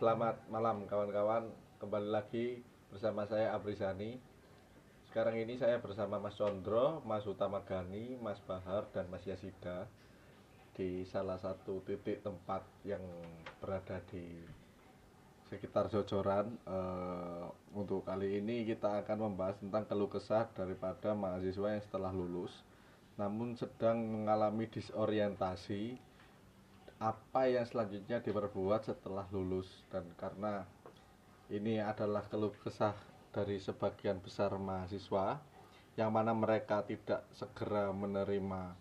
Selamat malam kawan-kawan. Kembali lagi bersama saya Abrizani. Sekarang ini saya bersama Mas Condro, Mas Utama Gani, Mas Bahar dan Mas Yasida di salah satu titik tempat yang berada di sekitar Jojoran. Eh, untuk kali ini kita akan membahas tentang keluh kesah daripada mahasiswa yang setelah lulus namun sedang mengalami disorientasi apa yang selanjutnya diperbuat setelah lulus. Dan karena ini adalah keluh kesah dari sebagian besar mahasiswa yang mana mereka tidak segera menerima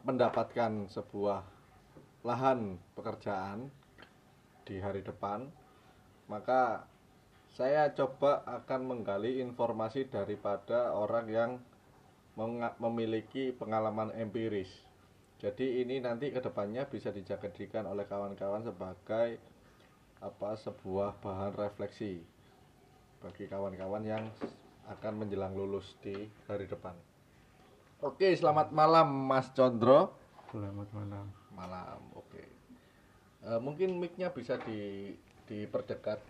mendapatkan sebuah lahan pekerjaan di hari depan maka saya coba akan menggali informasi daripada orang yang memiliki pengalaman empiris jadi ini nanti ke depannya bisa dijadikan oleh kawan-kawan sebagai apa sebuah bahan refleksi bagi kawan-kawan yang akan menjelang lulus di hari depan. Oke, selamat malam Mas Condro. Selamat malam. Malam, oke. E, mungkin mic-nya bisa di diperdekat.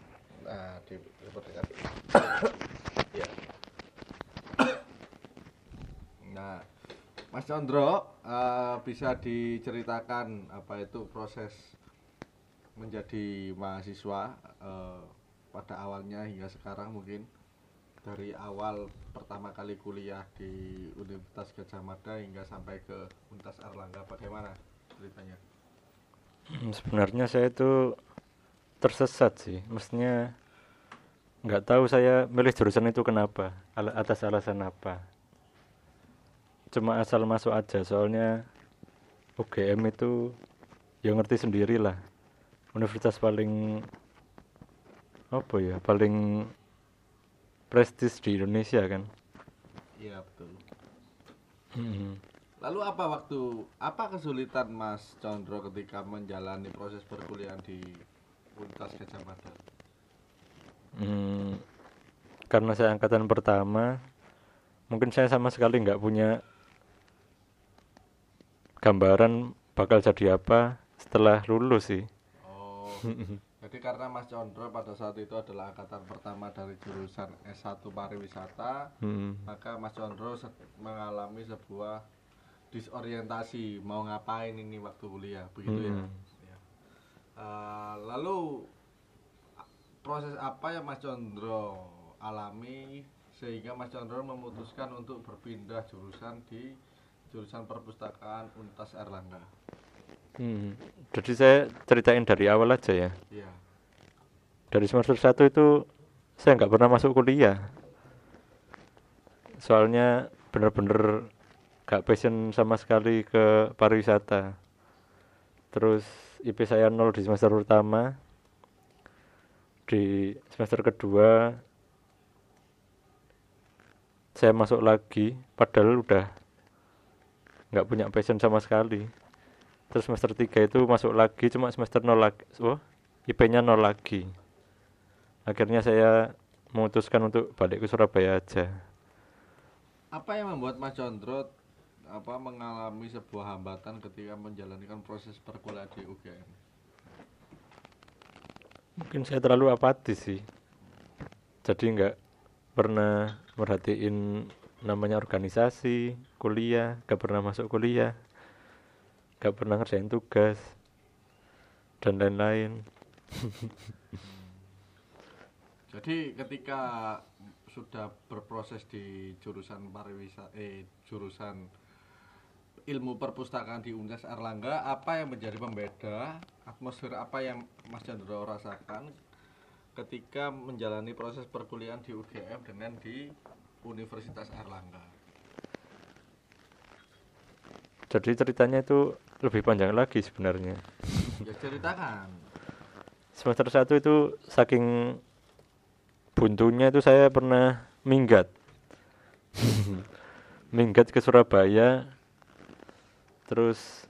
Nah, di, diperdekat. ya. Nah, Mas Condro uh, bisa diceritakan apa itu proses menjadi mahasiswa uh, pada awalnya hingga sekarang mungkin? Dari awal pertama kali kuliah di Universitas Gajah Mada hingga sampai ke Universitas Erlangga bagaimana ceritanya? Hmm, sebenarnya saya itu tersesat sih, mestinya nggak tahu saya milih jurusan itu kenapa, atas alasan apa cuma asal masuk aja soalnya UGM itu ya ngerti sendiri lah. Universitas paling apa ya paling prestis di Indonesia kan. Iya betul. Hmm. lalu apa waktu apa kesulitan Mas Condro ketika menjalani proses perkuliahan di Universitas Gajah Mada? Hmm, karena saya angkatan pertama mungkin saya sama sekali nggak punya gambaran bakal jadi apa setelah lulus sih. Oh. jadi karena Mas Condro pada saat itu adalah angkatan pertama dari jurusan S1 pariwisata, hmm. maka Mas Condro mengalami sebuah disorientasi mau ngapain ini waktu kuliah, begitu ya? hmm. ya. Uh, lalu proses apa yang Mas Condro alami sehingga Mas Condro memutuskan untuk berpindah jurusan di jurusan perpustakaan Untas Erlangga. Hmm, jadi saya ceritain dari awal aja ya. Iya. Dari semester 1 itu saya nggak pernah masuk kuliah. Soalnya bener-bener gak passion sama sekali ke pariwisata. Terus IP saya nol di semester pertama. Di semester kedua saya masuk lagi padahal udah nggak punya passion sama sekali. Terus semester 3 itu masuk lagi cuma semester nol lagi oh, IP-nya nol lagi. Akhirnya saya memutuskan untuk balik ke Surabaya aja. Apa yang membuat Mas Condro apa mengalami sebuah hambatan ketika menjalankan proses perkuliahan di UGM mungkin saya terlalu apatis sih. Jadi nggak pernah merhatiin namanya organisasi kuliah gak pernah masuk kuliah gak pernah ngerjain tugas dan lain-lain. Jadi ketika sudah berproses di jurusan pariwisata eh jurusan ilmu perpustakaan di Universitas Erlangga apa yang menjadi pembeda? Atmosfer apa yang Mas Chandra rasakan ketika menjalani proses perkuliahan di UGM dengan di Universitas Erlangga. Jadi ceritanya itu lebih panjang lagi sebenarnya. Ya ceritakan. Semester satu itu saking buntunya itu saya pernah minggat. minggat ke Surabaya. Terus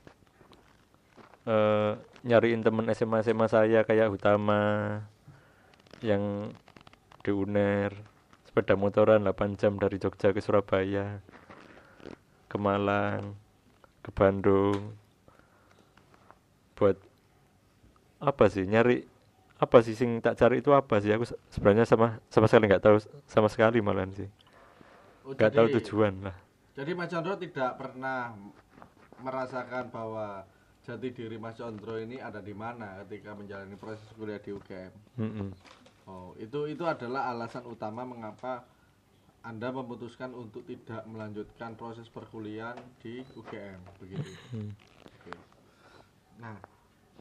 uh, nyariin temen SMA SMA saya kayak Utama yang di UNER sepeda motoran 8 jam dari Jogja ke Surabaya ke Malang ke Bandung. Buat apa sih? Nyari apa sih sing tak cari itu apa sih? Aku se- sebenarnya sama sama sekali nggak tahu sama sekali malahan sih. Oh, nggak tahu jadi- tujuan lah. Jadi Mas Condro tidak pernah merasakan bahwa jati diri Mas Condro ini ada di mana ketika menjalani proses kuliah di UGM. Mm-mm. Oh, itu itu adalah alasan utama mengapa Anda memutuskan untuk tidak melanjutkan proses perkuliahan di UGM, begitu. Hmm. Oke. Nah,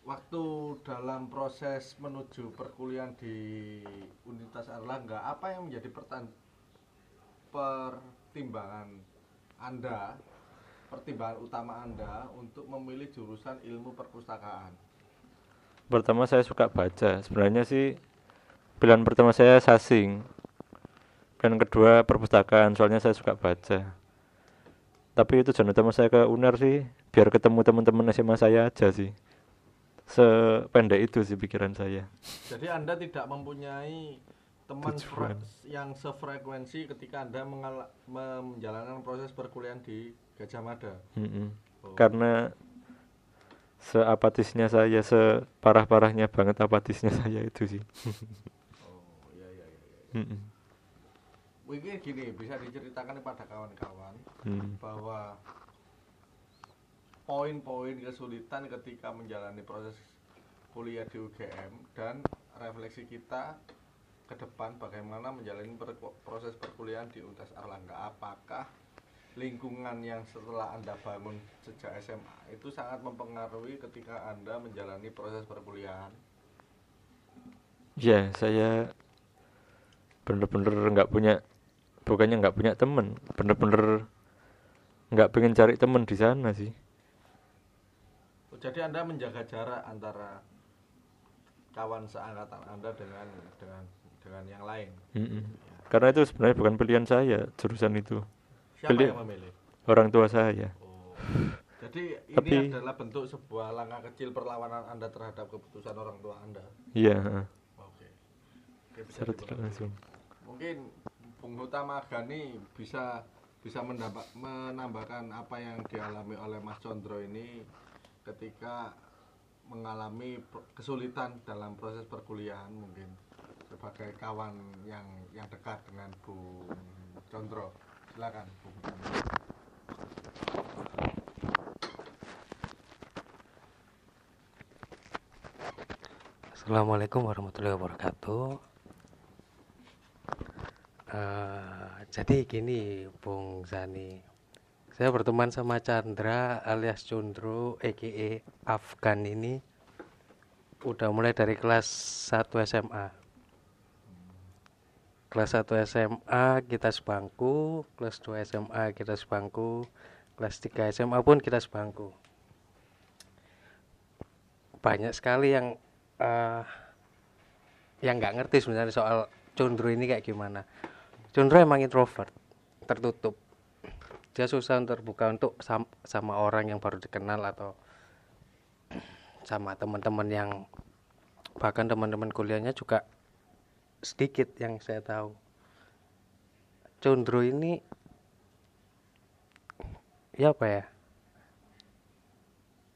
waktu dalam proses menuju perkuliahan di Universitas Erlangga, apa yang menjadi pertan- pertimbangan Anda, pertimbangan utama Anda untuk memilih jurusan ilmu perpustakaan? pertama saya suka baca sebenarnya sih pilihan pertama saya sasing pilihan kedua perpustakaan soalnya saya suka baca tapi itu tujuan utama saya ke UNER sih biar ketemu teman-teman SMA saya aja sih sependek itu sih pikiran saya Jadi Anda tidak mempunyai teman Tujuan. yang sefrekuensi ketika Anda menjalankan proses perkuliahan di Gajah Mada. Mm-mm. Oh. karena seapatisnya saya separah-parahnya banget apatisnya saya itu sih Oh, iya iya iya. iya. Mm-mm. Mungkin gini bisa diceritakan kepada kawan-kawan Mm. bahwa poin-poin kesulitan ketika menjalani proses kuliah di UGM dan refleksi kita ke depan bagaimana menjalani per- proses perkuliahan di Universitas Erlangga. Apakah lingkungan yang setelah Anda bangun sejak SMA itu sangat mempengaruhi ketika Anda menjalani proses perkuliahan? Ya, saya bener-bener nggak punya, bukannya nggak punya temen, bener-bener nggak pengen cari temen di sana sih. Jadi Anda menjaga jarak antara kawan seangkatan Anda dengan dengan dengan yang lain. Mm-mm. Karena itu sebenarnya bukan pilihan saya jurusan itu, Siapa Pilih- yang memilih? orang tua saya. Oh. Jadi ini Tapi- adalah bentuk sebuah langkah kecil perlawanan Anda terhadap keputusan orang tua Anda. Iya. Oke. Bisa secara tidak dimengerti. langsung. Mungkin Bung Hutama Gani bisa bisa mendampak, menambahkan apa yang dialami oleh Mas Condro ini ketika mengalami kesulitan dalam proses perkuliahan mungkin sebagai kawan yang yang dekat dengan Bung Condro. Silakan Hutama. Assalamualaikum warahmatullahi wabarakatuh. Eh, jadi gini, Bung Zani, saya berteman sama Chandra alias Cundro, EKE Afgan ini udah mulai dari kelas 1 SMA. Kelas 1 SMA kita sebangku, kelas 2 SMA kita sebangku, kelas 3 SMA pun kita sebangku. Banyak sekali yang eh, yang nggak ngerti sebenarnya soal Cundro ini kayak gimana. Cundro emang introvert, tertutup. Dia susah untuk terbuka untuk sam- sama orang yang baru dikenal atau sama teman-teman yang bahkan teman-teman kuliahnya juga sedikit yang saya tahu. Cundro ini ya apa ya?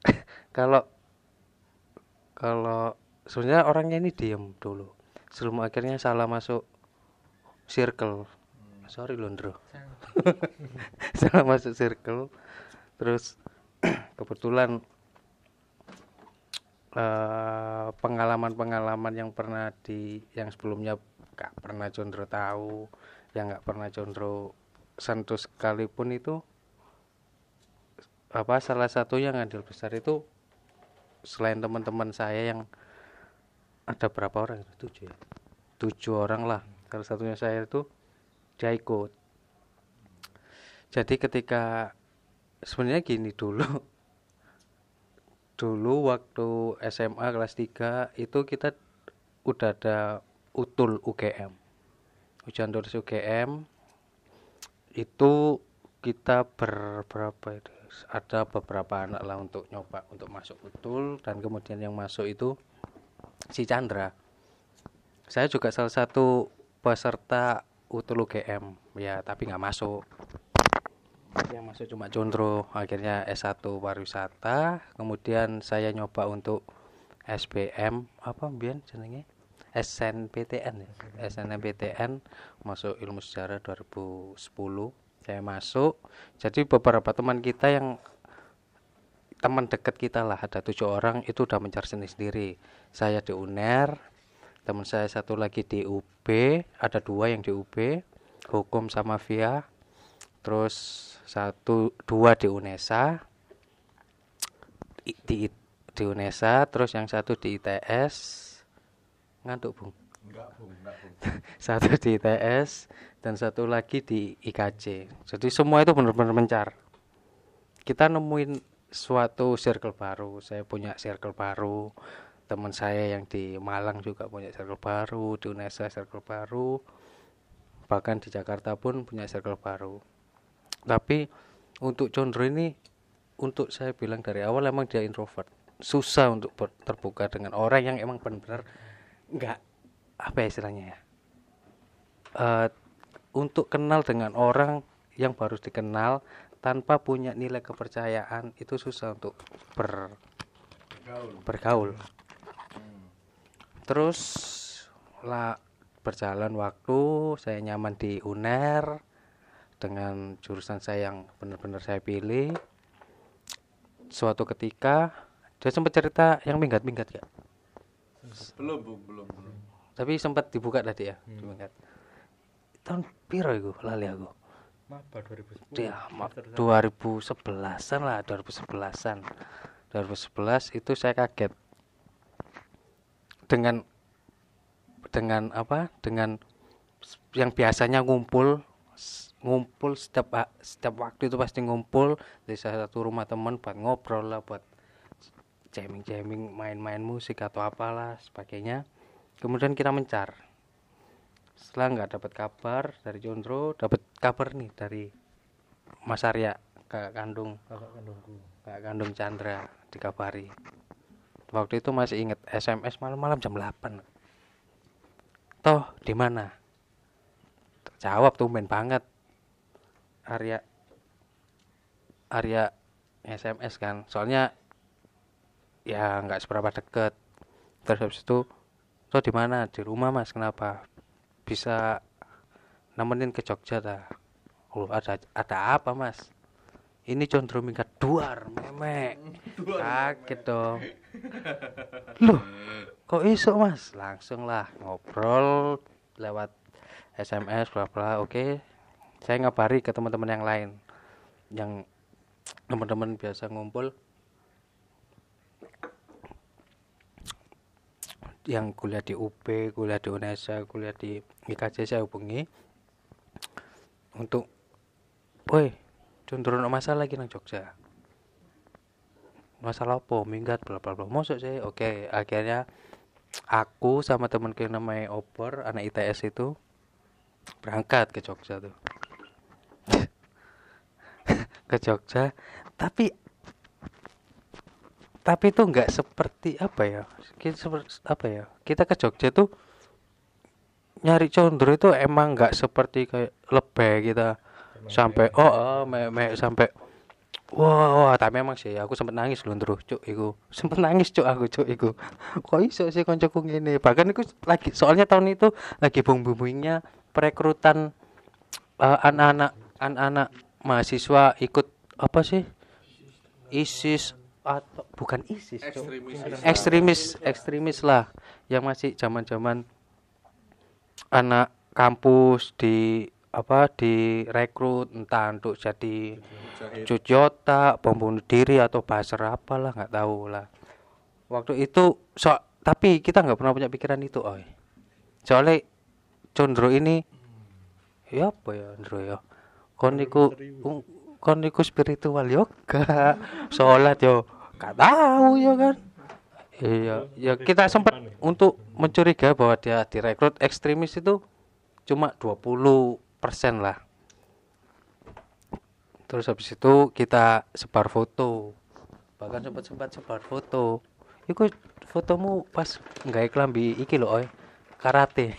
Kalau kalau sebenarnya orangnya ini diem dulu sebelum akhirnya salah masuk circle. Sorry Londro. Salah masuk circle. Terus kebetulan eh, pengalaman-pengalaman yang pernah di yang sebelumnya gak pernah Condro tahu yang nggak pernah Condro sentuh sekalipun itu apa salah satu yang andil besar itu selain teman-teman saya yang ada berapa orang? Itu tujuh ya? Tujuh orang lah salah satunya saya itu ikut jadi ketika sebenarnya gini dulu. Dulu waktu SMA kelas 3 itu kita udah ada utul UGM ujian tulis UGM itu kita berberapa itu? Ada beberapa anak lah untuk nyoba untuk masuk utul dan kemudian yang masuk itu si Chandra. Saya juga salah satu peserta utul UGM ya tapi nggak masuk. Yang masuk cuma Condro akhirnya S1 pariwisata. Kemudian saya nyoba untuk SBM apa Bian jenenge? SNPTN ya? SNMPTN masuk ilmu sejarah 2010 saya masuk. Jadi beberapa teman kita yang teman dekat kita lah ada tujuh orang itu udah mencari sendiri. Saya di UNER teman saya satu lagi di UB ada dua yang di UB hukum sama via terus satu dua di UNESA. Di di UNESA terus yang satu di ITS ngantuk bung? Enggak, Bung, enggak, Bung. satu di ITS dan satu lagi di IKJ jadi semua itu benar-benar mencar. Kita nemuin suatu circle baru. Saya punya circle baru teman saya yang di Malang juga punya circle baru di UNESA circle baru bahkan di Jakarta pun punya circle baru. Tapi untuk Condro ini untuk saya bilang dari awal emang dia introvert. Susah untuk terbuka dengan orang yang emang benar-benar nggak apa ya istilahnya ya Eh, untuk kenal dengan orang yang baru dikenal tanpa punya nilai kepercayaan itu susah untuk ber Gaul. bergaul terus lah berjalan waktu saya nyaman di UNER dengan jurusan saya yang benar-benar saya pilih. Suatu ketika dia sempat cerita yang minggat-minggat ya Belum, belum, belum. tapi sempat dibuka tadi ya diminggat tahun piro itu lali aku? Maba 2010. dia ma- 2011an lah 2011an 2011 itu saya kaget dengan dengan apa dengan yang biasanya ngumpul ngumpul setiap setiap waktu itu pasti ngumpul di salah satu rumah teman buat ngobrol lah buat jamming jamming main-main musik atau apalah sebagainya kemudian kita mencar setelah nggak dapat kabar dari Jondro dapat kabar nih dari Mas Arya kakak kandung Kakak kandungku. kakak kandung Chandra dikabari waktu itu masih inget SMS malam-malam jam 8 toh di mana? Jawab tumben banget. Arya Arya SMS kan. Soalnya ya nggak seberapa deket. Terus habis itu toh di mana? Di rumah mas. Kenapa? Bisa nemenin ke Jogja dah oh ada ada apa mas? Ini condro minggat duar memek. Kaget dong loh kok iso mas? Langsung lah ngobrol lewat SMS bla bla oke. Saya ngabari ke teman-teman yang lain yang teman-teman biasa ngumpul. Yang kuliah di UB, kuliah di UNESA, kuliah di IKJ saya hubungi untuk, woi, cenderung masalah lagi nang Jogja. Masalah apa? Minggat bla bla bla. Masuk saya, oke. Akhirnya aku sama temanku yang namanya Opor, anak ITS itu berangkat ke Jogja tuh. ke Jogja, tapi tapi itu nggak seperti apa ya kita seperti apa ya kita ke Jogja tuh nyari condro itu emang nggak seperti kayak lebay kita sampai oh, oh me, me- sampai wah, wah tapi emang sih aku sempet nangis loh terus cuk iku. Sempet nangis cuk aku cuk iku. Kok iso sih koncoku ngene? Bahkan iku lagi soalnya tahun itu lagi bung bumbunya perekrutan eh, anak-anak anak-anak mahasiswa ikut apa sih? ISIS atau bukan ISIS Cuk. Ekstremis. ekstremis ekstremis lah. Yang masih zaman-zaman anak kampus di apa direkrut entah untuk jadi Mujahid. cuci otak bom bunuh diri atau baser apalah nggak tahu lah waktu itu so tapi kita nggak pernah punya pikiran itu oi. Soalnya Condro ini ya apa ya Condro ya? Kon niku um, kon niku spiritual yo gak sholat yo gak tahu ya kan. Iya ya kita sempat untuk mencurigai bahwa dia direkrut ekstremis itu cuma 20 persen lah. Terus habis itu kita sebar foto. Bahkan sempat sempat sebar foto. Iku fotomu pas nggak klambi iki loh oi karate.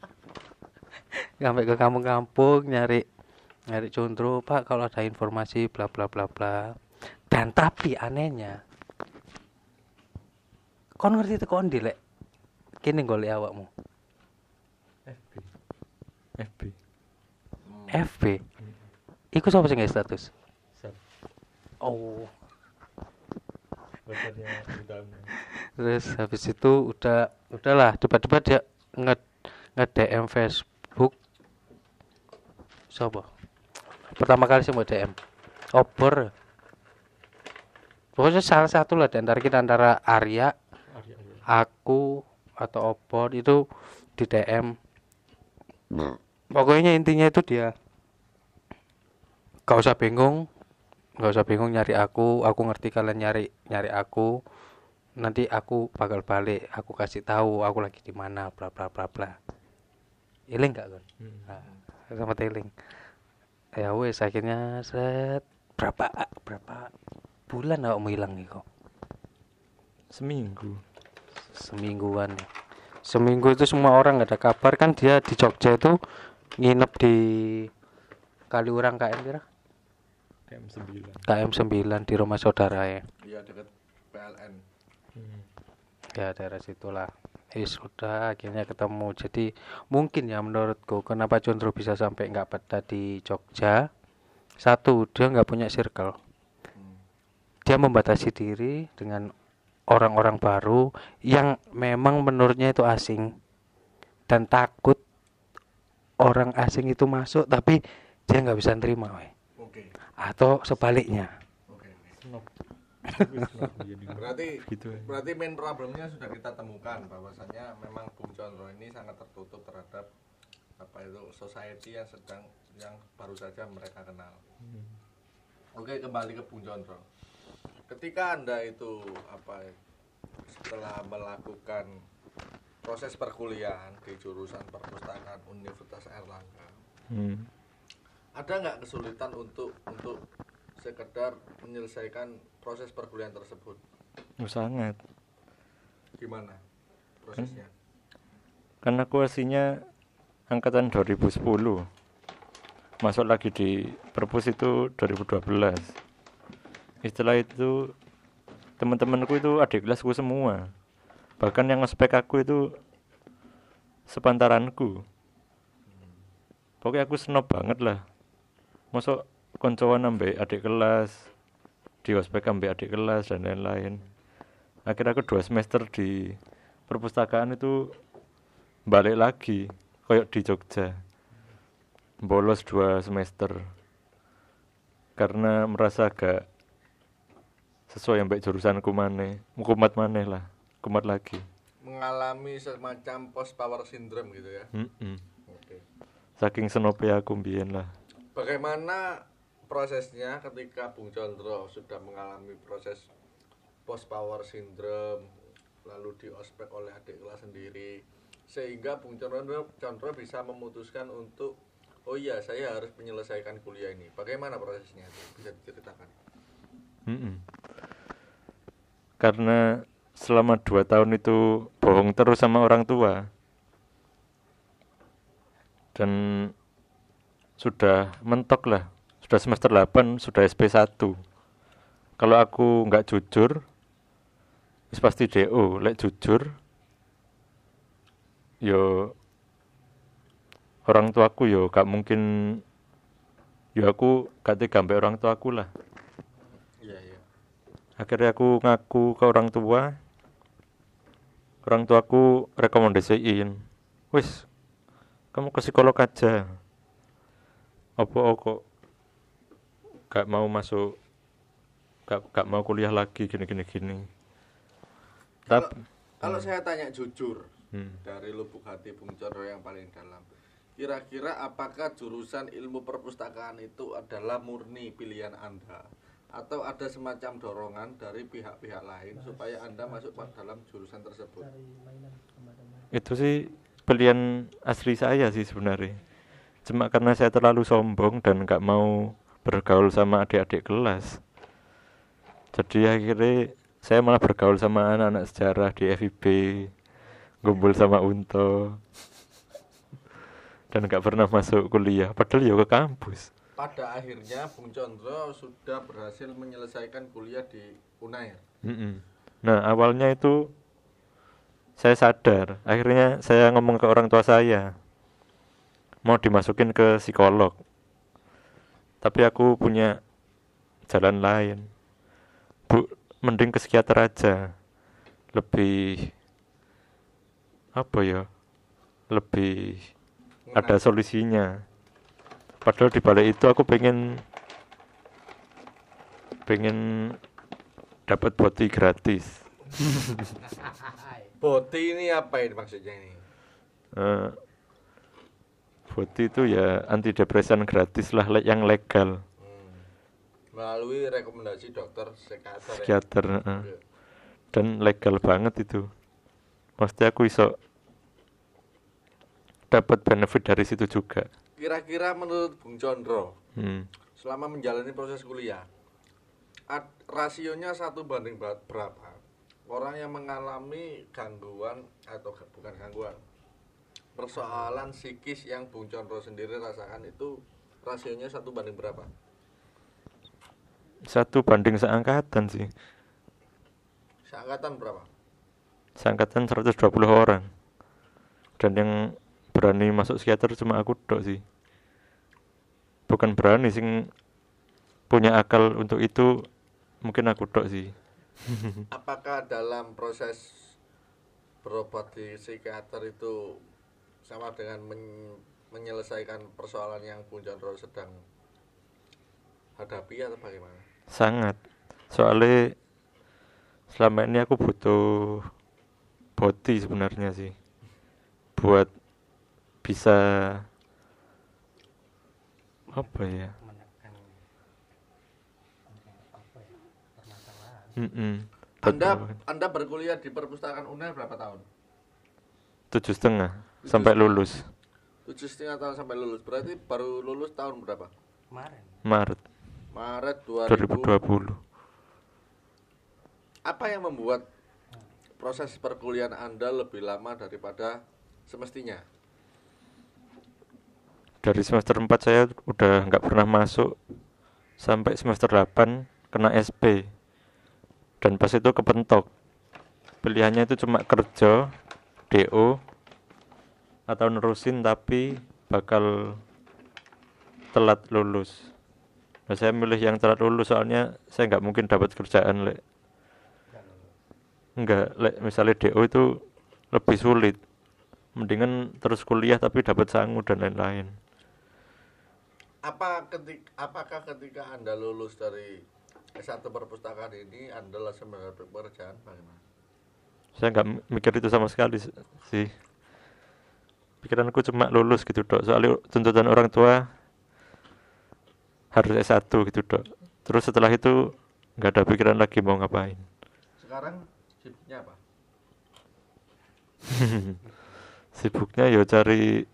Sampai ke kampung-kampung nyari nyari condro pak kalau ada informasi bla bla bla bla. Dan tapi anehnya kon ngerti itu kon dilek kini golek awakmu FB FB iku sapa sing status? Oh. Terus habis itu udah udahlah tiba-tiba dia nge nge DM Facebook. Siapa pertama kali sih mau DM obor. Pokoknya salah satu lah di antara kita antara Arya Arya Arya aku atau obor itu di DM pokoknya intinya itu dia. Gak usah bingung gak usah bingung nyari aku aku ngerti kalian nyari nyari aku. Nanti aku bakal balik aku kasih tahu aku lagi di mana bla bla bla bla. Iling gak kan Hmm. nah, sama teling ya wes akhirnya set berapa berapa bulan awakmu hilang nih kok? Seminggu. Semingguan ya. seminggu itu semua orang nggak ada kabar. Kan dia di Jogja itu nginep di Kaliurang KM kira? KM 9 KM 9 di rumah saudara ya? Iya dekat PLN. hmm. ya daerah situlah. Eh sudah akhirnya ketemu. Jadi mungkin ya menurutku kenapa Condro bisa sampai nggak betah di Jogja? Satu dia nggak punya circle. Hmm. dia membatasi diri dengan orang-orang baru yang memang menurutnya itu asing dan takut orang asing itu masuk tapi dia nggak bisa nerima weh. Oke. atau sebaliknya. Berarti gitu ya. berarti main problemnya sudah kita temukan bahwasanya memang Bung Condro ini sangat tertutup terhadap apa itu society yang sedang yang baru saja mereka kenal. Hmm. Oke kembali ke Bung Condro. Ketika anda itu apa setelah melakukan proses perkuliahan di jurusan perpustakaan Universitas Erlangga, Hmm. ada nggak kesulitan untuk untuk sekedar menyelesaikan proses perkuliahan tersebut? Oh, sangat Gimana prosesnya? kan aku aslinya angkatan 2010 masuk lagi di perpus itu 2012 istilah itu teman-temanku itu adik kelasku semua bahkan yang spek aku itu sepantaranku. Pokoknya aku snob banget lah. Masuk koncoan ambek adik kelas di ospek ambek adik kelas dan lain-lain. Akhirnya aku dua semester di perpustakaan itu balik lagi koyok di Jogja. Bolos dua semester. Karena merasa agak sesuai yang baik jurusanku maneh kumat maneh lah kumat lagi Mengalami semacam post power syndrome gitu ya. Mm-mm. Oke. saking senope aku mbien lah Bagaimana prosesnya ketika Bung Condro sudah mengalami proses post power syndrome lalu di ospek oleh adik kelas sendiri sehingga Bung Condro, Condro bisa memutuskan untuk oh iya saya harus menyelesaikan kuliah ini. Bagaimana prosesnya itu? Bisa diceritakan? Mm-mm. karena selama dua tahun itu bohong terus sama orang tua. Dan sudah mentok lah. Sudah semester 8 sudah SP1 kalau aku nggak jujur pasti DO lek jujur yo orang tuaku yo gak mungkin yo aku gak tega orang tuaku lah. Iya iya. akhirnya aku ngaku ke orang tua orang tuaku rekomendasiin wis kamu ke psikolog aja. Apa kok gak mau masuk gak, gak mau kuliah lagi gini gini gini. Kalau, tapi kalau saya tanya jujur hmm, dari lubuk hati Bung Condro yang paling dalam, kira-kira apakah jurusan ilmu perpustakaan itu adalah murni pilihan Anda atau ada semacam dorongan dari pihak-pihak lain supaya Anda masuk ke dalam jurusan tersebut? itu sih pilihan asli saya sih sebenarnya. Cuma karena saya terlalu sombong dan gak mau bergaul sama adik-adik kelas. Jadi akhirnya saya malah bergaul sama anak-anak sejarah di FIB ngumpul sama Unto dan gak pernah masuk kuliah. Padahal ya ke kampus Pada akhirnya Bung Condro sudah berhasil menyelesaikan kuliah di Unair. Mm-mm. nah awalnya itu saya sadar. Akhirnya saya ngomong ke orang tua saya mau dimasukin ke psikolog. Tapi aku punya jalan lain. Bu mending ke psikiater aja. Lebih apa ya? Lebih ada solusinya padahal di balik itu aku pengen pengen dapat boti gratis Boti ini apa ini maksudnya ini? Eh, boti itu ya antidepresan gratis lah yang legal Hmm. Melalui rekomendasi dokter psikiater. ya? psikiater eh. Oke. dan legal banget itu pasti aku iso dapat benefit dari situ juga Kira-kira menurut Bung Condro, hmm. selama menjalani proses kuliah, ad- rasionya satu banding ba- berapa? Orang yang mengalami gangguan atau bukan gangguan, persoalan psikis yang Bung Condro sendiri rasakan itu rasionya satu banding berapa? satu banding seangkatan sih Seangkatan berapa? seangkatan 120 orang dan yang berani masuk psikiater cuma aku dok sih. Bukan berani sing punya akal untuk itu mungkin aku dok sih. Apakah dalam proses berobat di psikiater itu sama dengan men- menyelesaikan persoalan yang Bung Condro sedang hadapi atau bagaimana? sangat. Soalnya selama ini aku butuh boti sebenarnya sih. Buat bisa apa ya ya Mm-mm. Anda Betul. Anda berkuliah di perpustakaan UNER berapa tahun? tujuh setengah sampai lulus Tujuh setengah tahun sampai lulus. Berarti baru lulus tahun berapa? kemarin Maret Maret 2000. 2020 Apa yang membuat proses perkuliahan Anda lebih lama daripada semestinya? Dari semester 4 saya udah nggak pernah masuk sampai semester 8 kena SP dan pas itu kepentok. Pilihannya itu cuma kerja DO atau nerusin tapi bakal telat lulus. Nah saya milih yang telat lulus soalnya saya nggak mungkin dapat kerjaan lek. Nggak lek. Misalnya DO itu lebih sulit. Mendingan terus kuliah tapi dapat sangu dan lain-lain Apa ketik, apakah ketika Anda lulus dari S1 perpustakaan ini Anda langsung mendapat pekerjaan bagaimana? saya nggak mikir itu sama sekali sih. Pikiranku cuma lulus gitu dok. Soalnya tuntutan orang tua harus S1 gitu dok. Terus setelah itu nggak ada pikiran lagi mau ngapain. Sekarang sibuknya apa? sibuknya ya cari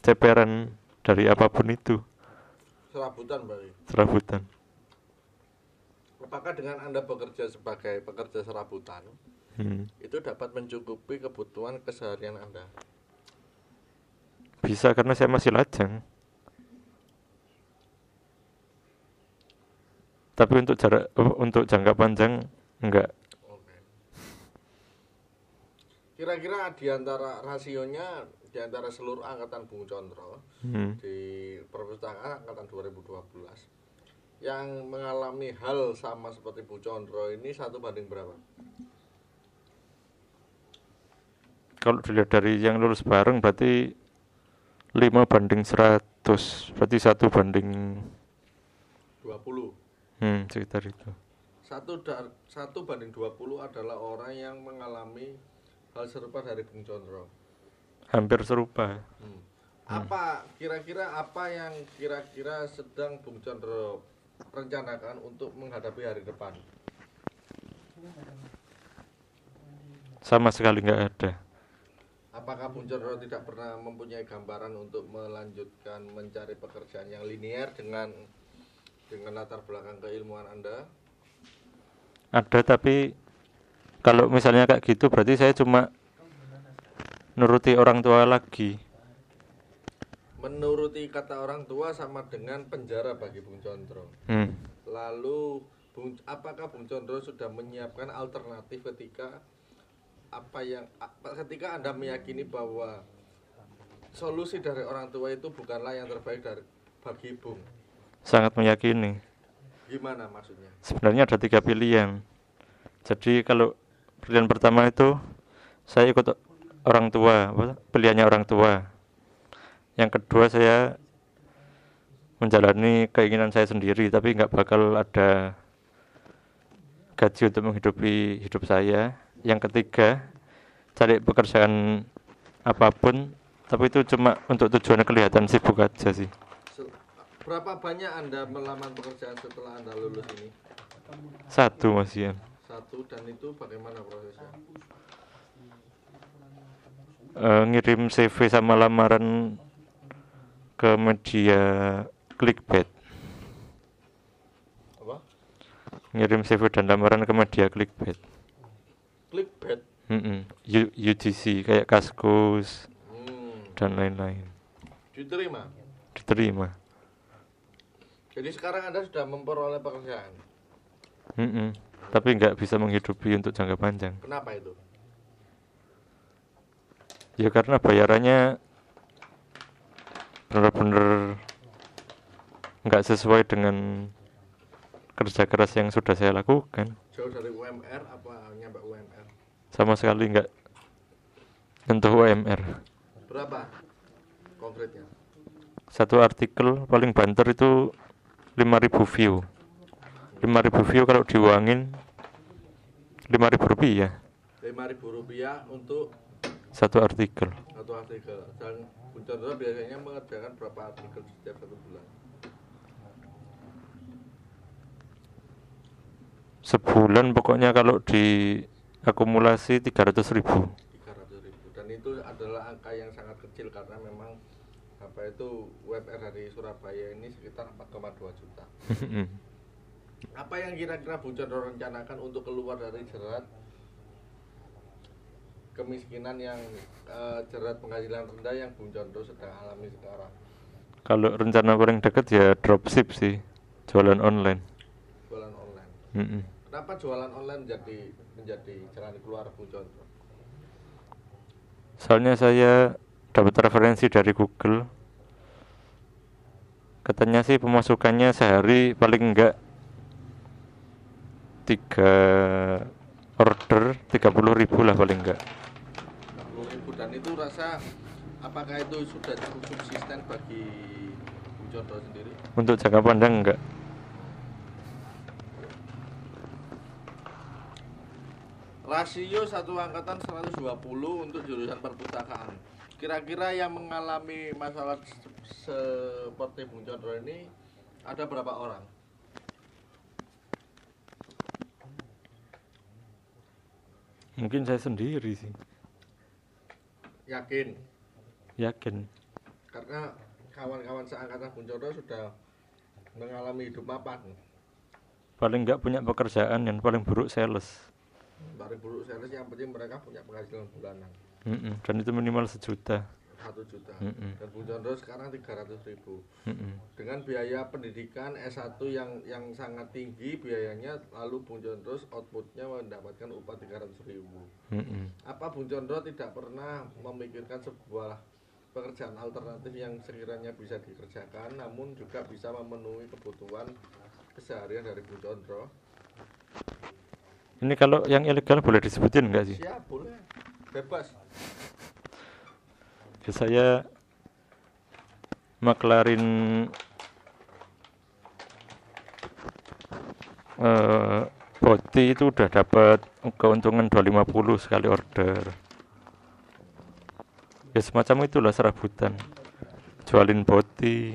ceperan dari apa pun itu Serabutan berarti. serabutan Apakah dengan Anda bekerja sebagai pekerja serabutan Hmm. itu dapat mencukupi kebutuhan keseharian Anda? bisa karena saya masih lajang tapi untuk jarak untuk jangka panjang enggak Oke. Kira-kira di antara rasionya di antara seluruh angkatan Bung Condro Hmm. di perpustakaan angkatan 2012 yang mengalami hal sama seperti Bung Condro ini satu banding berapa? kalau dilihat dari yang lulus bareng berarti 5 banding 100 berarti satu banding 20. hmm, sekitar itu Satu satu banding 20 adalah orang yang mengalami hal serupa dari Bung Condro. hampir serupa Hmm. Apa kira-kira apa yang kira-kira sedang Bung Condro rencanakan untuk menghadapi hari depan? sama sekali nggak ada Apakah Bung Condro tidak pernah mempunyai gambaran untuk melanjutkan mencari pekerjaan yang linear dengan dengan latar belakang keilmuan Anda? ada tapi kalau misalnya kayak gitu berarti saya cuma nuruti orang tua lagi. Menuruti kata orang tua sama dengan penjara bagi Bung Condro. hmm. Lalu Bung, apakah Bung Condro sudah menyiapkan alternatif ketika apa yang ketika anda meyakini bahwa solusi dari orang tua itu bukanlah yang terbaik dari bagi Bung? Sangat meyakini. Gimana maksudnya? Sebenarnya ada tiga pilihan. Jadi kalau pilihan pertama itu saya ikut orang tua pilihannya orang tua. Yang kedua saya menjalani keinginan saya sendiri tapi nggak bakal ada gaji untuk menghidupi hidup saya. Yang ketiga cari pekerjaan apa pun tapi itu cuma untuk tujuan kelihatan sibuk aja sih. Berapa banyak anda melamar pekerjaan setelah anda lulus ini? Satu mas Ian satu dan itu bagaimana prosesnya? Eh, ngirim CV sama lamaran ke media clickbait. Apa? Ngirim CV dan lamaran ke media clickbait. Clickbait? Mm-mm. U- UGC kayak Kaskus hmm. dan lain-lain. Diterima? Diterima. Jadi sekarang anda sudah memperoleh pekerjaan? Mm-mm. Tapi nggak bisa menghidupi untuk jangka panjang. Kenapa itu? Ya karena bayarannya benar-benar nggak sesuai dengan kerja keras yang sudah saya lakukan. Jauh dari UMR apa nyampe UMR sama sekali nggak nyentuh UMR berapa konkretnya? Satu artikel paling banter itu 5000 view 5000 view kalau diuangin 5000 rupiah lima ribu rupiah untuk satu artikel. Satu artikel. Dan Bung Chandra biasanya mengerjakan berapa artikel setiap satu bulan? Sebulan pokoknya kalau diakumulasi 300 ribu. 300 ribu. Dan itu adalah angka yang sangat kecil karena memang apa itu UMR dari Surabaya ini sekitar 4,2 juta apa yang kira-kira Chandra rencanakan untuk keluar dari jerat kemiskinan yang eh, jerat penghasilan rendah yang Chandra sedang alami sekarang? Kalau rencana paling dekat ya dropship sih jualan online. Jualan online. Mm-mm. kenapa jualan online menjadi menjadi jalan keluar Chandra soalnya saya dapat referensi dari Google. Katanya sih pemasukannya sehari paling enggak tiga order 30.000 ribu lah paling enggak. 60 ribu dan itu rasa apakah itu sudah cukup subsisten bagi Chandra sendiri? Untuk jangka panjang enggak. Rasio satu angkatan 120 untuk jurusan perpustakaan. Kira-kira yang mengalami masalah se- seperti Bung Chandra ini ada berapa orang mungkin saya sendiri sih. Yakin? Yakin. Karena kawan-kawan seangkatan Chandra sudah mengalami hidup mapan. Paling enggak punya pekerjaan yang paling buruk sales. Dari buruk sales yang penting mereka punya penghasilan bulanan. Mm-mm. dan itu minimal sejuta satu juta. Mm-mm. dan Bung Chandra sekarang 300 ribu. Mm-mm. dengan biaya pendidikan S1 yang yang sangat tinggi biayanya lalu Bung Chandra outputnya mendapatkan upah 300 ribu. Mm-mm. apa Bung Chandra tidak pernah memikirkan sebuah pekerjaan alternatif yang sekiranya bisa dikerjakan namun juga bisa memenuhi kebutuhan keseharian dari Bung Chandra? Ini kalau yang ilegal boleh disebutin enggak sih? Siap boleh. Bebas. Ya, saya maklarin eh boti itu udah dapat keuntungan 250 sekali order. Ya semacam itulah serabutan. Jualin boti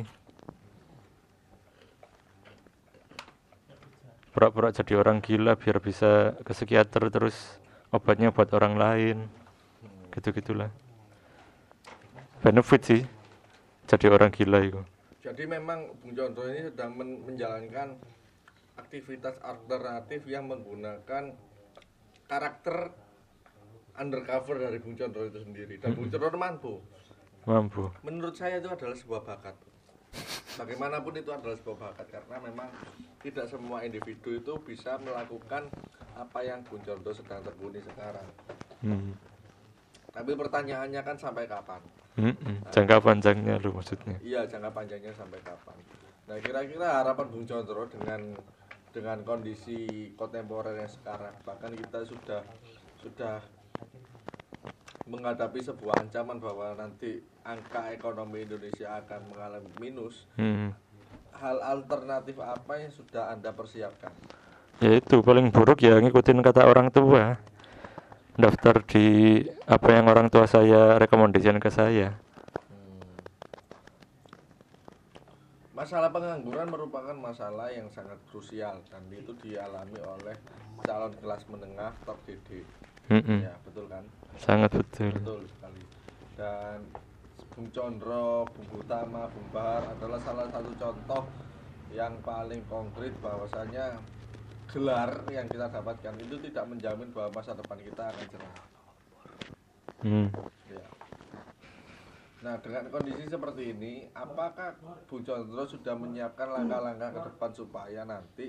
pura-pura jadi orang gila biar bisa ke psikiater terus obatnya buat orang lain. Gitu-gitulah benefit sih jadi orang gila itu Jadi memang Bung Chandra ini sedang men- menjalankan aktivitas alternatif yang menggunakan karakter undercover dari Bung Chandra itu sendiri. Dan Bung Chandra mampu. mampu Menurut saya itu adalah sebuah bakat. Bagaimanapun itu adalah sebuah bakat karena memang tidak semua individu itu bisa melakukan apa yang Bung Chandra sedang tekuni sekarang. Hmm. Tapi pertanyaannya kan sampai kapan? Mm-mm. Jangka panjangnya lu maksudnya. Iya, jangka panjangnya sampai kapan? Nah, kira-kira harapan Bung Condro dengan dengan kondisi kontemporer yang sekarang, bahkan kita sudah sudah menghadapi sebuah ancaman bahwa nanti angka ekonomi Indonesia akan mengalami minus. Hmm. Hal alternatif apa yang sudah Anda persiapkan? Ya itu paling buruk ya ngikutin kata orang tua. Daftar di apa yang orang tua saya rekomendasikan ke saya. Masalah pengangguran merupakan masalah yang sangat krusial dan itu dialami oleh calon kelas menengah terdidik. Mm-mm. Ya, betul kan? Sangat betul. Betul sekali. Dan Bung Condro, Bung Utama, Bung Bahar adalah salah satu contoh yang paling konkret bahwasanya gelar yang kita dapatkan itu tidak menjamin bahwa masa depan kita akan cerah. Hmm. Ya. Nah, dengan kondisi seperti ini, apakah Bung Condro sudah menyiapkan langkah-langkah ke depan supaya nanti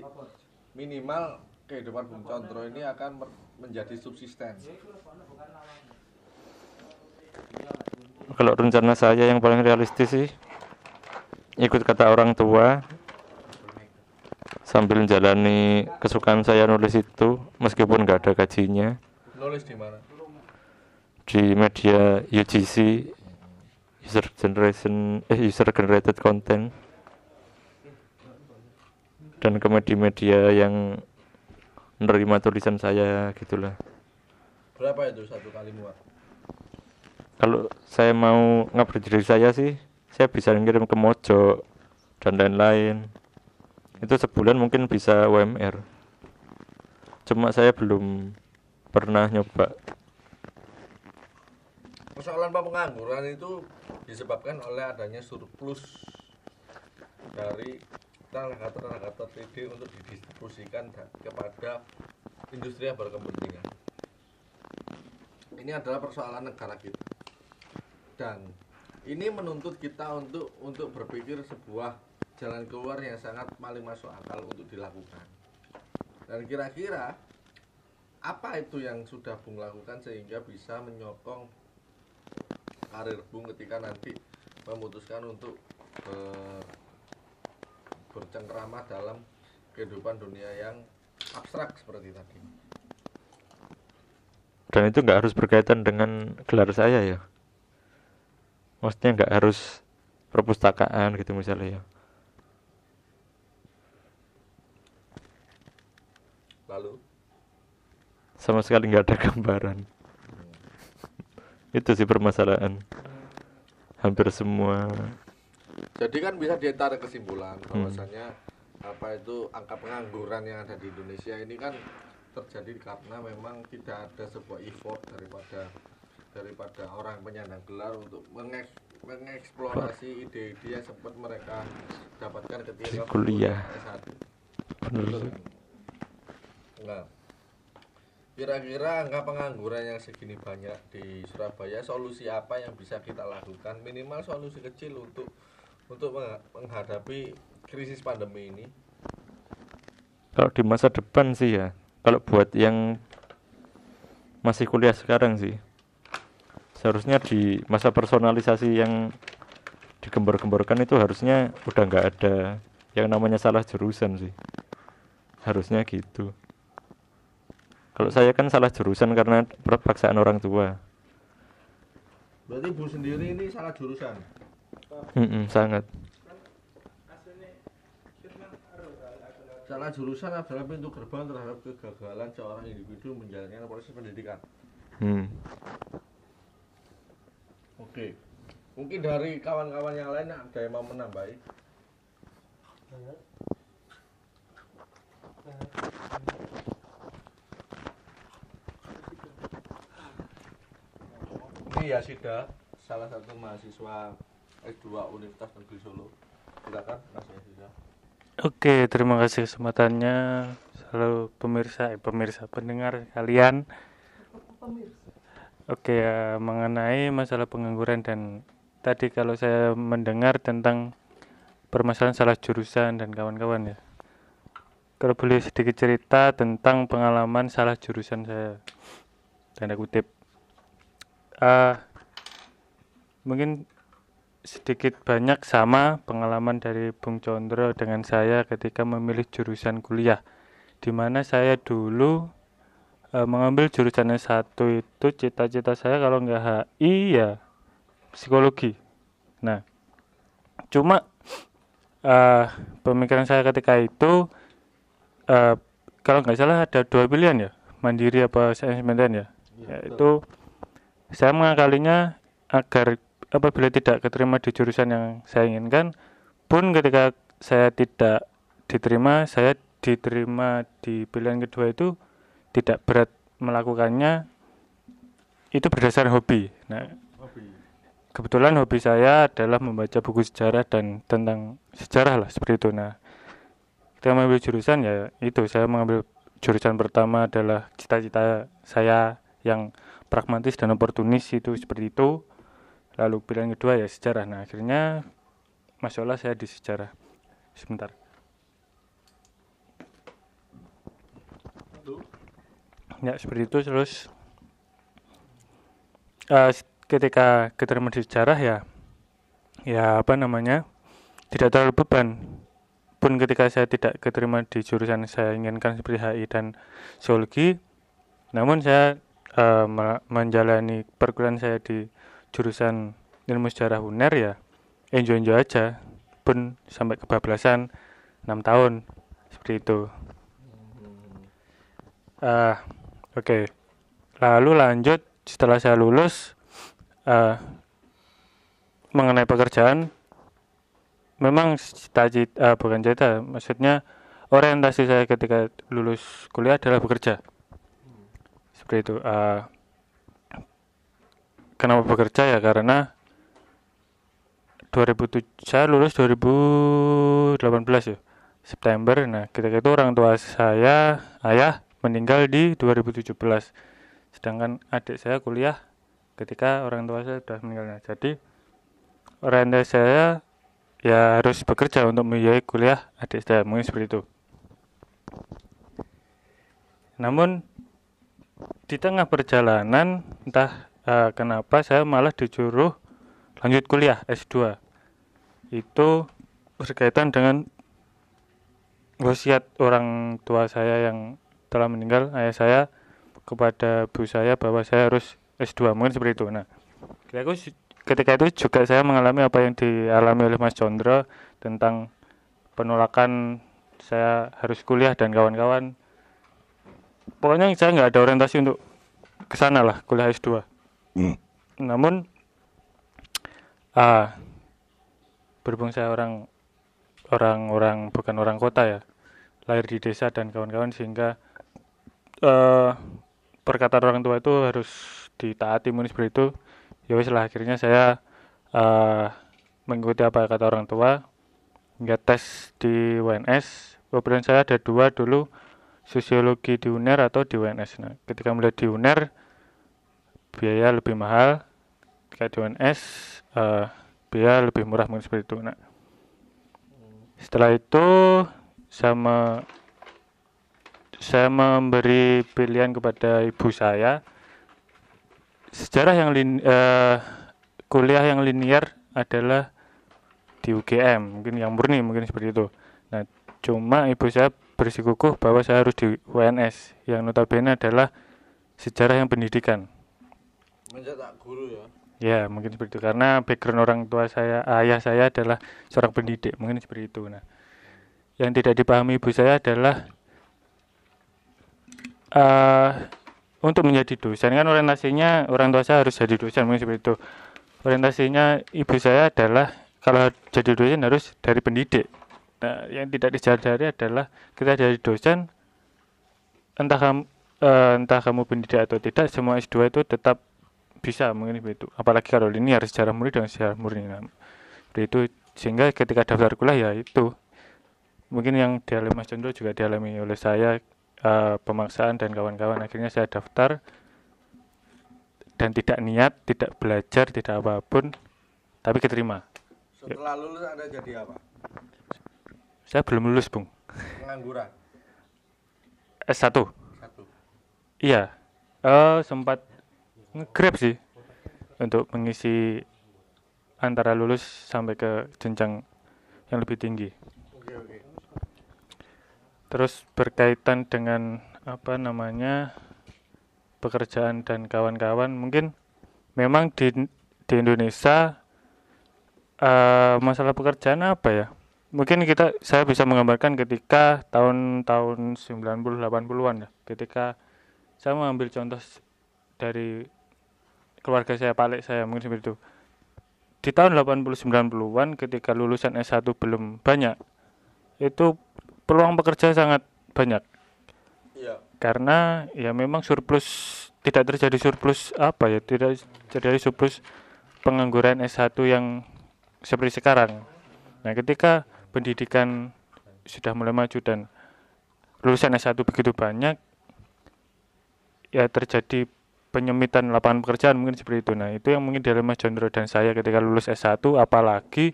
minimal kehidupan Bung Condro ini akan menjadi subsisten? Kalau rencana saya yang paling realistis sih ikut kata orang tua sambil menjalani kesukaan saya nulis itu meskipun nggak ada gajinya Nulis di mana? di media UGC user generation eh user generated content dan ke media-media yang menerima tulisan saya gitulah Berapa itu satu kali muat? kalau saya mau ngupgrade diri saya sih saya bisa ngirim ke Mojo dan lain-lain itu sebulan mungkin bisa UMR cuma saya belum pernah nyoba Persoalan pengangguran itu disebabkan oleh adanya surplus dari tenaga-tenaga terdidik untuk didistribusikan da- kepada industri yang berkepentingan. Ini adalah persoalan negara kita. Dan ini menuntut kita untuk untuk berpikir sebuah jalan keluar yang sangat paling masuk akal untuk dilakukan. Dan kira-kira apa itu yang sudah Bung lakukan sehingga bisa menyokong karir Bung ketika nanti memutuskan untuk ber, bercengkrama dalam kehidupan dunia yang abstrak seperti tadi. dan itu nggak harus berkaitan dengan gelar saya ya maksudnya nggak harus perpustakaan gitu misalnya ya Lalu sama sekali nggak ada gambaran itu sih permasalahan hampir semua jadi kan bisa ditarik kesimpulan bahwasanya apa itu angka pengangguran yang ada di Indonesia ini kan terjadi karena memang tidak ada sebuah effort daripada daripada orang penyandang gelar untuk mengeks, mengeksplorasi ide-ide yang sempat mereka dapatkan ketika kuliah. S1. bener Betul sih. kan? Nah, kira-kira angka pengangguran yang segini banyak di Surabaya, solusi apa yang bisa kita lakukan? Minimal solusi kecil untuk untuk mengha- menghadapi krisis pandemi ini. kalau di masa depan sih ya kalau buat yang masih kuliah sekarang sih seharusnya di masa personalisasi yang digembar-gemborkan itu harusnya udah nggak ada yang namanya salah jurusan sih harusnya gitu kalau saya kan salah jurusan karena paksaan orang tua Berarti Bu sendiri ini salah jurusan. Mm-mm, sangat Salah jurusan adalah pintu gerbang terhadap kegagalan seorang individu menjalankan proses pendidikan. Hmm. Oke. Mungkin dari kawan-kawan yang lain ada yang mau menambahi? Ini ya Sida, salah satu mahasiswa S2 Universitas Negeri Solo. Silakan Mas Yasida. Oke, terima kasih kesempatannya. Halo pemirsa, eh, pemirsa pendengar kalian. Oke ya, mengenai masalah pengangguran dan tadi kalau saya mendengar tentang permasalahan salah jurusan dan kawan-kawan ya. Kalau boleh sedikit cerita tentang pengalaman salah jurusan saya. Tanda kutip. Eh mungkin sedikit banyak sama pengalaman dari Bung Condro dengan saya ketika memilih jurusan kuliah di mana saya dulu eh, mengambil jurusan S1 itu cita-cita saya kalau nggak HI ya psikologi. Nah cuma eh pemikiran saya ketika itu eh kalau nggak salah ada dua pilihan ya mandiri apa sains ya? Yaitu saya mengakalinya agar apabila tidak keterima di jurusan yang saya inginkan pun ketika saya tidak diterima saya diterima di pilihan kedua itu tidak berat melakukannya. Itu berdasarkan hobi. Nah Hobi. kebetulan hobi saya adalah membaca buku sejarah dan tentang sejarah lah seperti itu. Nah ketika mengambil jurusan ya itu saya mengambil jurusan pertama adalah cita-cita saya yang pragmatis dan oportunis itu seperti itu. Lalu pilihan kedua ya sejarah. Nah akhirnya masuklah saya di sejarah. Sebentar. Ya seperti itu terus s- ketika keterima di sejarah ya ya apa namanya tidak terlalu beban. Pun ketika saya tidak keterima di jurusan saya inginkan seperti HI dan Zoologi namun saya me- menjalani perkuliahan saya di jurusan ilmu sejarah UNER ya enjoy-enjoy aja. Pun sampai kebablasan 6 tahun seperti itu. Ah oke. Lalu lanjut setelah saya lulus eh, mengenai pekerjaan memang cita-cita eh, bukan cita maksudnya orientasi saya ketika lulus kuliah adalah bekerja seperti itu. Eh, kenapa bekerja ya? Karena 2007 saya lulus 2018 ya September. Nah ketika itu orang tua saya ayah meninggal di 2017 sedangkan adik saya kuliah ketika orang tua saya sudah meninggal. Nah, jadi orientasi saya ya harus bekerja untuk membiayai kuliah adik saya mungkin seperti itu. Namun di tengah perjalanan entah eh, kenapa saya malah disuruh lanjut kuliah S2 itu berkaitan dengan wasiat orang tua saya yang telah meninggal ayah saya kepada ibu saya bahwa saya harus S2 mungkin seperti itu. Nah itu, ketika itu juga saya mengalami apa yang dialami oleh Mas Condro tentang penolakan saya harus kuliah dan kawan-kawan pokoknya saya nggak ada orientasi untuk ke sana lah kuliah S2 namun ah berhubung saya orang orang orang bukan orang kota ya lahir di desa dan kawan-kawan sehingga eh perkataan orang tua itu harus ditaati mungkin seperti itu. Ya wes lah akhirnya saya eh mengikuti apa kata orang tua hingga tes di UNS kebetulan saya ada dua dulu sosiologi di UNER atau di UNS nah ketika mulai di UNER biaya lebih mahal. Ketika di UNS eh, biaya lebih murah mungkin seperti itu nah setelah itu sama saya memberi pilihan kepada ibu saya. Sejarah yang lin, eh, kuliah yang linear adalah di UGM mungkin yang murni mungkin seperti itu. Nah cuma ibu saya bersikukuh bahwa saya harus di UNS yang notabene adalah sejarah yang pendidikan mencetak guru ya Ya, mungkin seperti itu. Karena background orang tua saya, ayah saya adalah seorang pendidik, mungkin seperti itu. Nah, yang tidak dipahami ibu saya adalah eh untuk menjadi dosen kan orientasinya orang tua saya harus jadi dosen, mungkin seperti itu. Orientasinya ibu saya adalah kalau jadi dosen harus dari pendidik. Nah, yang tidak disadari adalah kita jadi dosen entah kamu eh, entah kamu pendidik atau tidak, semua S2 itu tetap bisa seperti itu. Apalagi kalau linear secara murni dengan secara murni nah, itu sehingga ketika daftar kuliah ya itu. Mungkin yang dialami Mas Chandra juga dialami oleh saya eh, pemaksaan dan kawan-kawan. Akhirnya saya daftar dan tidak niat tidak belajar tidak apa pun tapi keterima. Setelah lulus anda jadi apa saya belum lulus bung pengangguran S1 satu iya eh sempat nge-grab sih untuk mengisi antara lulus sampai ke jenjang yang lebih tinggi. Oke oke. Terus berkaitan dengan apa namanya pekerjaan dan kawan-kawan, mungkin memang di di Indonesia eh, masalah pekerjaan apa ya? Mungkin kita saya bisa menggambarkan ketika tahun-tahun 90 80-an ya, ketika saya mengambil contoh dari keluarga saya, Palek saya mungkin seperti itu. Di tahun 80 90-an ketika lulusan S1 belum banyak, itu peluang pekerja sangat banyak Iya. karena ya memang surplus tidak terjadi surplus apa ya tidak terjadi surplus pengangguran S1 yang seperti sekarang. Nah, ketika pendidikan sudah mulai maju dan lulusan S1 begitu banyak ya terjadi penyempitan lapangan pekerjaan mungkin seperti itu. Nah, itu yang mungkin dari Mas Jondro dan saya ketika lulus S1 apalagi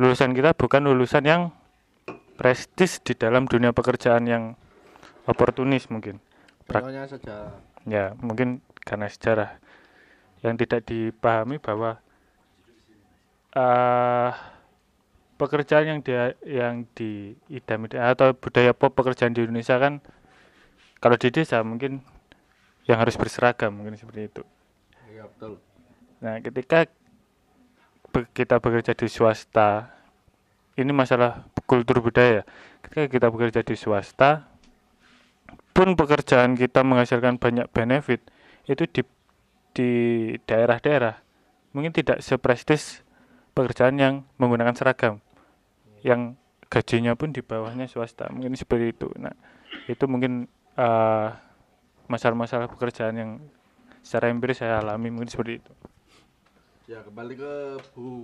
lulusan kita bukan lulusan yang prestis di dalam dunia pekerjaan yang oportunis mungkin. Contohnya sejarah. Ya, mungkin karena sejarah yang tidak dipahami bahwa eh pekerjaan yang dia yang diidam atau budaya pop pekerjaan di Indonesia kan kalau di desa mungkin yang harus berseragam mungkin seperti itu. Iya betul. Nah, ketika kita bekerja di swasta, ini masalah kultur budaya. Ketika kita bekerja di swasta, pun pekerjaan kita menghasilkan banyak benefit, itu di di daerah-daerah mungkin tidak seprestis pekerjaan yang menggunakan seragam, yang gajinya pun di bawahnya swasta, mungkin seperti itu. Nah, itu mungkin eh, masalah-masalah pekerjaan yang secara empiris saya alami mungkin seperti itu. Ya kembali ke Bung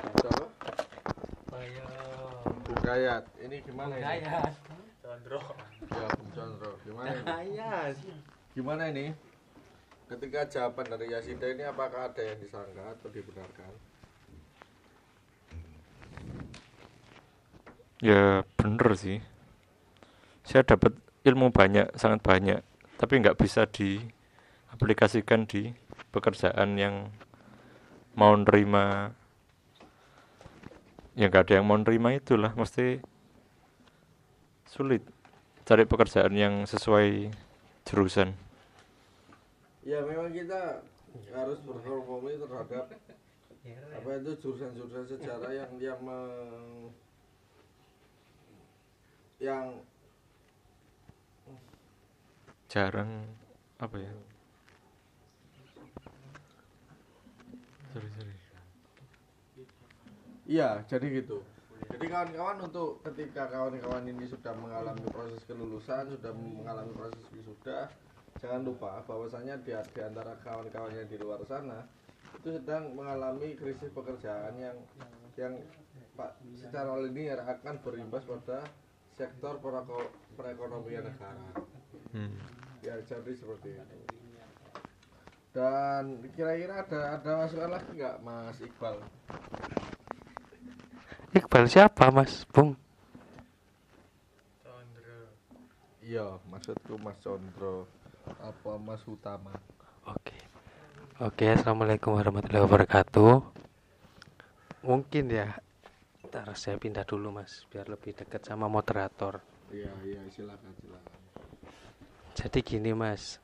Bung siapa? Bung Kayat. Ini gimana ini? Kayat. Ya Bung Chandra. Gimana ini? Gimana ini? Ketika jawaban dari Yasida ini apakah ada yang disangka atau dibenarkan? Ya bener sih. Saya dapat ilmu banyak, sangat banyak, tapi nggak bisa diaplikasikan di pekerjaan yang mau nerima. Ya nggak ada yang mau nerima itulah, mesti sulit cari pekerjaan yang sesuai jurusan. Ya memang kita harus berkompromi terhadap apa itu jurusan-jurusan sejarah yang yang yang Jarang apa ya? Sorry, sorry. Iya, jadi gitu. Jadi kawan-kawan untuk ketika kawan-kawan ini sudah mengalami proses kelulusan, sudah mengalami proses wisuda, jangan lupa bahwasanya di, di antara kawan-kawannya di luar sana itu sedang mengalami krisis pekerjaan yang yang pak secara linear akan berimbas pada sektor pereko- perekonomian negara. Hmm. Ya jadi seperti itu. Dan kira-kira ada ada masukan lagi nggak Mas Iqbal? Iqbal siapa Mas Bung? Iya, maksudku Mas Condro apa Mas Utama. Oke. Oke, Assalamualaikum warahmatullahi wabarakatuh. Mungkin ya. Ntar saya pindah dulu Mas, biar lebih dekat sama moderator. Iya, iya, silakan, silakan. Jadi gini Mas,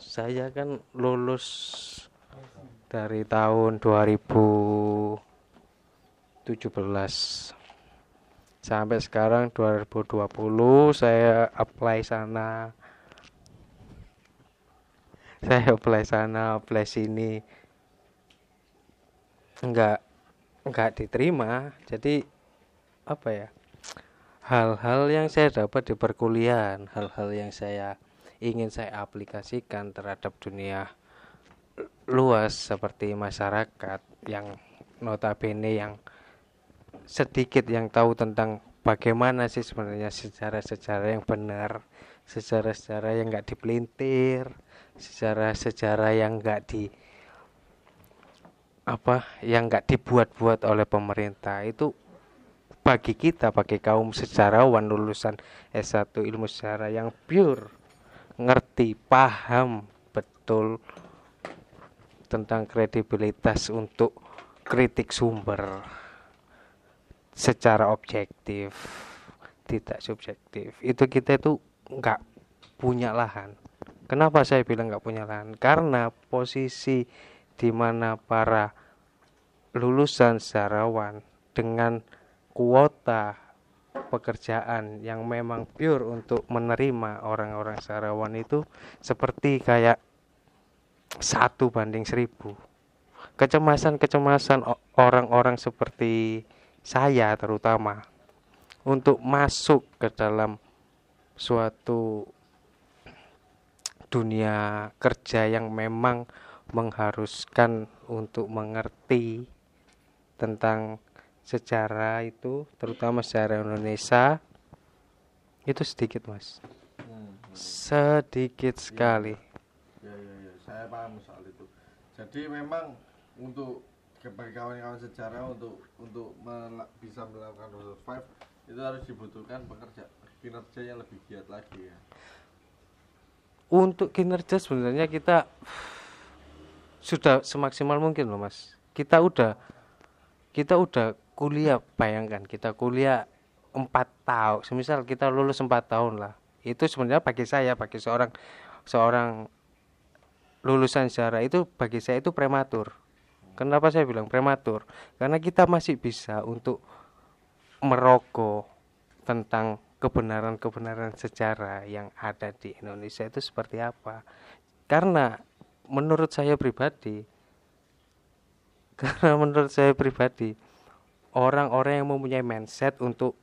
saya kan lulus dari tahun 2017 sampai sekarang 2020 saya apply sana saya apply sana apply sini enggak enggak diterima jadi apa ya hal-hal yang saya dapat di perkuliahan hal-hal yang saya ingin saya aplikasikan terhadap dunia luas seperti masyarakat yang notabene yang sedikit yang tahu tentang bagaimana sih sebenarnya sejarah-sejarah yang benar sejarah-sejarah yang enggak dipelintir sejarah-sejarah yang enggak di apa yang enggak dibuat-buat oleh pemerintah itu bagi kita bagi kaum sejarawan lulusan S1 ilmu sejarah yang pure ngerti paham betul tentang kredibilitas untuk kritik sumber secara objektif tidak subjektif. Itu kita itu nggak punya lahan. Kenapa saya bilang nggak punya lahan? Karena posisi di mana para lulusan sejarawan dengan kuota pekerjaan yang memang pure untuk menerima orang-orang sejarawan itu seperti kayak satu banding seribu. Kecemasan-kecemasan orang-orang seperti saya terutama untuk masuk ke dalam suatu dunia kerja yang memang mengharuskan untuk mengerti tentang sejarah itu terutama sejarah Indonesia itu sedikit mas Hmm. sedikit sekali Ya, ya, ya, saya paham soal itu. Jadi memang untuk bagi kawan-kawan sejarah untuk untuk bisa melakukan survive itu harus dibutuhkan pekerja kinerja yang lebih giat lagi ya. untuk kinerja sebenarnya kita sudah semaksimal mungkin loh mas. Kita udah kita udah kuliah bayangkan kita kuliah empat tahun semisal kita lulus empat tahun lah. Itu sebenarnya bagi saya bagi seorang seorang lulusan sejarah itu bagi saya itu prematur. Kenapa saya bilang prematur? Karena kita masih bisa untuk merokok tentang kebenaran-kebenaran sejarah yang ada di Indonesia itu seperti apa. Karena menurut saya pribadi karena menurut saya pribadi orang-orang yang mempunyai mindset untuk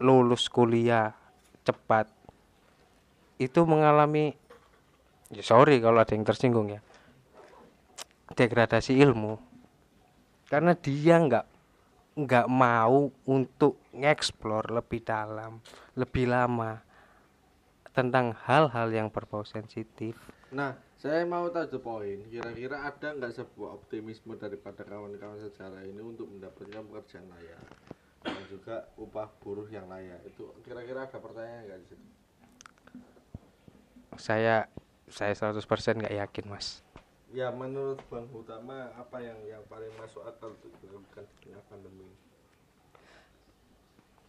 lulus kuliah cepat itu mengalami ya sorry kalau ada yang tersinggung ya degradasi ilmu. Karena dia nggak nggak mau untuk ngeksplor lebih dalam lebih lama tentang hal-hal yang berbau sensitif Nah, saya mau tahu the point. Kira-kira ada nggak sebuah optimisme daripada kawan-kawan sejarah ini untuk mendapatkan pekerjaan layak dan juga upah buruh yang layak? Itu kira-kira ada pertanyaan nggak di situ? saya saya 100% nggak yakin mas Ya menurut Bang Utama apa yang yang paling masuk akal untuk dilakukan di tengah pandemi?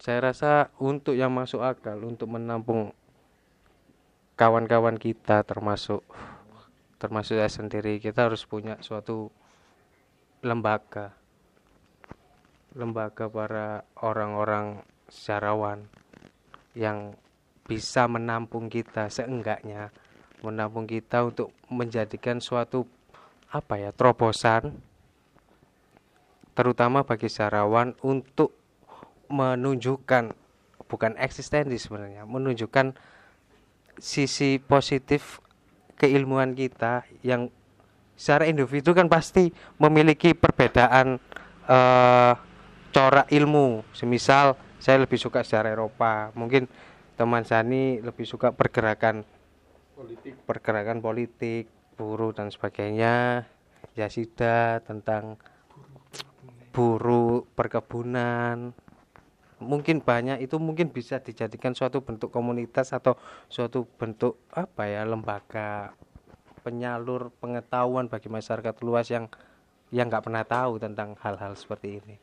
saya rasa untuk yang masuk akal untuk menampung kawan-kawan kita termasuk termasuk saya sendiri kita harus punya suatu lembaga. Lembaga para orang-orang sejarawan yang bisa menampung kita seenggaknya menampung kita untuk menjadikan suatu apa ya terobosan terutama bagi sejarawan untuk menunjukkan bukan eksistensi sebenarnya menunjukkan sisi positif keilmuan kita yang secara individu kan pasti memiliki perbedaan eh, corak ilmu. Semisal saya lebih suka sejarah Eropa. Mungkin teman Sani lebih suka pergerakan Politik. pergerakan politik buruh dan sebagainya. Yasida tentang buruh perkebunan mungkin banyak itu mungkin bisa dijadikan suatu bentuk komunitas atau suatu bentuk apa ya lembaga penyalur pengetahuan bagi masyarakat luas yang yang nggak pernah tahu tentang hal-hal seperti ini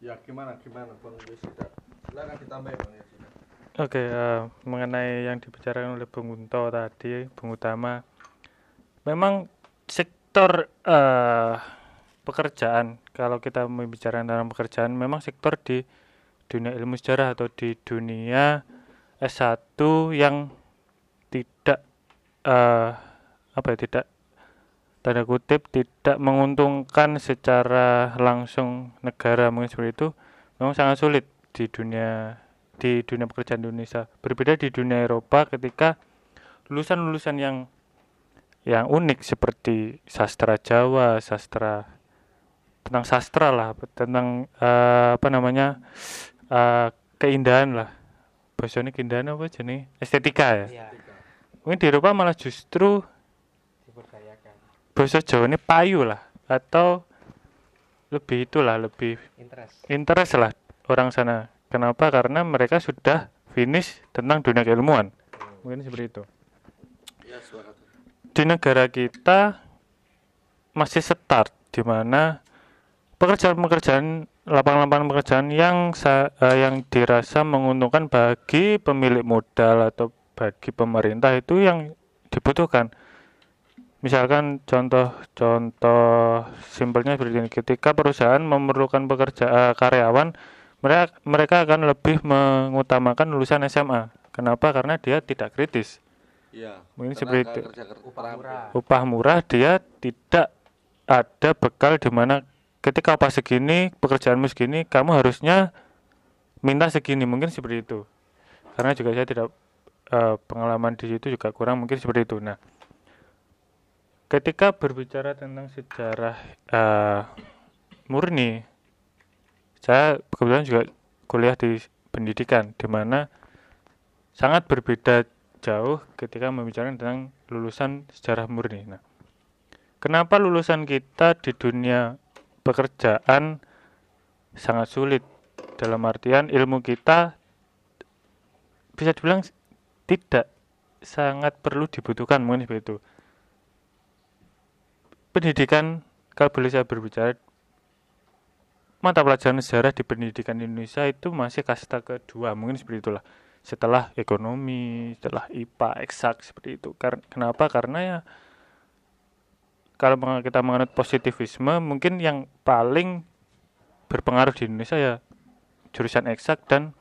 Ya gimana gimana Bang Yosida? Silakan ditambahin Bang Yosida. Oke, eh, mengenai yang dibicarakan oleh Bung Unto tadi, Bung Utama, memang sektor eh, pekerjaan, kalau kita membicarakan tentang pekerjaan, memang sektor di dunia ilmu sejarah atau di dunia S1 yang tidak eh, apa ya, tidak tanda kutip tidak menguntungkan secara langsung negara mungkin seperti itu, memang sangat sulit di dunia di dunia pekerjaan Indonesia. Berbeda di dunia Eropa ketika lulusan-lulusan yang yang unik seperti sastra Jawa, sastra tentang sastra lah, tentang eh, apa namanya eh, keindahan lah. Bahasanya keindahan apa jenis estetika ya. Mungkin di Eropa malah justru bahasa Jawa ini payu lah atau lebih itulah lebih interest interest lah orang sana. Kenapa? Karena mereka sudah finish tentang dunia keilmuan. Mungkin seperti itu. di negara kita masih start di mana pekerjaan-pekerjaan lapangan-lapangan pekerjaan yang sa- eh, yang dirasa menguntungkan bagi pemilik modal atau bagi pemerintah itu yang dibutuhkan. Misalkan contoh-contoh simpelnya seperti ini, ketika perusahaan memerlukan pekerja eh, karyawan, mereka mereka akan lebih mengutamakan lulusan SMA. Kenapa? Karena dia tidak kritis. Iya. Mungkin seperti itu. kerja ker- Upah murah. upah murah dia tidak ada bekal di mana ketika upah segini pekerjaanmu segini kamu harusnya minta segini. Mungkin seperti itu. Karena juga saya tidak eh, pengalaman di situ juga kurang mungkin seperti itu. Nah ketika berbicara tentang sejarah eh, murni saya kebetulan juga kuliah di pendidikan di mana sangat berbeda jauh ketika membicarakan tentang lulusan sejarah murni. Nah, kenapa lulusan kita di dunia pekerjaan sangat sulit? Dalam artian ilmu kita bisa dibilang tidak sangat perlu dibutuhkan mungkin seperti itu. Pendidikan kalau boleh saya berbicara mata pelajaran sejarah di pendidikan Indonesia itu masih kasta kedua mungkin seperti itulah setelah ekonomi, setelah IPA, eksak seperti itu. Kar kenapa? Karena ya kalau kita menganut positivisme, mungkin yang paling berpengaruh di Indonesia ya jurusan eksak dan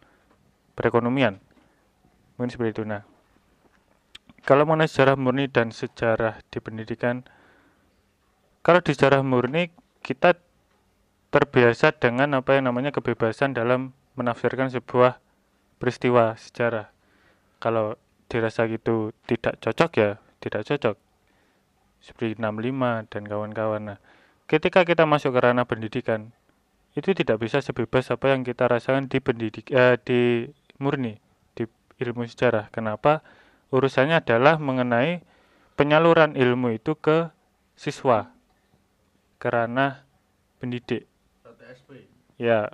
perekonomian. Mungkin seperti itu. Nah, kalau mengenai sejarah murni dan sejarah di pendidikan, kalau di sejarah murni kita terbiasa dengan apa yang namanya kebebasan dalam menafsirkan sebuah peristiwa sejarah. Kalau dirasa gitu tidak cocok ya tidak cocok. Seperti 65 dan kawan-kawan. Nah, ketika kita masuk ke ranah pendidikan, itu tidak bisa sebebas apa yang kita rasakan di pendidik eh, di murni di ilmu sejarah. Kenapa? Urusannya adalah mengenai penyaluran ilmu itu ke siswa ke ranah pendidik. Ya,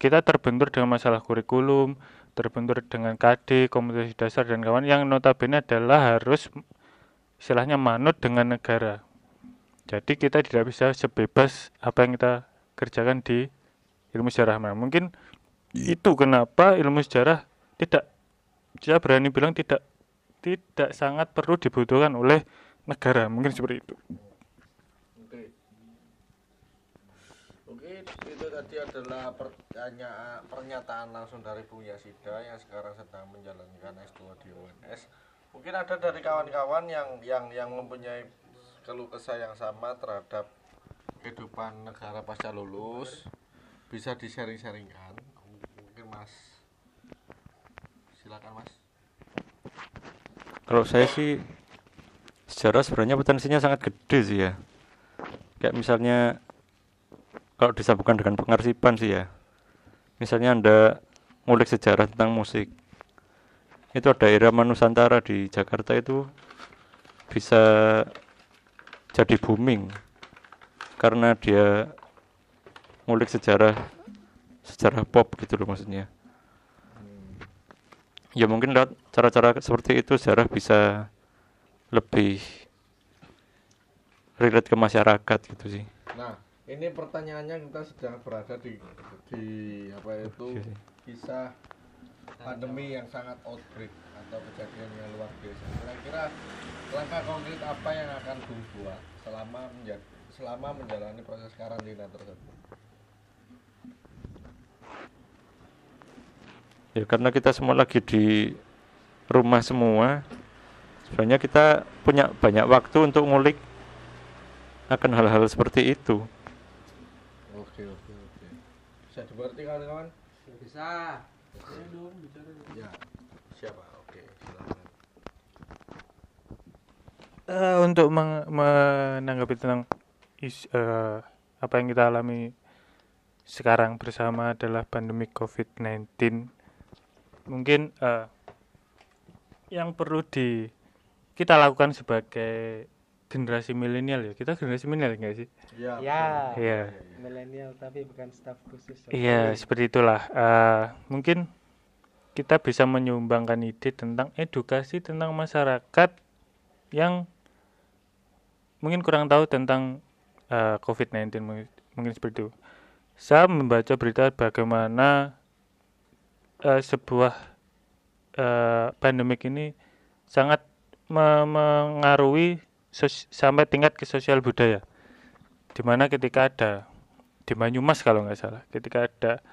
kita terbentur dengan masalah kurikulum, terbentur dengan KD, komunikasi dasar dan kawan yang notabene adalah harus istilahnya manut dengan negara. Jadi kita tidak bisa sebebas apa yang kita kerjakan di ilmu sejarah. Nah, mungkin itu kenapa ilmu sejarah tidak saya berani bilang tidak tidak sangat perlu dibutuhkan oleh negara. Mungkin seperti itu. Oke. Oke, itu tadi adalah pertanyaan pernyataan langsung dari Bu Yasida yang sekarang sedang menjalankan S2 di UNS. Mungkin ada dari kawan-kawan yang yang yang mempunyai keluh kesah yang sama terhadap kehidupan negara pasca lulus bisa di-sharing-sharingkan. Mungkin Mas silakan Mas. Kalau saya sih sejarah sebenarnya potensinya sangat gede sih ya. Kayak misalnya kalau disambungkan dengan pengarsipan sih ya. Misalnya Anda ngulik sejarah tentang musik. Itu ada irama Nusantara di Jakarta itu bisa jadi booming karena dia ngulik sejarah sejarah pop gitu loh maksudnya. Ya mungkin lewat cara-cara seperti itu sejarah bisa lebih relate ke masyarakat gitu sih. Nah, ini pertanyaannya kita sedang berada di di apa itu kisah pandemi yang sangat outbreak atau kejadian yang luar biasa. Kira-kira langkah konkret apa yang akan Bung buat selama menja- selama menjalani proses karantina tersebut? Ya karena kita semua lagi di rumah semua, sebenarnya kita punya banyak waktu untuk ngulik akan hal-hal seperti itu. Oke oke oke. Bisa dimengerti kawan-kawan? Bisa. Ya. Siapa? Oke, silakan. Eh, untuk meng- menanggapi tentang is- eh, apa yang kita alami sekarang bersama adalah pandemi COVID-19, mungkin eh, yang perlu di kita lakukan sebagai generasi milenial ya, kita generasi milenial enggak sih? Ya. Ya. Iya. Milenial tapi bukan staf khusus. Iya, seperti itulah. Eh, mungkin kita bisa menyumbangkan ide tentang edukasi tentang masyarakat yang mungkin kurang tahu tentang eh, COVID-19 mungkin, mungkin seperti itu. Saya membaca berita bagaimana eh, sebuah eh, pandemik ini sangat me- mengaruhi sos- sampai tingkat ke sosial budaya. Di mana ketika ada di Banyumas kalau nggak salah, ketika ada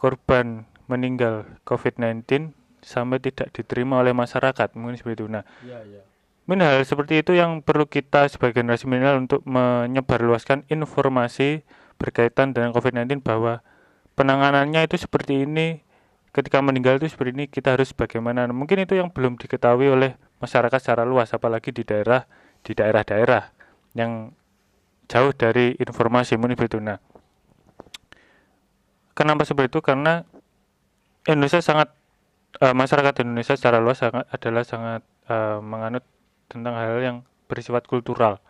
korban meninggal COVID-19 sampai tidak diterima oleh masyarakat, mungkin seperti itu. Nah, iya. Mungkin hal seperti itu yang perlu kita sebagai generasi milenial untuk menyebarluaskan informasi berkaitan dengan COVID-19 bahwa penanganannya itu seperti ini, ketika meninggal itu seperti ini, kita harus bagaimana. Nah, Mungkin itu yang belum diketahui oleh masyarakat secara luas, apalagi di daerah di daerah-daerah yang jauh dari informasi mungkin itu. Nah, kenapa seperti itu? Karena Indonesia sangat eh, masyarakat Indonesia secara luas sangat adalah sangat eh, menganut tentang hal yang bersifat kultural,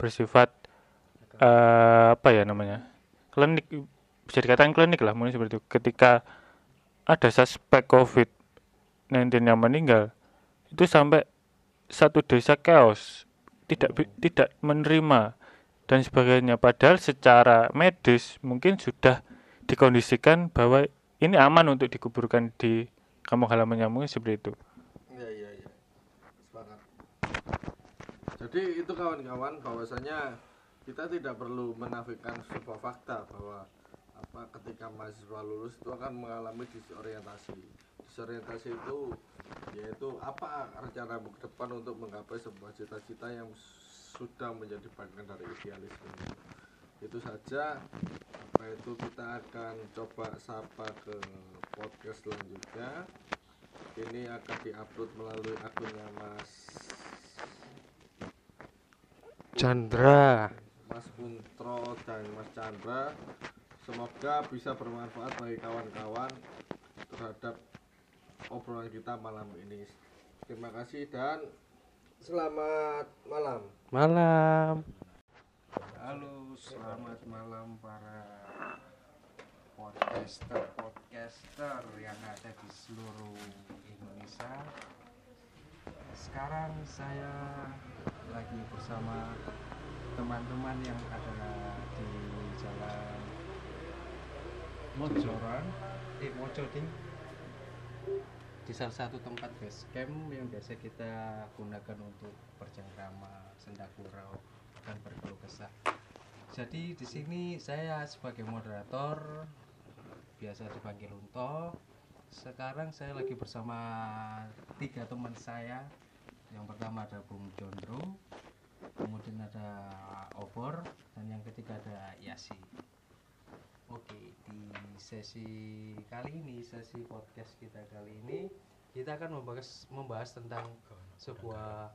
bersifat eh, apa ya namanya klinik bisa dikatakan klinik lah mungkin seperti itu. Ketika ada suspek COVID-19 yang meninggal, itu sampai satu desa chaos, tidak tidak menerima dan sebagainya. Padahal secara medis mungkin sudah dikondisikan bahwa ini aman untuk dikuburkan di kampung halamannya mungkin seperti itu. Iya, iya, iya. Sepakat. Jadi itu kawan-kawan bahwasanya kita tidak perlu menafikan sebuah fakta bahwa apa ketika mahasiswa lulus itu akan mengalami disorientasi. Disorientasi itu yaitu apa rencanamu ke depan untuk menggapai sebuah cita-cita yang sudah menjadi bagian dari idealisme. Itu saja apa itu kita akan coba sapa ke podcast selanjutnya ini akan diupload melalui akunnya Mas Chandra Mas Puntro dan Mas Chandra. Semoga bisa bermanfaat bagi kawan-kawan terhadap obrolan kita malam ini. Terima kasih dan selamat malam. malam Halo, selamat malam para podcaster podcaster yang ada di seluruh Indonesia. Sekarang saya lagi bersama teman-teman yang ada di jalan Mojoran, eh Mojo Ding. di salah satu tempat base camp yang biasa kita gunakan untuk bercengkrama, sendagurau, dan berkeluh kesah. Jadi di sini saya sebagai moderator biasa dipanggil Unto. Sekarang saya lagi bersama tiga teman saya. Yang pertama ada Bung Jondro, kemudian ada Obor, dan yang ketiga ada Yasi. Oke, di sesi kali ini, sesi podcast kita kali ini, kita akan membahas membahas tentang sebuah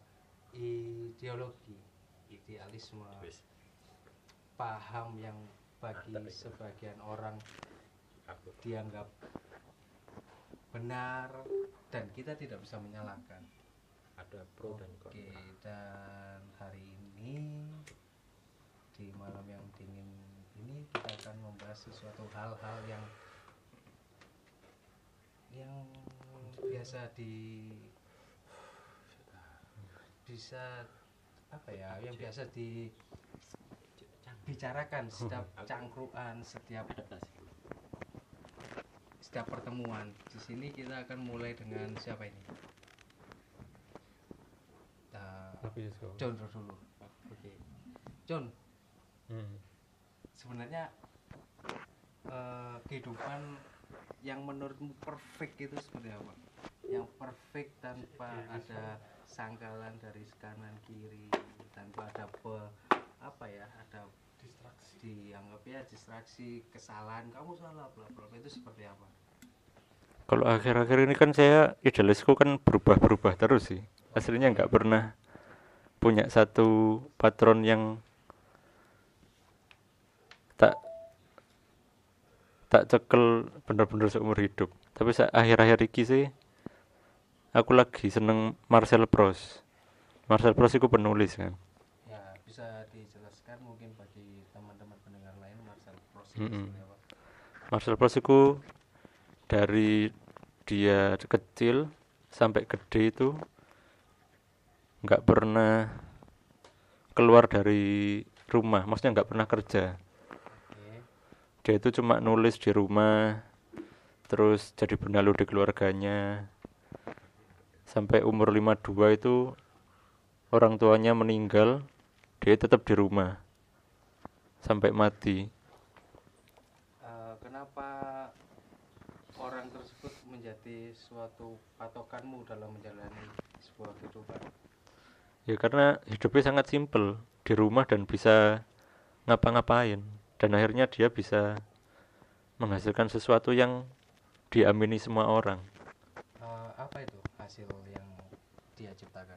ideologi, idealisme, paham yang bagi sebagian orang dianggap benar dan kita tidak bisa menyalahkan. Ada pro dan Oke, dan hari ini di malam yang dingin ini kita akan membahas sesuatu hal-hal yang yang biasa di bisa apa ya yang biasa di bicarakan setiap cangkruan setiap setiap pertemuan. Di sini kita akan mulai dengan siapa ini? Nah, John dulu. Oke. John. Hmm. sebenarnya eh, kehidupan yang menurutmu perfect itu seperti apa? Yang perfect tanpa ada sangkalan dari kanan kiri, tanpa ada pe- apa ya, ada distraksi, dianggap ya distraksi, kesalahan, kamu salah, bla bla itu seperti apa? Kalau akhir-akhir ini kan saya idealisku kan berubah-berubah terus sih. Aslinya nggak pernah punya satu patron yang tak tak cekel bener-bener seumur hidup. Tapi sa- akhir-akhir ini sih aku lagi seneng Marcel Proust. Marcel Proust itu penulis kan. Ya bisa dijelaskan mungkin bagi teman-teman pendengar lain Seperti apa? Marcel Proust itu dari dia kecil sampai gede itu nggak pernah keluar dari rumah. Maksudnya nggak pernah kerja. Dia itu cuma nulis di rumah terus jadi benalu di keluarganya. Sampai umur 52 itu orang tuanya meninggal dia tetap di rumah. Sampai mati kenapa orang tersebut menjadi suatu patokanmu dalam menjalani sebuah kehidupan? ya karena hidupnya sangat simpel di rumah dan bisa ngapa-ngapain dan akhirnya dia bisa menghasilkan sesuatu yang diamini semua orang Eh, apa itu hasil yang dia ciptakan?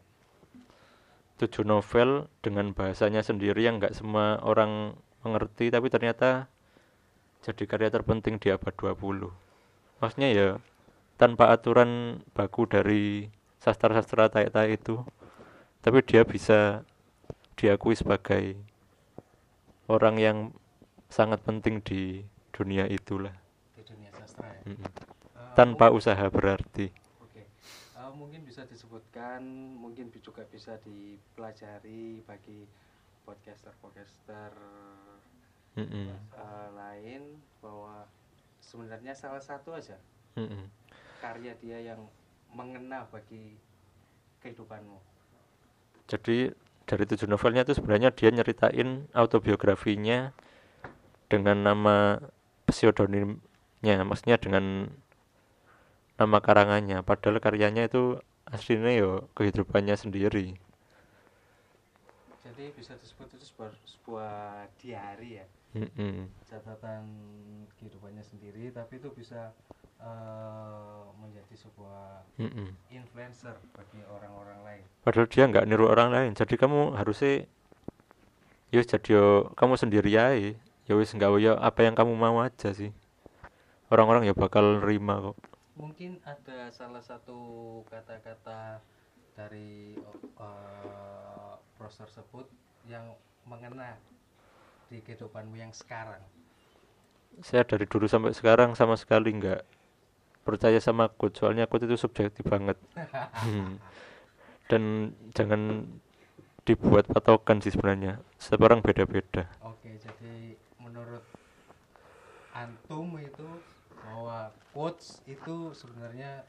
tujuh novel dengan bahasanya sendiri yang nggak semua orang mengerti tapi ternyata jadi karya terpenting di abad 20 maksudnya ya tanpa aturan baku dari sastra-sastra tai-tai itu tapi dia bisa diakui sebagai orang yang sangat penting di dunia itulah di dunia sastra ya. Mm-mm. Eh, tanpa mung- usaha berarti Oke, Eh, mungkin bisa disebutkan, mungkin juga bisa dipelajari bagi podcaster-podcaster Mm-mm. eh, lain bahwa sebenarnya salah satu aja Mm-mm. karya dia yang mengena bagi kehidupanmu. Jadi dari tujuh novelnya itu sebenarnya dia nyeritain autobiografinya dengan nama pseudonimnya, maksudnya dengan nama karangannya. Padahal karyanya itu aslinya yo kehidupannya sendiri. Jadi bisa disebut itu sebuah, sebuah diary ya, Mm-mm. catatan kehidupannya sendiri, tapi itu bisa eh, menjadi sebuah Mm-mm. influencer bagi orang-orang lain. Padahal dia nggak niru orang lain. Jadi kamu harusnya yo jadi yo kamu sendiri aja. Ya wis nggak yo apa yang kamu mau aja sih. Orang-orang ya bakal nerima kok. Mungkin ada salah satu kata-kata dari uh, pros tersebut yang mengena di kehidupanmu yang sekarang. saya dari dulu sampai sekarang sama sekali nggak percaya sama quote soalnya quote itu subjektif banget Hmm. dan jangan dibuat patokan sih sebenarnya setiap orang beda-beda Oke, jadi menurut antum itu bahwa quotes itu sebenarnya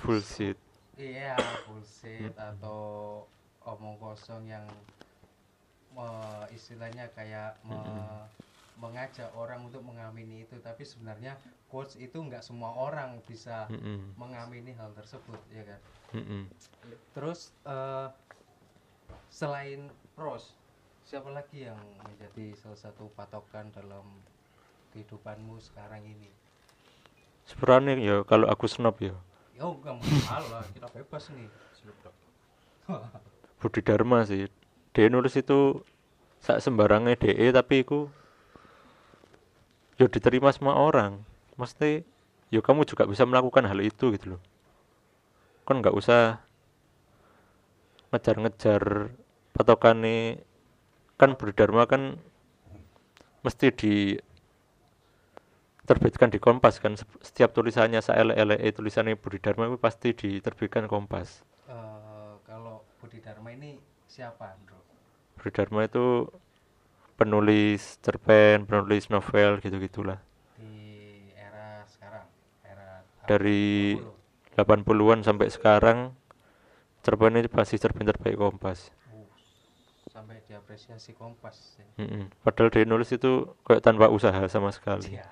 bullshit iya bullshit atau omong kosong yang me- istilahnya kayak me- mengajak orang untuk mengamini itu. Tapi sebenarnya quotes itu nggak semua orang bisa Mm-mm. mengamini hal tersebut ya kan? Mm-mm. terus eh, selain pros siapa lagi yang menjadi salah satu patokan dalam kehidupanmu sekarang ini? Sebenarnya ya kalau aku snob ya. Oh enggak masalah kita bebas nih. Budi Dharma sih dia nulis itu sak sembarangnya DE tapi aku ya diterima semua orang. Mesti ya kamu juga bisa melakukan hal itu gitu loh. Kan nggak usah ngejar-ngejar patokannya kan Budi Dharma kan mesti di terbitkan di Kompas kan. Setiap tulisannya saele ele tulisannya Budi Dharma itu pasti diterbitkan Kompas. Eh, kalau Budi Dharma ini siapa Budi Dharma itu penulis cerpen, penulis novel gitu-gitulah. di era sekarang era Dari 80. 80-an sampai sekarang cerpen itu pasti cerpen terbaik Kompas. Uh, sampai diapresiasi Kompas ya. Mm-mm. Padahal dia nulis itu kayak tanpa usaha sama sekali. Ya,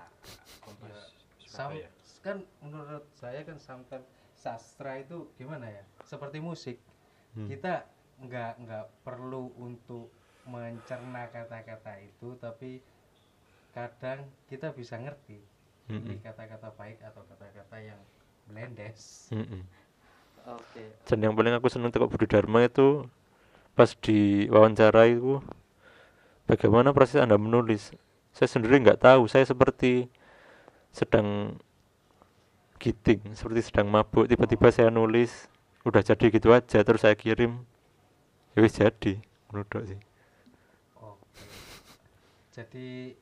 sam- kan menurut saya kan sometimes sastra itu gimana ya seperti musik Hmm. kita nggak nggak perlu untuk mencerna kata-kata itu tapi kadang kita bisa ngerti ini Mm-mm. kata-kata baik atau kata-kata yang melendes Mm-mm. oke Dan yang paling aku seneng teko Budi Dharma itu pas di wawancara itu bagaimana proses Anda menulis. Saya sendiri nggak tahu, saya seperti sedang giting, seperti sedang mabuk. Tiba-tiba saya nulis, udah jadi gitu aja, terus saya kirim, ya wis jadi menurut sih oh. jadi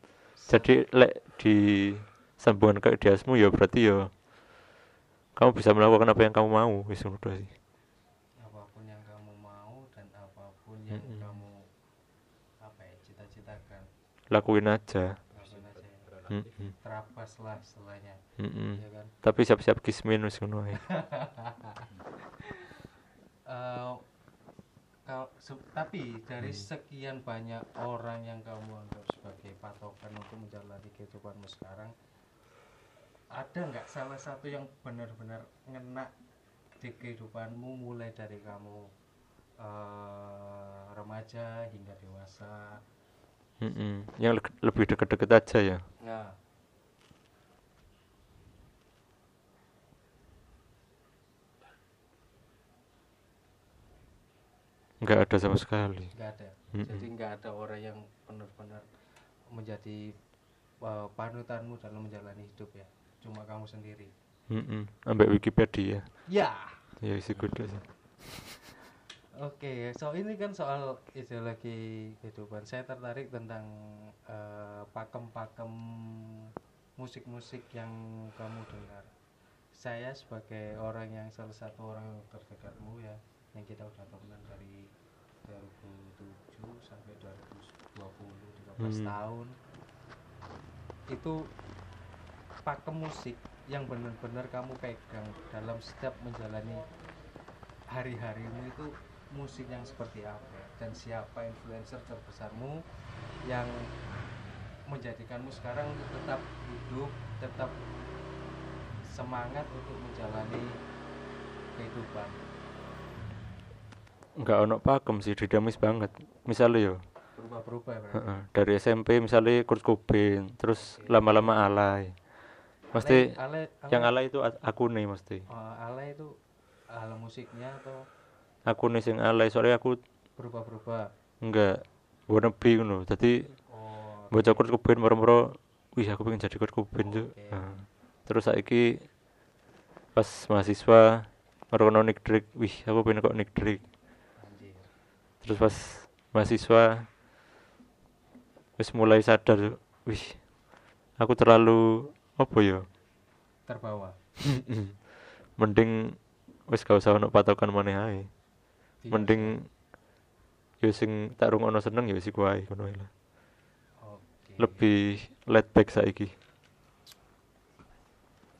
jadi lek di sambungan ke diasmu ya berarti ya kamu bisa melakukan apa yang kamu mau wis menurut sih apa pun yang kamu mau dan apa pun yang mm -hmm. kamu apa ya cita-citakan lakuin aja ya. terapas lah setelahnya mm -hmm. ya kan? tapi siap-siap kismin wis ngono uh, Se- tapi dari sekian banyak orang yang kamu anggap sebagai patokan untuk menjalani kehidupanmu sekarang ada nggak salah satu yang benar-benar ngena di kehidupanmu mulai dari kamu eh, remaja hingga dewasa? Mm-mm. yang le- lebih deket-deket aja ya? Nah nggak ada sama sekali nggak ada Mm-mm. jadi nggak ada orang yang benar-benar menjadi eh, panutanmu dalam menjalani hidup ya cuma kamu sendiri Mm-mm. ambek Wikipedia ya ya isi kudu sih Oke, so ini kan soal ideologi kehidupan. Saya tertarik tentang eh, pakem-pakem musik-musik yang kamu dengar. Saya sebagai orang yang salah satu orang terdekatmu ya, yang kita udah temenan dari 2007 sampai 2020, 13 Hmm. tahun. Itu pakem musik yang benar-benar kamu pegang dalam setiap menjalani hari-harimu itu musik yang seperti apa dan siapa influencer terbesarmu yang menjadikanmu sekarang tetap hidup, tetap semangat untuk menjalani kehidupan. Nggak ono pakem sih dinamis banget. Misalnya yo. Berubah-berubah ya berarti. dari SMP misalnya Kurt Cobain terus lama-lama alay. Mesti Ale, ale, yang alay itu aku nih mesti. Eh, ale itu ala musiknya atau? Aku nih sing alay soalnya aku berubah-berubah. enggak wannabe ngono. Dadi Oh, baca Kurt Cobain moro-moro wih aku pengen jadi Kurt Cobain tuh Oke. terus saiki pas mahasiswa ngerono Nick Drake wih aku pengen kok Nick Drake. Terus pas mahasiswa wis mulai sadar wih aku terlalu apa ya Terbawa. mending wis gak usah ono patokan maneh ae Tidak. mending yo sing tak rungokno seneng ya wis iku ae ngono lah Oke. lebih laid back saiki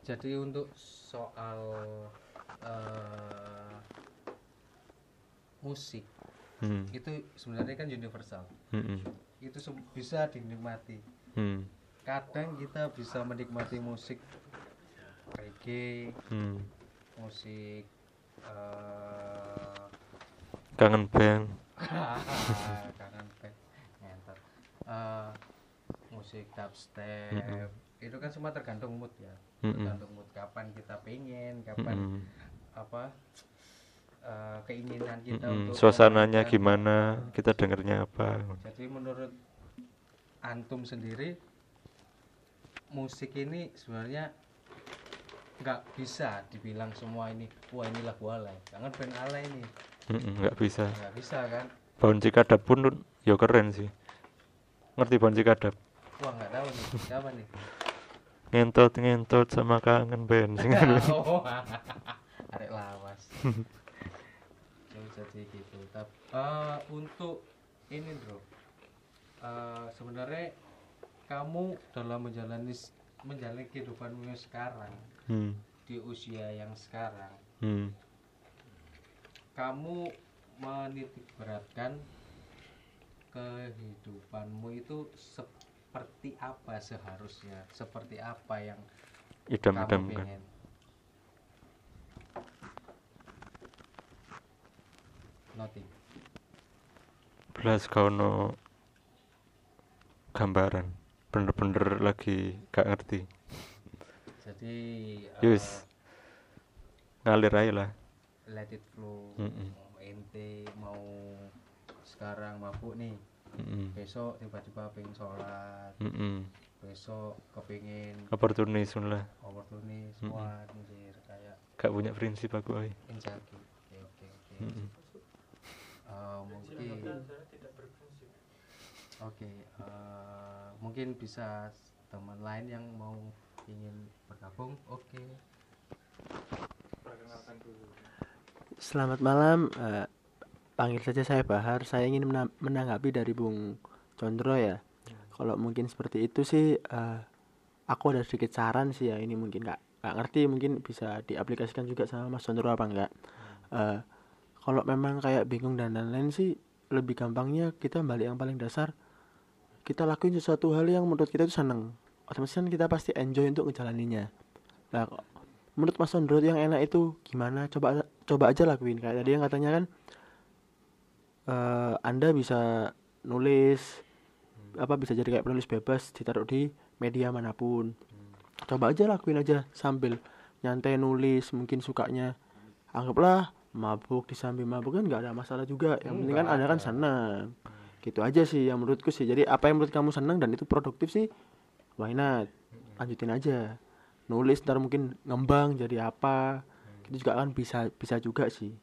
Jadi untuk soal eh, musik hmm. itu sebenarnya kan universal. hmm, Itu bisa dinikmati. hmm. Kadang kita bisa menikmati musik reggae, hmm. musik eh, kangen band kangen band. Eh, musik dubstep. Mm-mm. Itu kan semua tergantung mood ya. Tergantung mood kapan kita pengen, kapan Hmm. apa eh, keinginan kita Mm-mm. untuk suasananya memainkan. gimana? kita dengernya apa? Jadi menurut antum sendiri musik ini sebenarnya nggak bisa dibilang semua ini wah ini lagu alay. Jangan band alay ini. Mm-mm, nggak bisa. Nggak bisa kan? Bawon Cikadap pun yo keren sih. Ngerti Bawon Cikadap wah nggak tahu nih siapa nih? Ngentot ngentot sama kangen band sing oh, arek lawas. Ya, jadi gitu. Tapi untuk ini bro. Eh, sebenarnya kamu dalam menjalani menjalani kehidupanmu sekarang hmm. di usia yang sekarang Hmm. kamu menitik beratkan kehidupanmu itu seperti apa seharusnya? Seperti apa yang kamu idam-idamkan pengen nothing belas kauno gambaran bener-bener lagi gak ngerti jadi Yus. ngalir aja lah let it flow Mm-mm. ente mau sekarang mabuk nih Mm-mm. besok tiba-tiba pengen sholat Mm-mm. besok kepingin opportunis lah opportunis semua anjir kayak gak punya prinsip aku ay. oke oke oke Eh, mungkin oke eh, mungkin bisa teman lain yang mau ingin bergabung. Oke. Selamat malam. eh, panggil saja saya Bahar. Saya ingin mena- menanggapi dari Bung Condro ya. kalau mungkin seperti itu sih eh, aku ada sedikit saran sih ya. Ini mungkin nggak nggak ngerti. Mungkin bisa diaplikasikan juga sama Mas Sondro apa enggak Eh, kalau memang kayak bingung dan lain-lain sih lebih gampangnya kita balik yang paling dasar. Kita lakuin sesuatu hal yang menurut kita itu seneng. Otomatis kan kita pasti enjoy untuk ngejalaninya. Nah menurut Mas Sondro yang enak itu gimana? Coba coba aja lakuin. Kayak tadi yang katanya kan eh, Anda bisa nulis apa bisa jadi kayak penulis bebas ditaruh di media mana pun. Coba aja lakuin aja sambil nyantai nulis mungkin sukanya. Anggaplah mabuk di samping mabuk kan nggak ada masalah juga. Yang penting kan anda kan ada. senang gitu aja sih yang menurutku sih. Jadi apa yang menurut kamu senang dan itu produktif sih? Why not? Lanjutin aja. Nulis ntar mungkin ngembang jadi apa. Itu juga kan bisa bisa juga sih.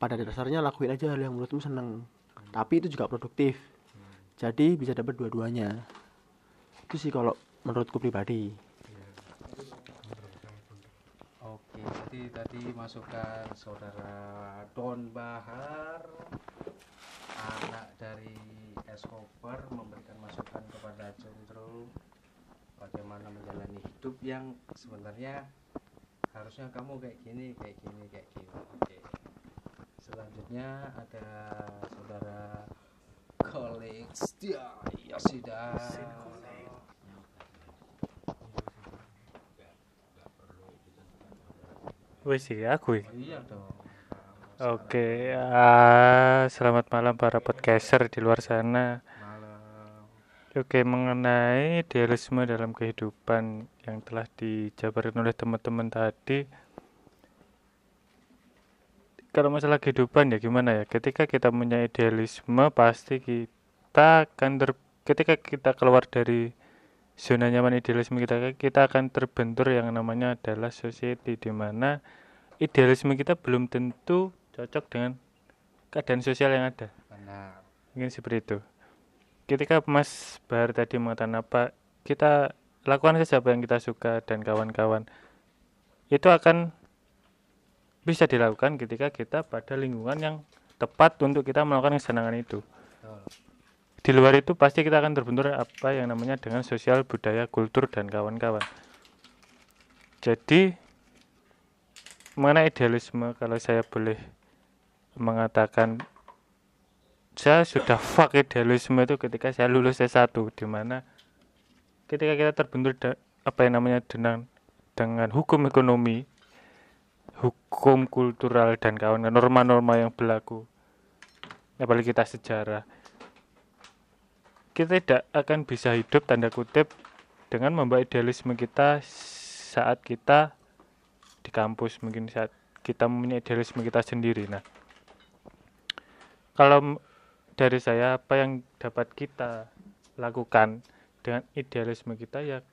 Pada dasarnya lakuin aja hal yang menurutmu seneng. Tapi itu juga produktif. Jadi bisa dapat dua-duanya. Itu sih kalau menurutku pribadi Oke, jadi tadi masukan saudara Don Bahar, anak dari Escobar memberikan masukan kepada Condro bagaimana menjalani hidup yang sebenarnya harusnya kamu kayak gini, kayak gini, kayak gini. Oke. Selanjutnya ada saudara Kolik Setia Yasida. Wis sih aku. ya. Iya dong. Oke, ah, selamat malam para podcaster di luar sana. Malam. Oke, mengenai idealisme dalam kehidupan yang telah dijabarkan oleh teman-teman tadi. Kalau masalah kehidupan ya gimana ya? Ketika kita punya idealisme, pasti kita akan ter ketika kita keluar dari zona nyaman idealisme kita, kita akan terbentur yang namanya adalah society di mana idealisme kita belum tentu cocok dengan keadaan sosial yang ada. Benar. Mungkin seperti itu. Ketika Mas Bahar tadi mengatakan apa, kita lakukan saja apa yang kita suka dan kawan-kawan. Itu akan bisa dilakukan ketika kita pada lingkungan yang tepat untuk kita melakukan kesenangan itu. Betul. Di luar itu pasti kita akan terbentur apa yang namanya dengan sosial, budaya, kultur, dan kawan-kawan. Jadi, mengenai idealisme, kalau saya boleh mengatakan saya sudah fuck idealisme itu ketika saya lulus S1 di mana ketika kita terbentur apa yang namanya dengan dengan hukum ekonomi hukum kultural dan kawan norma-norma yang berlaku apalagi kita sejarah kita tidak akan bisa hidup tanda kutip dengan membawa idealisme kita saat kita di kampus mungkin saat kita mempunyai idealisme kita sendiri nah kalau dari saya apa yang dapat kita lakukan dengan idealisme kita ya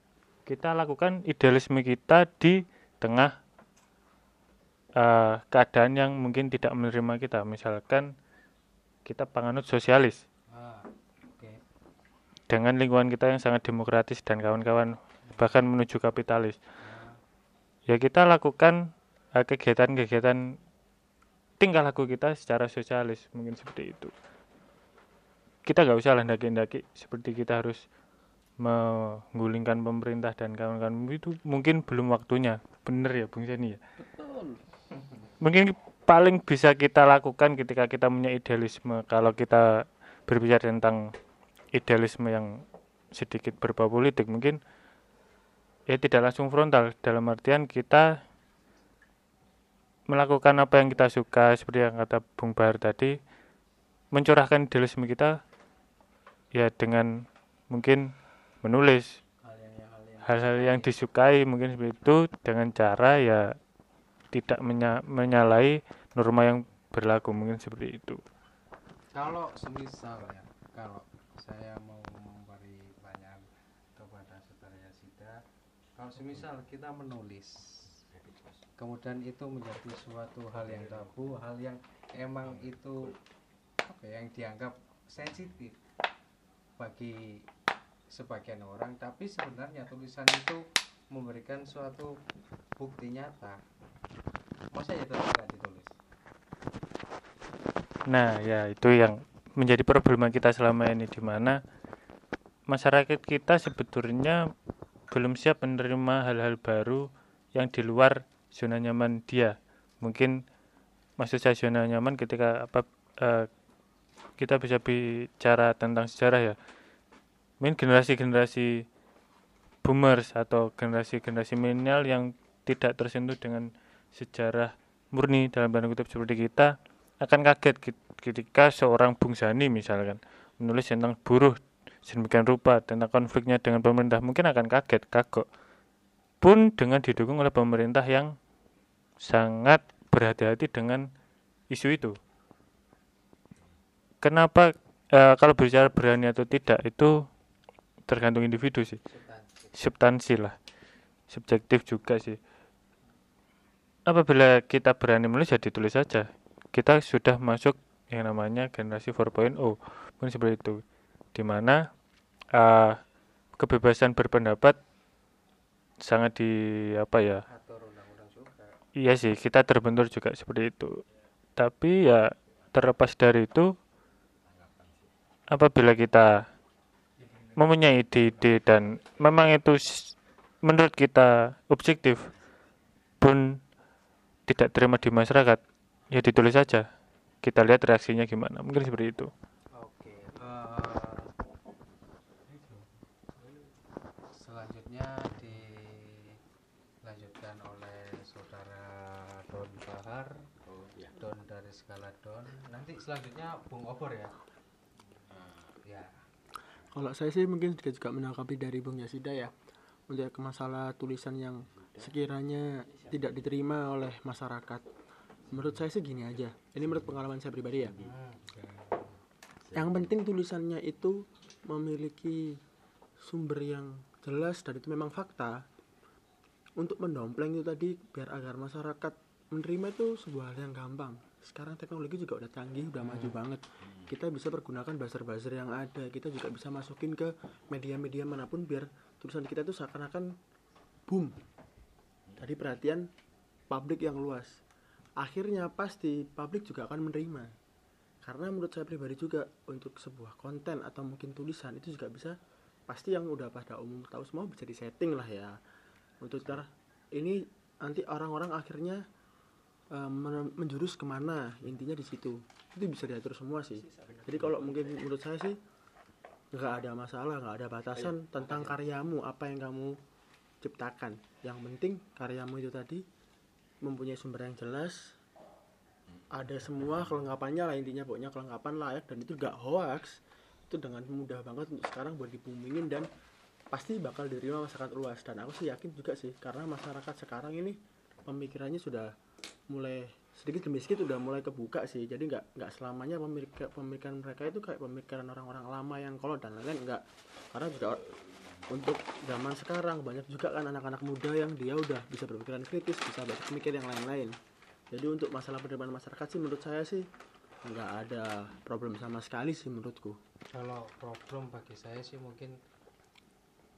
kita lakukan idealisme kita di tengah eh, keadaan yang mungkin tidak menerima kita misalkan kita penganut sosialis. Dengan lingkungan kita yang sangat demokratis dan kawan-kawan bahkan menuju kapitalis. Ya kita lakukan eh, kegiatan-kegiatan tingkah laku kita secara sosialis mungkin seperti itu. Kita nggak usah lah ndaki-ndaki seperti kita harus menggulingkan pemerintah dan kawan-kawan. Itu mungkin belum waktunya. Bener ya Bung Seni ya? Mungkin paling bisa kita lakukan ketika kita punya idealisme kalau kita berbicara tentang idealisme yang sedikit berbau politik mungkin ya tidak langsung frontal. Dalam artian kita melakukan apa yang kita suka seperti yang kata Bung Bahar tadi mencurahkan idealisme kita ya dengan mungkin menulis hal-hal yang disukai mungkin seperti itu dengan cara ya tidak menya- menyalahi norma yang berlaku mungkin seperti itu. Kalau semisal ya kalau saya mau memberi pertanyaan kepada saudara Yasida kalau semisal kita menulis kemudian itu menjadi suatu hal yang tabu hal yang emang itu apa ya, yang dianggap sensitif bagi sebagian orang tapi sebenarnya tulisan itu memberikan suatu bukti nyata. Masa ya tetap nggak ditulis? Nah, ya itu yang menjadi problema kita selama ini di mana masyarakat kita sebetulnya belum siap menerima hal-hal baru yang di luar zona nyaman dia. Mungkin maksud saya zona nyaman ketika apa eh, kita bisa bicara tentang sejarah ya. Mungkin generasi-generasi boomers atau generasi-generasi milenial yang tidak tersentuh dengan sejarah murni dalam tanda kutip seperti kita akan kaget kit- ketika seorang Bung Sani misalkan menulis tentang buruh sedemikian rupa tentang konfliknya dengan pemerintah mungkin akan kaget kagok. Pun dengan didukung oleh pemerintah yang sangat berhati-hati dengan isu itu. Kenapa eh, kalau bicara berani atau tidak itu tergantung individu sih. Substansi lah. Subjektif juga sih. Apabila kita berani menulis ya ditulis saja. Kita sudah masuk yang namanya generasi 4.0 mungkin seperti itu. Di mana uh, kebebasan berpendapat sangat di apa ya? Iya sih kita terbentur juga seperti itu. Tapi ya terlepas dari itu apabila kita mempunyai ide-ide dan memang itu menurut kita objektif pun tidak terima di masyarakat ya ditulis saja kita lihat reaksinya gimana mungkin seperti itu Oke. eh, selanjutnya dilanjutkan oleh saudara Don Bahar, Don dari skala Don. Nanti selanjutnya Bung Obor ya. Ya. Kalau saya sih mungkin juga juga menanggapi dari Bung Yasida ya untuk ke masalah tulisan yang sekiranya tidak diterima oleh masyarakat. Menurut saya sih gini aja. Ini menurut pengalaman saya pribadi ya. Yang penting tulisannya itu memiliki sumber yang jelas dan itu memang fakta. Untuk mendompleng itu tadi biar agar masyarakat menerima itu sebuah hal yang gampang. Sekarang teknologi juga udah canggih, udah maju banget. Kita bisa pergunakan buzzer-buzzer yang ada. Kita juga bisa masukin ke media-media mana pun biar tulisan kita itu seakan-akan boom. Tadi perhatian publik yang luas. Akhirnya pasti publik juga akan menerima. Karena menurut saya pribadi juga untuk sebuah konten atau mungkin tulisan itu juga bisa pasti yang udah pada umum tahu semua bisa disetting lah ya. Untuk ntar ini nanti orang-orang akhirnya men- menjurus ke mana intinya di situ. Itu bisa diatur semua sih. Jadi kalau mungkin menurut saya sih nggak ada masalah nggak ada batasan tentang karyamu apa yang kamu ciptakan. Yang penting karyamu itu tadi mempunyai sumber yang jelas. Ada semua kelengkapannya lah intinya pokoknya kelengkapan layak dan itu gak hoax. Itu dengan mudah banget untuk sekarang buat dibumingin dan pasti bakal diterima masyarakat luas. Dan aku sih yakin juga sih karena masyarakat sekarang ini pemikirannya sudah mulai sedikit demi sedikit udah mulai kebuka sih. Jadi nggak nggak selamanya pemikir, pemikiran mereka itu kayak pemikiran orang-orang lama yang kolot dan lain-lain enggak karena juga untuk zaman sekarang banyak juga kan anak-anak muda yang dia udah bisa berpikiran kritis bisa berpikir yang lain-lain jadi untuk masalah penerimaan masyarakat sih menurut saya sih nggak ada problem sama sekali sih menurutku Kalau problem bagi saya sih mungkin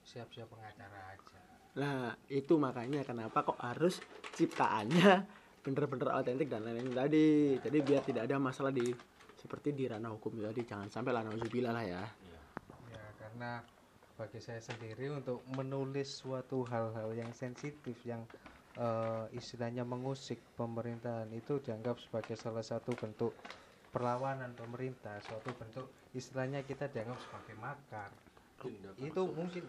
siap-siap pengacara aja. Nah, itu makanya kenapa kok harus ciptaannya bener-bener autentik dan lain-lain tadi. Jadi biar tidak ada masalah di seperti di ranah hukum tadi. Jangan sampai lah nauzubillah lah ya. Ya, karena bagi saya sendiri untuk menulis suatu hal-hal yang sensitif yang eh, istilahnya mengusik pemerintahan itu dianggap sebagai salah satu bentuk perlawanan pemerintah, suatu bentuk istilahnya kita dianggap sebagai makar. Itu mungkin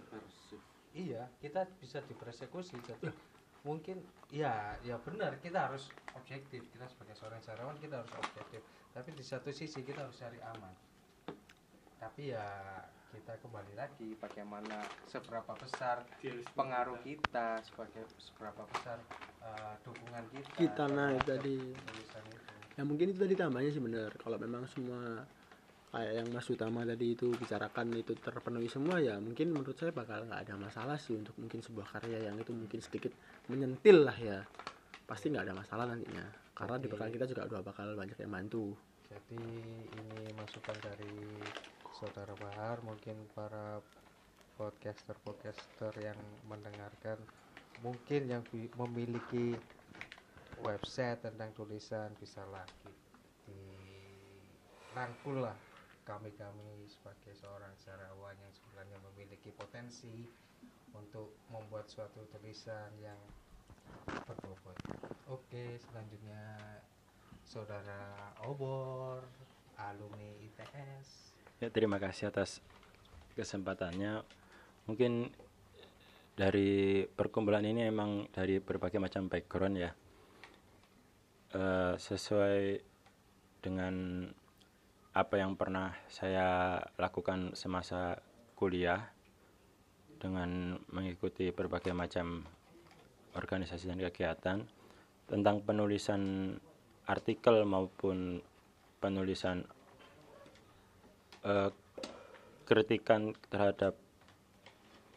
iya, kita bisa dipersekusi jadi mungkin ya ya benar kita harus objektif. Kita sebagai seorang sejarawan kita harus objektif. Tapi di satu sisi kita harus cari aman. Tapi ya kita kembali lagi bagaimana seberapa besar pengaruh kita sebagai seberapa besar eh, dukungan kita Kita nah itu terhadap tadi. Ya mungkin itu tadi tambahnya sih bener. Kalau memang semua kayak yang Mas Utama tadi itu bicarakan itu terpenuhi semua ya mungkin menurut saya bakal nggak ada masalah sih untuk mungkin sebuah karya yang itu mungkin sedikit menyentil lah ya pasti nggak ada masalah nantinya karena di Oke. belakang kita juga udah bakal banyak yang bantu jadi ini masukan dari saudara Bahar mungkin para podcaster podcaster yang mendengarkan mungkin yang memiliki website tentang tulisan bisa lagi dirangkul lah kami-kami sebagai seorang sejarawan yang sebenarnya memiliki potensi untuk membuat suatu tulisan yang berbobot. Oke, selanjutnya saudara Obor, alumni ITS. Ya, terima kasih atas kesempatannya. Mungkin dari perkumpulan ini emang dari berbagai macam background ya. Eh, sesuai dengan apa yang pernah saya lakukan semasa kuliah dengan mengikuti berbagai macam organisasi dan kegiatan tentang penulisan artikel maupun penulisan eh, kritikan terhadap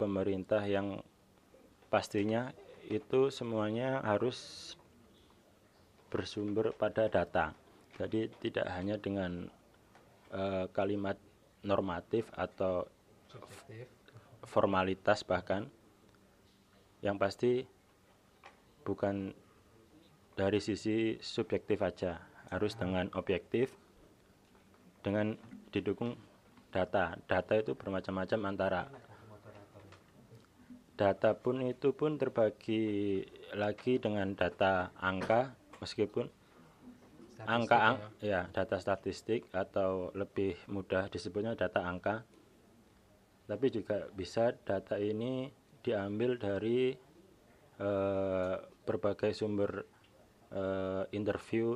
pemerintah yang pastinya itu semuanya harus bersumber pada data. Jadi tidak hanya dengan eh, kalimat normatif atau Subjektif. formalitas bahkan yang pasti bukan dari sisi subjektif aja harus dengan objektif dengan didukung data. Data itu bermacam-macam antara data pun itu pun terbagi lagi dengan data angka meskipun Statistik angka ya. ang ya. data statistik atau lebih mudah disebutnya data angka. Tapi juga bisa data ini diambil dari eh, berbagai sumber eh, interview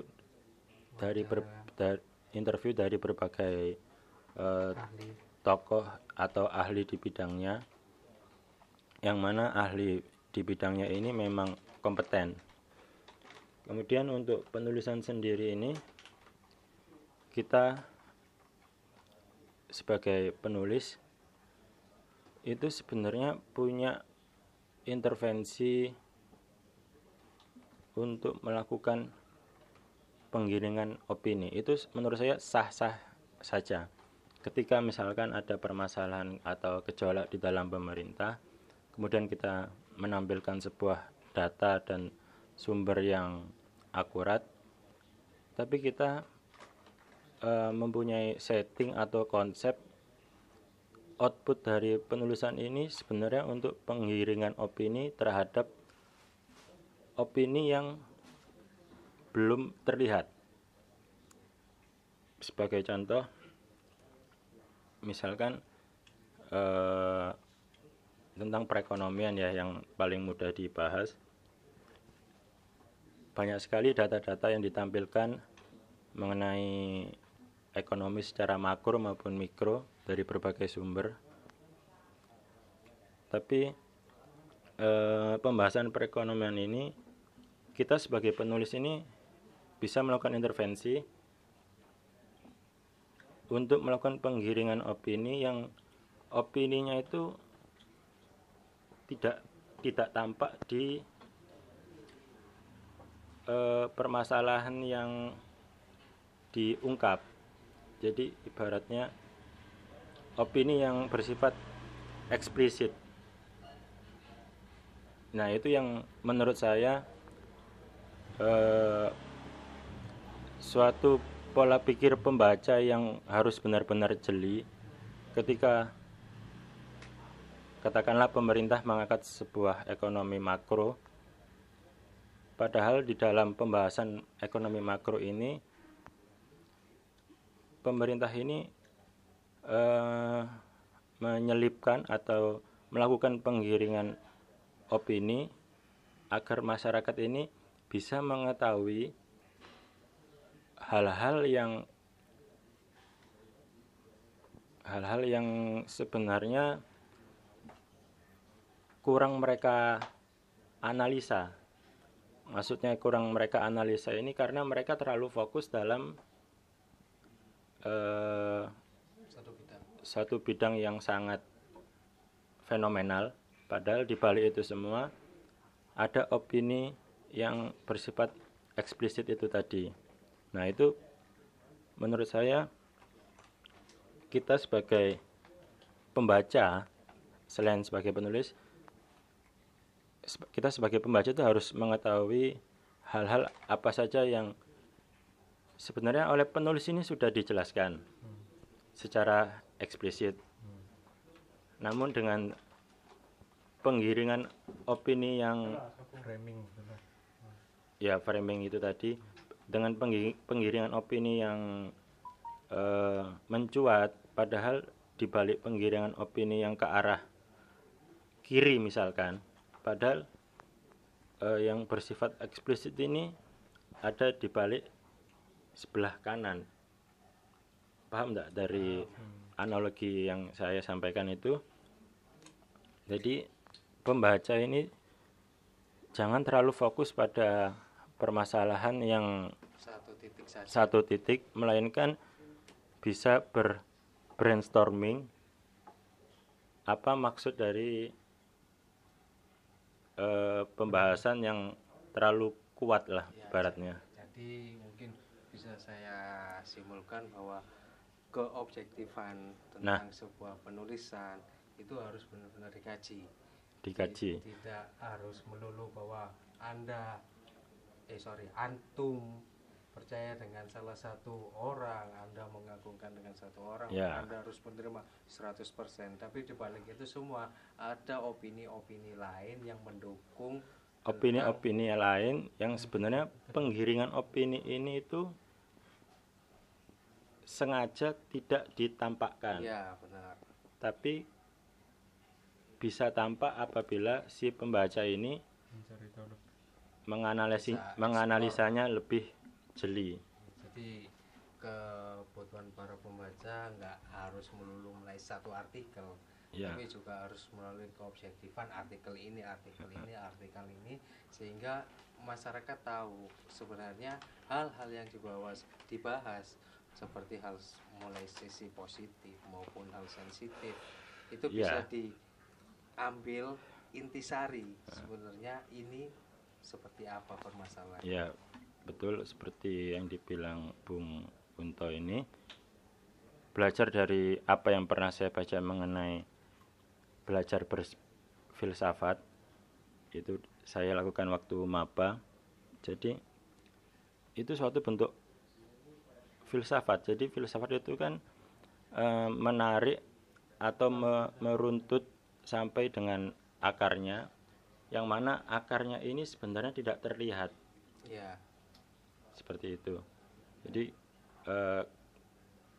dari ber, da- interview dari berbagai eh, tokoh atau ahli di bidangnya yang mana ahli di bidangnya ini memang kompeten. Kemudian untuk penulisan sendiri ini kita sebagai penulis itu sebenarnya punya intervensi untuk melakukan penggiringan opini. Itu menurut saya sah-sah saja ketika misalkan ada permasalahan atau gejolak di dalam pemerintah, kemudian kita menampilkan sebuah data dan sumber yang akurat, tapi kita eh, mempunyai setting atau konsep output dari penulisan ini sebenarnya untuk penggiringan opini terhadap opini yang belum terlihat. Sebagai contoh, misalkan eh, tentang perekonomian ya yang paling mudah dibahas banyak sekali data-data yang ditampilkan mengenai ekonomi secara makro maupun mikro dari berbagai sumber. Tapi eh, pembahasan perekonomian ini kita sebagai penulis ini bisa melakukan intervensi untuk melakukan penggiringan opini yang opininya itu tidak tidak tampak di eh, permasalahan yang diungkap. Jadi ibaratnya opini yang bersifat eksplisit. Nah itu yang menurut saya eh, suatu pola pikir pembaca yang harus benar-benar jeli. Ketika katakanlah pemerintah mengangkat sebuah ekonomi makro padahal di dalam pembahasan ekonomi makro ini pemerintah ini eh, menyelipkan atau melakukan penggiringan opini agar masyarakat ini bisa mengetahui hal-hal yang hal-hal yang sebenarnya kurang mereka analisa. Maksudnya kurang mereka analisa ini karena mereka terlalu fokus dalam eh, satu bidang satu bidang yang sangat fenomenal. Padahal di balik itu semua ada opini yang bersifat eksplisit itu tadi. Nah itu menurut saya kita sebagai pembaca selain sebagai penulis kita sebagai pembaca itu harus mengetahui hal-hal apa saja yang sebenarnya oleh penulis ini sudah dijelaskan secara eksplisit. Namun dengan penggiringan opini yang framing ya framing itu tadi dengan penggi- penggiringan opini yang eh, mencuat padahal di balik penggiringan opini yang ke arah kiri misalkan padahal eh, yang bersifat eksplisit ini ada di balik sebelah kanan. Paham enggak dari analogi yang saya sampaikan itu? Jadi pembaca ini jangan terlalu fokus pada permasalahan yang satu titik saja. satu titik melainkan bisa ber brainstorming. Apa maksud dari eh, pembahasan yang terlalu kuat lah Ya, baratnya? jadi mungkin bisa saya simpulkan bahwa keobjektifan Nah. tentang sebuah penulisan itu harus benar-benar dikaji. Dikaji. Ti- tidak harus melulu bahwa anda eh sorry antum percaya dengan salah satu orang anda mengagungkan dengan satu orang Ya. anda harus menerima 100% tapi dibalik itu semua ada opini-opini lain yang mendukung tentang- opini-opini lain yang sebenarnya penggiringan opini ini itu sengaja tidak ditampakkan ya benar tapi bisa tampak apabila si pembaca ini Mencari tahu lebih. Menganalisi Bisa menganalisanya lebih jeli. Jadi kebutuhan para pembaca nggak harus melulu melalui satu artikel ya tapi juga harus melalui keobjektifan artikel ini artikel ini artikel ini sehingga masyarakat tahu sebenarnya hal-hal yang dibahas dibahas seperti hal mulai sisi positif maupun hal sensitif itu bisa Ya. diambil intisari. Sebenarnya ini seperti apa permasalahan Ya, betul seperti yang dibilang Bung Kunto ini. Belajar dari apa yang pernah saya baca mengenai belajar berfilsafat itu saya lakukan waktu maba. Jadi itu suatu bentuk filsafat. Jadi filsafat itu kan eh, menarik atau me- meruntut sampai dengan akarnya yang mana akarnya ini sebenarnya tidak terlihat ya seperti itu. Jadi eh,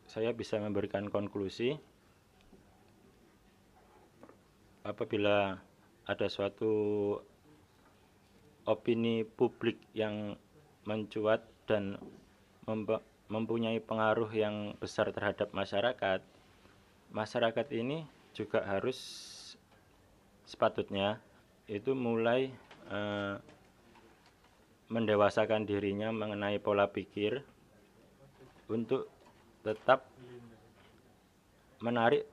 saya bisa memberikan konklusi apabila ada suatu opini publik yang mencuat dan mempunyai pengaruh yang besar terhadap masyarakat, masyarakat ini juga harus sepatutnya itu mulai eh, mendewasakan dirinya mengenai pola pikir untuk tetap menarik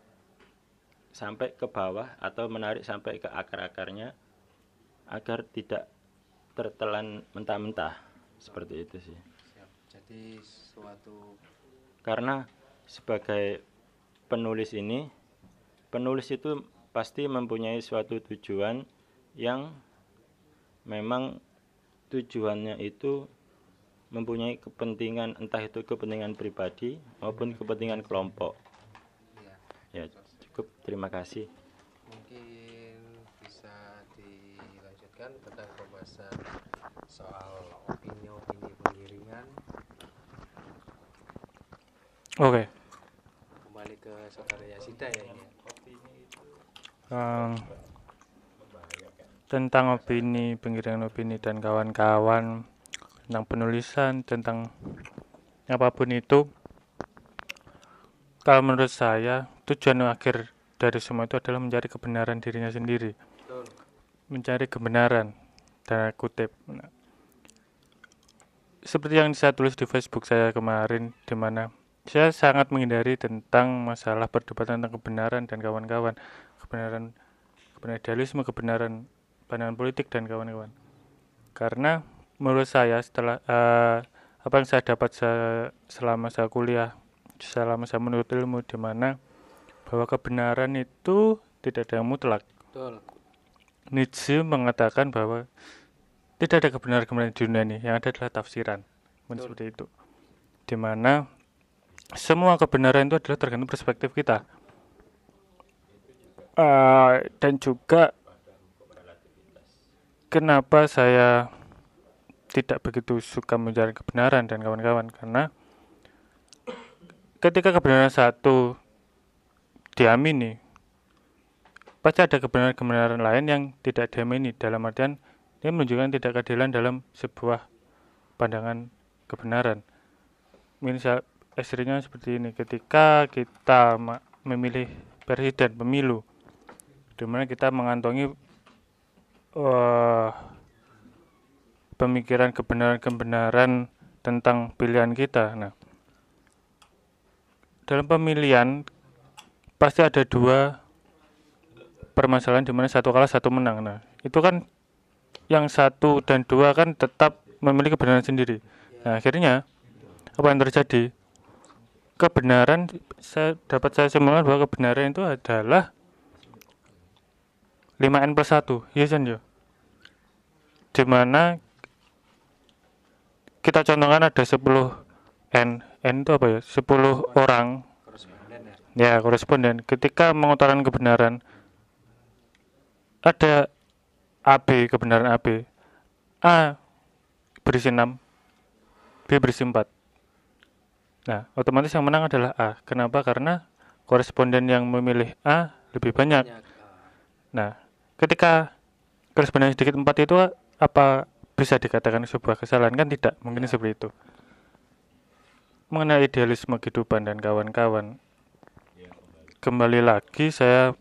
sampai ke bawah atau menarik sampai ke akar-akarnya agar tidak tertelan mentah-mentah. Seperti itu sih. Siap. Jadi suatu karena sebagai penulis ini penulis itu pasti mempunyai suatu tujuan yang memang tujuannya itu mempunyai kepentingan entah itu kepentingan pribadi maupun kepentingan kelompok. Ya ya cukup. Terima kasih. Mungkin bisa dilanjutkan tentang pembahasan soal opini-opini penggiringan Oke. kembali ke saudara Yasida ya ini ya. Tentang opini, penggiringan opini dan kawan-kawan tentang penulisan, tentang apa pun itu. Kalau menurut saya, tujuan akhir dari semua itu adalah mencari kebenaran dirinya sendiri. Betul. Mencari kebenaran, dan kutip. Nah, seperti yang saya tulis di Facebook saya kemarin, di mana saya sangat menghindari tentang masalah perdebatan tentang kebenaran dan kawan-kawan kebenaran kebenaran idealisme kebenaran pandangan politik dan kawan-kawan. Karena menurut saya setelah eh, apa yang saya dapat se- selama saya kuliah selama saya menuntut ilmu di mana bahwa kebenaran itu tidak ada yang mutlak. Betul. Nietzsche mengatakan bahwa tidak ada kebenaran-kebenaran di dunia ini yang ada adalah tafsiran. Betul. seperti itu. Di mana semua kebenaran itu adalah tergantung perspektif kita. Eh, dan juga kenapa saya tidak begitu suka mencari kebenaran dan kawan-kawan? Karena ketika kebenaran satu diamini pasti ada kebenaran-kebenaran lain yang tidak diamini. Dalam artian ini menunjukkan tidak keadilan dalam sebuah pandangan kebenaran. Misal ekstrimnya seperti ini. Ketika kita memilih presiden pemilu di mana kita mengantongi eh, pemikiran kebenaran-kebenaran tentang pilihan kita. Nah, dalam pemilihan pasti ada dua permasalahan di mana satu kalah satu menang. Nah, itu kan yang satu dan dua kan tetap memiliki kebenaran sendiri. Nah, akhirnya apa yang terjadi? Kebenaran saya dapat saya simpulkan bahwa kebenaran itu adalah 5n plus 1 iya kan ya di mana kita contohkan ada 10 n. N itu apa ya? 10 orang. Ya koresponden. Ketika mengutarakan kebenaran ada AB kebenaran AB A berisi 6 B berisi 4 nah otomatis yang menang adalah A. Kenapa? Karena koresponden yang memilih A lebih banyak. Nah, ketika koresponden sedikit empat itu apa bisa dikatakan sebuah kesalahan? Kan tidak mungkin seperti itu. Mengenai idealisme kehidupan dan kawan-kawan. Kembali. Lagi saya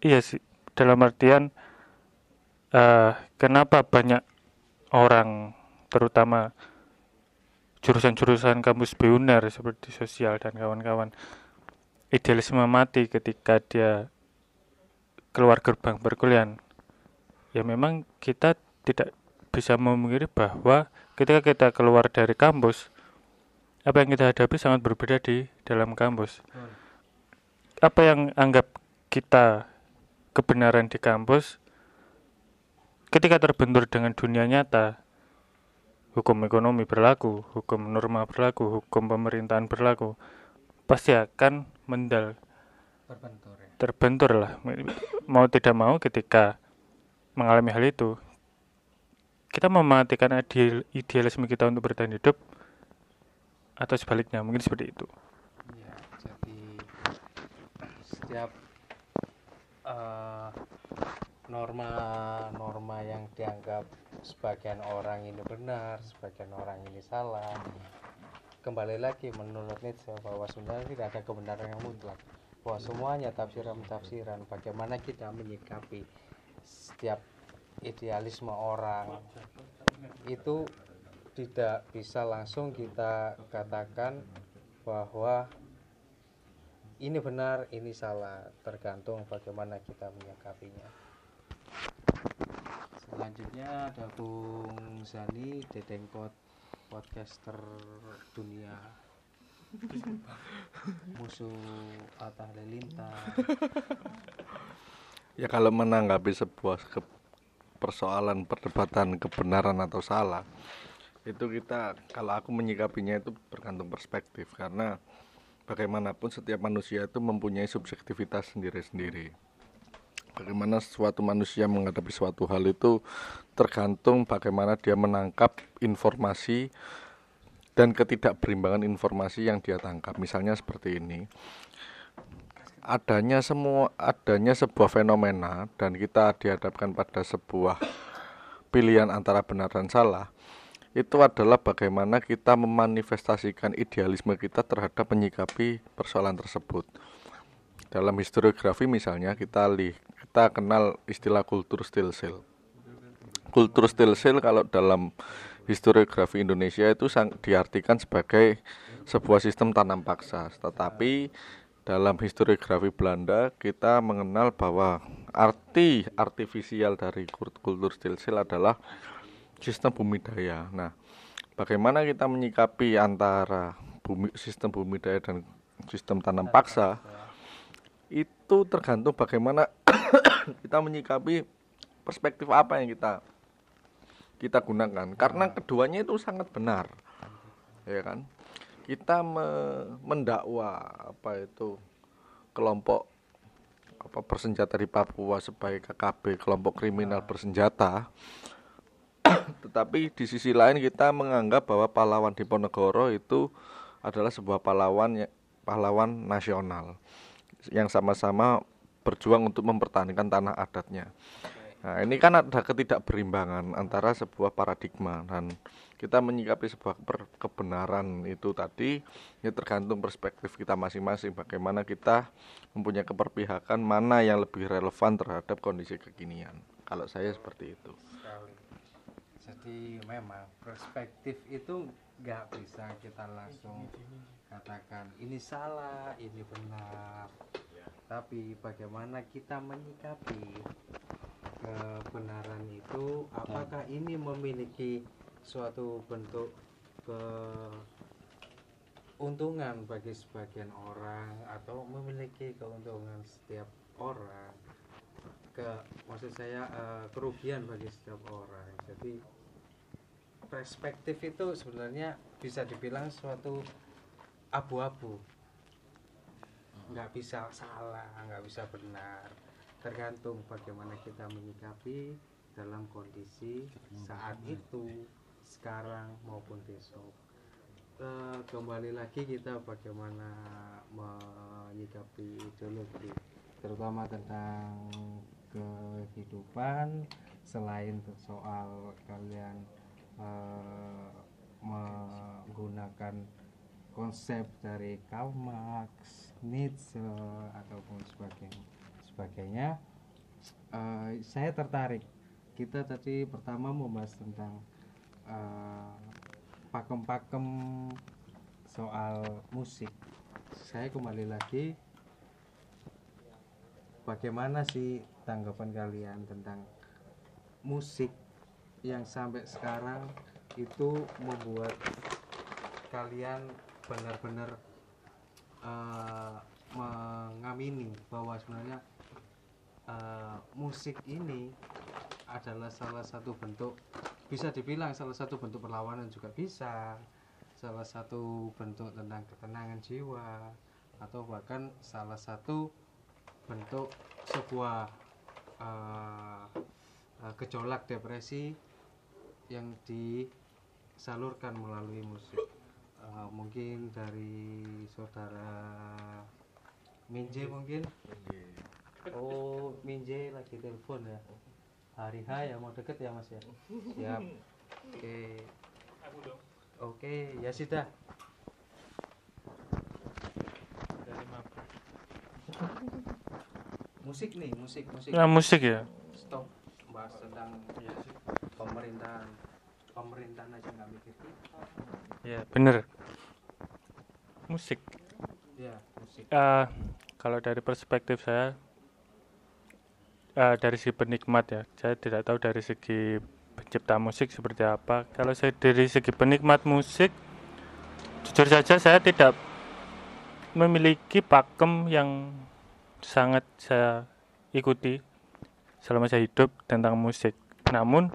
iya sih dalam artian eh, kenapa banyak orang terutama jurusan-jurusan kampus BUNER seperti sosial dan kawan-kawan idealisme mati ketika dia keluar gerbang perkuliahan ya memang kita tidak bisa memungkiri bahwa ketika kita keluar dari kampus apa yang kita hadapi sangat berbeda di dalam kampus. Apa yang anggap kita kebenaran di kampus ketika terbentur dengan dunia nyata hukum ekonomi berlaku hukum norma berlaku hukum pemerintahan berlaku pasti akan mendal berbentur ya. terbentur lah. Mau tidak mau ketika mengalami hal itu kita mematikan ideal, idealisme kita untuk bertahan hidup atau sebaliknya mungkin seperti itu Iya, jadi setiap eh, norma-norma yang dianggap sebagian orang ini benar, sebagian orang ini salah. Kembali lagi menurut Nietzsche bahwa sebenarnya tidak ada kebenaran yang mutlak. Bahwa semuanya tafsiran-tafsiran bagaimana kita menyikapi setiap idealisme orang itu tidak bisa langsung kita katakan bahwa ini benar, ini salah, tergantung bagaimana kita menyikapinya. Selanjutnya ada Bung Zani, Dedengkot, podcaster dunia, musuh Atta Halilintar. Ya kalau menanggapi sebuah ke- persoalan perdebatan kebenaran atau salah itu kita kalau aku menyikapinya itu bergantung perspektif karena bagaimanapun setiap manusia itu mempunyai subjektivitas sendiri-sendiri. Bagaimana suatu manusia menghadapi suatu hal itu tergantung bagaimana dia menangkap informasi dan ketidakberimbangan informasi yang dia tangkap. Misalnya seperti ini adanya semua adanya sebuah fenomena dan kita dihadapkan pada sebuah pilihan antara benar dan salah itu adalah bagaimana kita memanifestasikan idealisme kita terhadap menyikapi persoalan tersebut. Dalam historiografi misalnya kita li kita kenal istilah kultur stilsel kultur stilsel kalau dalam historiografi Indonesia itu sang, diartikan sebagai sebuah sistem tanam paksa tetapi dalam historiografi Belanda kita mengenal bahwa arti artifisial dari kul- kultur stilsel adalah sistem bumi daya. Nah, bagaimana kita menyikapi antara bumi sistem bumi daya dan sistem tanam paksa? Itu tergantung bagaimana kita menyikapi perspektif apa yang kita kita gunakan. Karena keduanya itu sangat benar. Ya kan kita me- mendakwa apa itu kelompok apa bersenjata di Papua sebagai KKB kelompok kriminal bersenjata. Tetapi di sisi lain kita menganggap bahwa pahlawan Diponegoro itu adalah sebuah pahlawan ya- pahlawan nasional yang sama-sama berjuang untuk mempertahankan tanah adatnya. Nah, ini kan ada ketidakberimbangan antara sebuah paradigma dan kita menyikapi sebuah kebenaran itu tadi ya tergantung perspektif kita masing-masing bagaimana kita mempunyai keperpihakan mana yang lebih relevan terhadap kondisi kekinian. Kalau saya seperti itu. jadi memang perspektif itu nggak bisa kita langsung katakan ini salah ini benar tapi bagaimana kita menyikapi kebenaran itu apakah ini memiliki suatu bentuk keuntungan bagi sebagian orang atau memiliki keuntungan setiap orang. Ke maksud saya eh, kerugian bagi setiap orang. Jadi perspektif itu sebenarnya bisa dibilang suatu abu-abu. Nggak bisa salah nggak bisa benar. Tergantung bagaimana kita menyikapi dalam kondisi saat itu sekarang maupun besok. Eh, kembali lagi kita bagaimana menyikapi ideologi terutama tentang kehidupan. Selain soal kalian eh, menggunakan konsep dari Karl Marx, Nietzsche ataupun sebagainya sebagainya eh, saya tertarik. Kita tadi pertama membahas tentang eh, pakem-pakem soal musik. Saya kembali lagi bagaimana sih tanggapan kalian tentang musik yang sampai sekarang itu membuat kalian benar-benar eh, mengamini bahwa sebenarnya eh, musik ini adalah salah satu bentuk bisa dibilang salah satu bentuk perlawanan juga bisa. Salah satu bentuk tentang ketenangan jiwa atau bahkan salah satu bentuk sebuah eh, eh, gejolak depresi yang disalurkan melalui musik. Eh, mungkin dari saudara Minje mungkin? Oh Minje lagi telepon ya hari H ya mau deket ya mas ya? Siap. Oke. Oke ya sudah. Musik nih musik musik. Nah, musik ya. stop bahas tentang pemerintahan. Pemerintahan aja nggak mikir. Ya, bener. Musik. ya musik. Eh, kalau dari perspektif saya eh, dari segi penikmat ya, saya tidak tahu dari segi pencipta musik seperti apa. Kalau saya dari segi penikmat musik, jujur saja saya tidak memiliki pakem yang sangat saya ikuti selama saya hidup tentang musik. Namun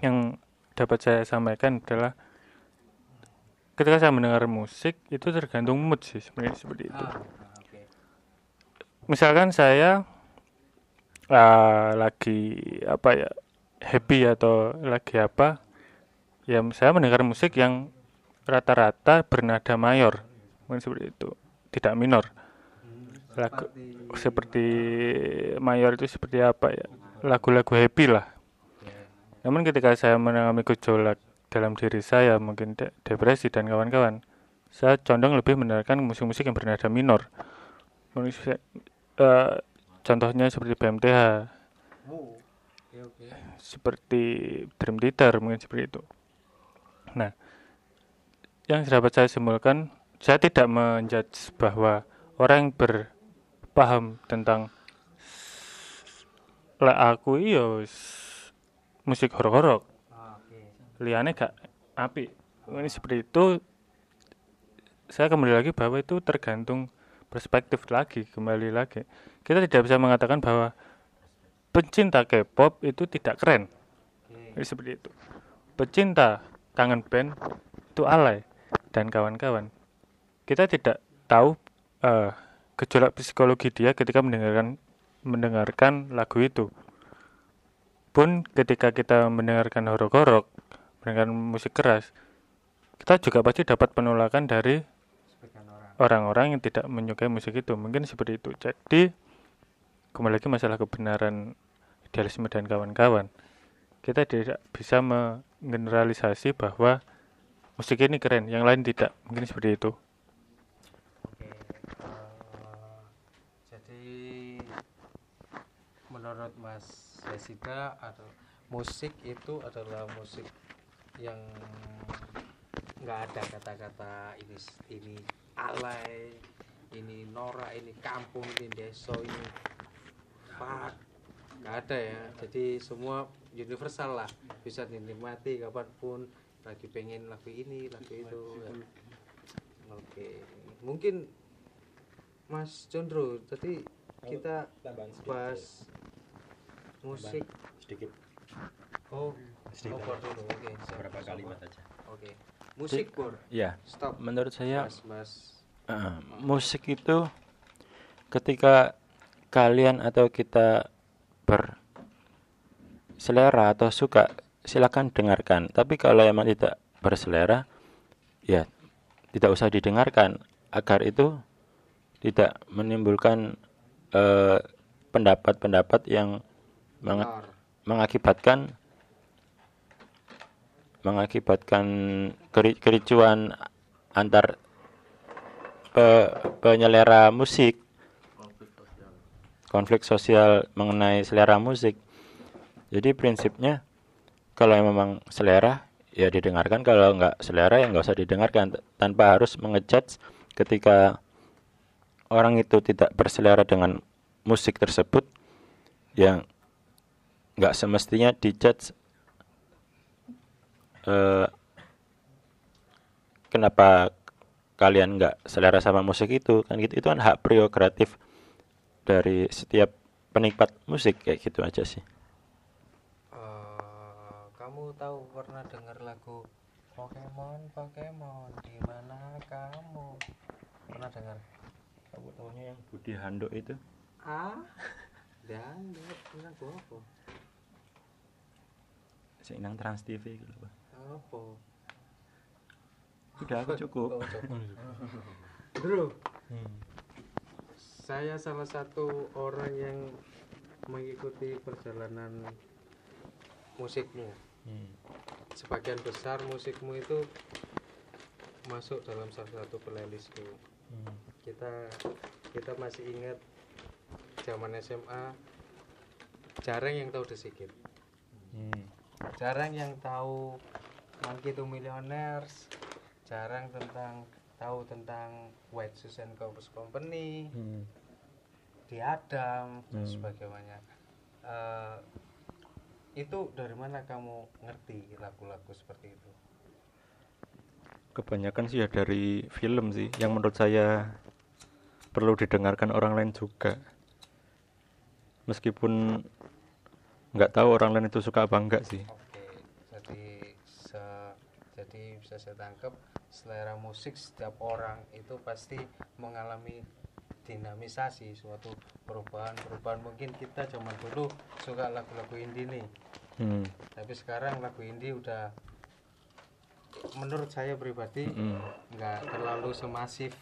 yang dapat saya sampaikan adalah ketika saya mendengar musik itu tergantung mood sih sebenarnya seperti itu ah misalkan saya ah, lagi apa ya happy atau lagi apa? Ya saya mendengar musik yang rata-rata bernada mayor. Mungkin seperti itu. Tidak minor. Lagu seperti mayor itu seperti apa ya? Lagu-lagu happy lah. Namun ketika saya mengalami gejolak dalam diri saya mungkin de- depresi dan kawan-kawan saya condong lebih mendengarkan musik-musik yang bernada minor. Mungkin eh, contohnya seperti BMTH oh oke oke. Seperti Dream Theater mungkin seperti itu. Nah yang dapat saya simpulkan saya tidak menjudge bahwa orang yang berpaham tentang lek aku iyo musik horor-horor. Ah, liane gak api ini seperti itu saya kembali lagi bahwa itu tergantung perspektif lagi kembali lagi kita tidak bisa mengatakan bahwa pencinta K-pop itu tidak keren. Oke Jadi seperti itu. Pecinta kangen band itu alay dan kawan-kawan. Kita tidak tahu eh, gejolak psikologi dia ketika mendengarkan mendengarkan lagu itu. Pun ketika kita mendengarkan horok-horok mendengarkan musik keras kita juga pasti dapat penolakan dari orang-orang yang tidak menyukai musik itu. Mungkin seperti itu. Jadi kembali lagi masalah kebenaran idealisme dan kawan-kawan. Kita tidak bisa menggeneralisasi bahwa musik ini keren yang lain tidak. Mungkin seperti itu. Oke, eh, jadi menurut Mas Yasida atau musik itu adalah musik yang nggak ada kata-kata ini ini alay, ini norak, ini kampung, ini deso, ini pak, nggak ada ya. Jadi semua universal lah, bisa dinikmati kapan pun lagi pengen lagu ini, lagu itu. ya. Oke, mungkin Mas Condro, tadi kita bahas musik. sedikit Oh, sedikit oh, dulu. Oke, beberapa Mas kalimat aja Oke, musik Pur. Ya, Stop. menurut saya Mas, Mas. eh, musik itu ketika kalian atau kita berselera atau suka silakan dengarkan. Tapi kalau emang tidak berselera, ya tidak usah didengarkan agar itu tidak menimbulkan eh, pendapat-pendapat yang meng- mengakibatkan mengakibatkan keri- kericuan antar pe- penyelera musik konflik sosial mengenai selera musik. Jadi prinsipnya kalau memang selera ya didengarkan. Kalau nggak selera ya nggak usah didengarkan. Tanpa harus mengejudge ketika orang itu tidak berselera dengan musik tersebut yang nggak semestinya dijudge eh, kenapa kalian nggak selera sama musik itu? Kan gitu. Itu kan hak prerogatif dari setiap penikmat musik kayak gitu aja sih Eh, kamu tahu pernah dengar lagu Pokemon Pokemon di mana kamu? Pernah dengar? kamu tahunya yang Budi Handok itu Ah, dan lagu apa? sing nang Trans TV gitu Pak. Apa? udah aku cukup Oh, cukup. Saya salah satu orang yang mengikuti perjalanan musikmu. Hmm. Sebagian besar musikmu itu masuk dalam salah satu playlistku. Hmm. Kita kita masih ingat zaman SMA jarang yang tahu desikit. Hmm. jarang yang tahu Monkey to Millionaires jarang tentang tahu tentang White Shoes and Corpus Company Hmm. Di Adam dan Hmm. sebagainya. Eh, itu dari mana kamu ngerti lagu-lagu seperti itu? Kebanyakan sih ya dari film sih yang menurut saya perlu didengarkan orang lain juga. Meskipun nggak tahu orang lain itu suka apa enggak sih. Oke jadi se- jadi bisa saya tangkap selera musik setiap orang itu pasti mengalami dinamisasi suatu perubahan-perubahan mungkin kita zaman dulu suka lagu-lagu indie nih Hmm. tapi sekarang lagu indie udah menurut saya pribadi Mm-mm. nggak terlalu semasif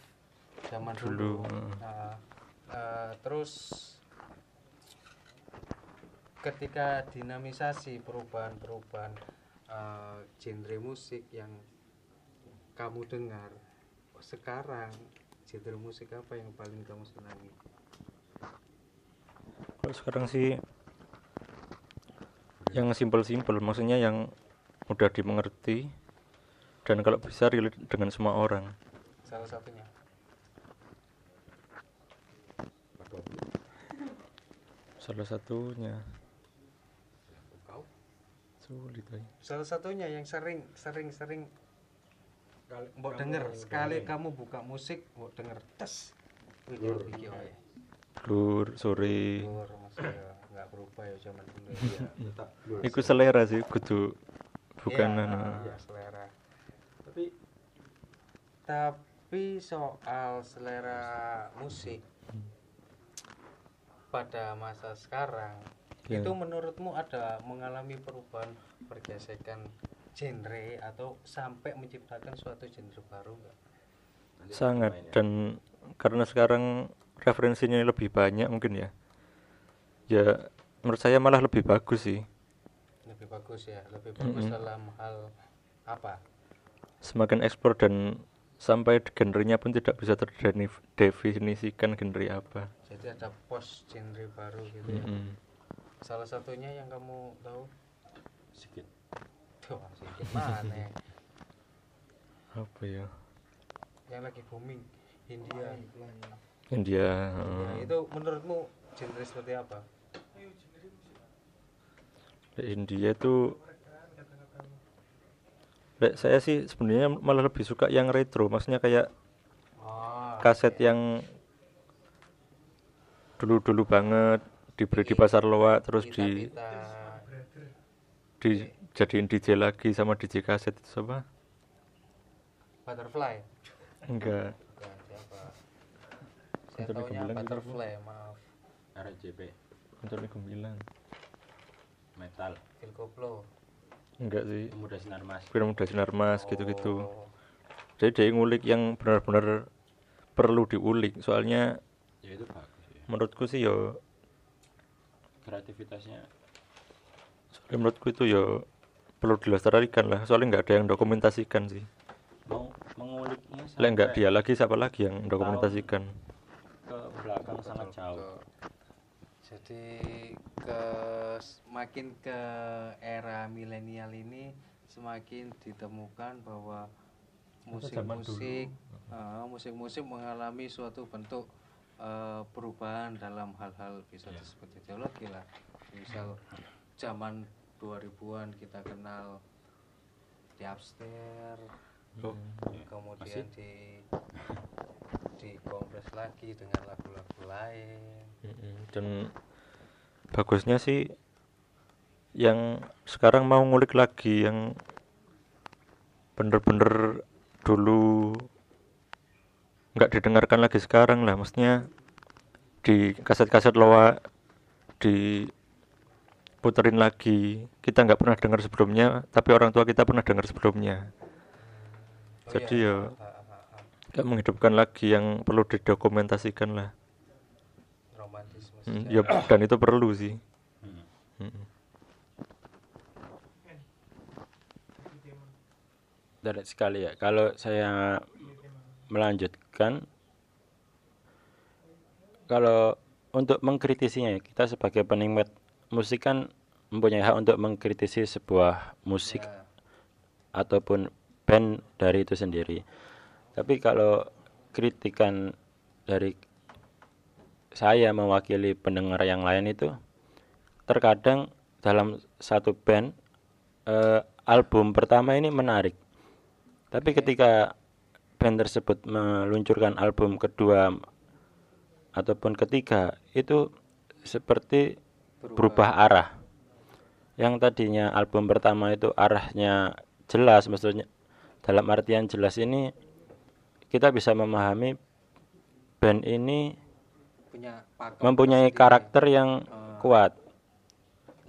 zaman Dulu, dulu, mm. Nah, eh, terus ketika dinamisasi perubahan-perubahan eh, genre musik yang kamu dengar sekarang genre musik apa yang paling kamu senangi Kalau sekarang sih yang simpel-simpel, maksudnya yang mudah dimengerti dan kalau bisa relate dengan semua orang. salah satunya Salah satunya kau sulit ay. salah satunya yang sering sering sering mbok denger sekali kamu buka musik mbok denger. Tes. Iki iki wae Blur, sore. Lur, maksudnya nggak berubah ya zaman dulu ya. Tetap Iku selera sih, kudu bukan Iya, anu. iya, selera. Tapi tap tapi soal selera musik pada masa sekarang Ya. itu menurutmu ada mengalami perubahan pergesekan genre atau sampai menciptakan suatu genre baru enggak? sangat dan karena sekarang referensinya lebih banyak mungkin ya. Ya menurut saya malah lebih bagus sih. Lebih bagus ya lebih bagus Mm-mm. dalam hal apa? Semakin eksplor dan sampai genrenya pun tidak bisa terdefinisikan genre apa. Jadi ada post genre baru gitu ya. Mm-mm. salah satunya yang kamu tahu? Sedikit Tuh, sedikit mana? Apa ya? Yang lagi booming India. India Ya, eh, itu menurutmu genre seperti apa? India itu Lek saya sih sebenarnya malah lebih suka yang retro maksudnya kayak oh, kaset yang dulu-dulu banget dibeli di pasar loak terus di pita dijadiin DJ lagi sama DJ kaset itu apa butterfly. Enggak. Bukan, siapa saya Anthony taunya Gemilang gitu butterfly maaf. RJP Anthony Gemilang metal. Phil Koplo. Enggak sih. Pemuda sinar mas. Film udah sinar mas gitu-gitu. Oh, jadi dia ngulik yang benar-benar perlu diulik soalnya ya itu bagus ya. menurutku sih yo kreativitasnya. Soalnya menurutku itu yo perlu dilestarikan lah. Soalnya nggak ada yang dokumentasikan sih. Mau menguliknya nggak dia lagi siapa lagi yang dokumentasikan ke belakang sangat jauh. jadi ke semakin ke era milenial ini semakin ditemukan bahwa musik-musik eh, musik-musik mengalami suatu bentuk eh, perubahan dalam hal-hal bisa disebut ideologi lah. Misal zaman 2000-an kita kenal di upstairs Oh, kemudian di dikompres lagi dengan lagu-lagu lain. Dan bagusnya sih yang sekarang mau ngulik lagi yang bener-bener dulu nggak didengarkan lagi sekarang lah. Maksudnya di kaset-kaset loa diputerin lagi. Kita nggak pernah dengar sebelumnya tapi orang tua kita pernah dengar sebelumnya. Oh jadi iya, ya ah, ah, ah, nggak menghidupkan lagi yang perlu didokumentasikan lah. Romantisme Mm, sejarah. ya dan itu perlu sih. Hmm. Menarik sekali ya. Kalau saya melanjutkan kalau untuk mengkritisinya ya, kita sebagai penikmat musik kan mempunyai hak untuk mengkritisi sebuah musik Ya, ataupun band dari itu sendiri. Tapi kalau kritikan dari saya mewakili pendengar yang lain itu terkadang dalam satu band eh, album pertama ini menarik. Tapi ketika band tersebut meluncurkan album kedua ataupun ketiga itu seperti berubah arah. Yang tadinya album pertama itu arahnya jelas maksudnya dalam artian jelas ini kita bisa memahami band ini punya mempunyai karakter yang Eh, kuat.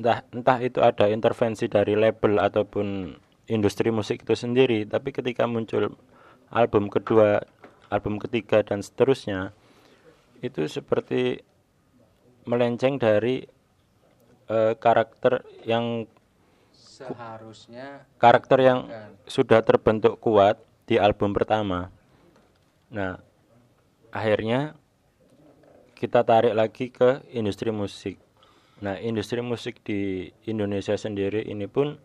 Entah entah itu ada intervensi dari label ataupun industri musik itu sendiri, tapi ketika muncul album kedua, album ketiga dan seterusnya itu seperti melenceng dari eh, karakter yang seharusnya karakter yang kan sudah terbentuk kuat di album pertama. Nah, akhirnya kita tarik lagi ke industri musik. Nah, industri musik di Indonesia sendiri ini pun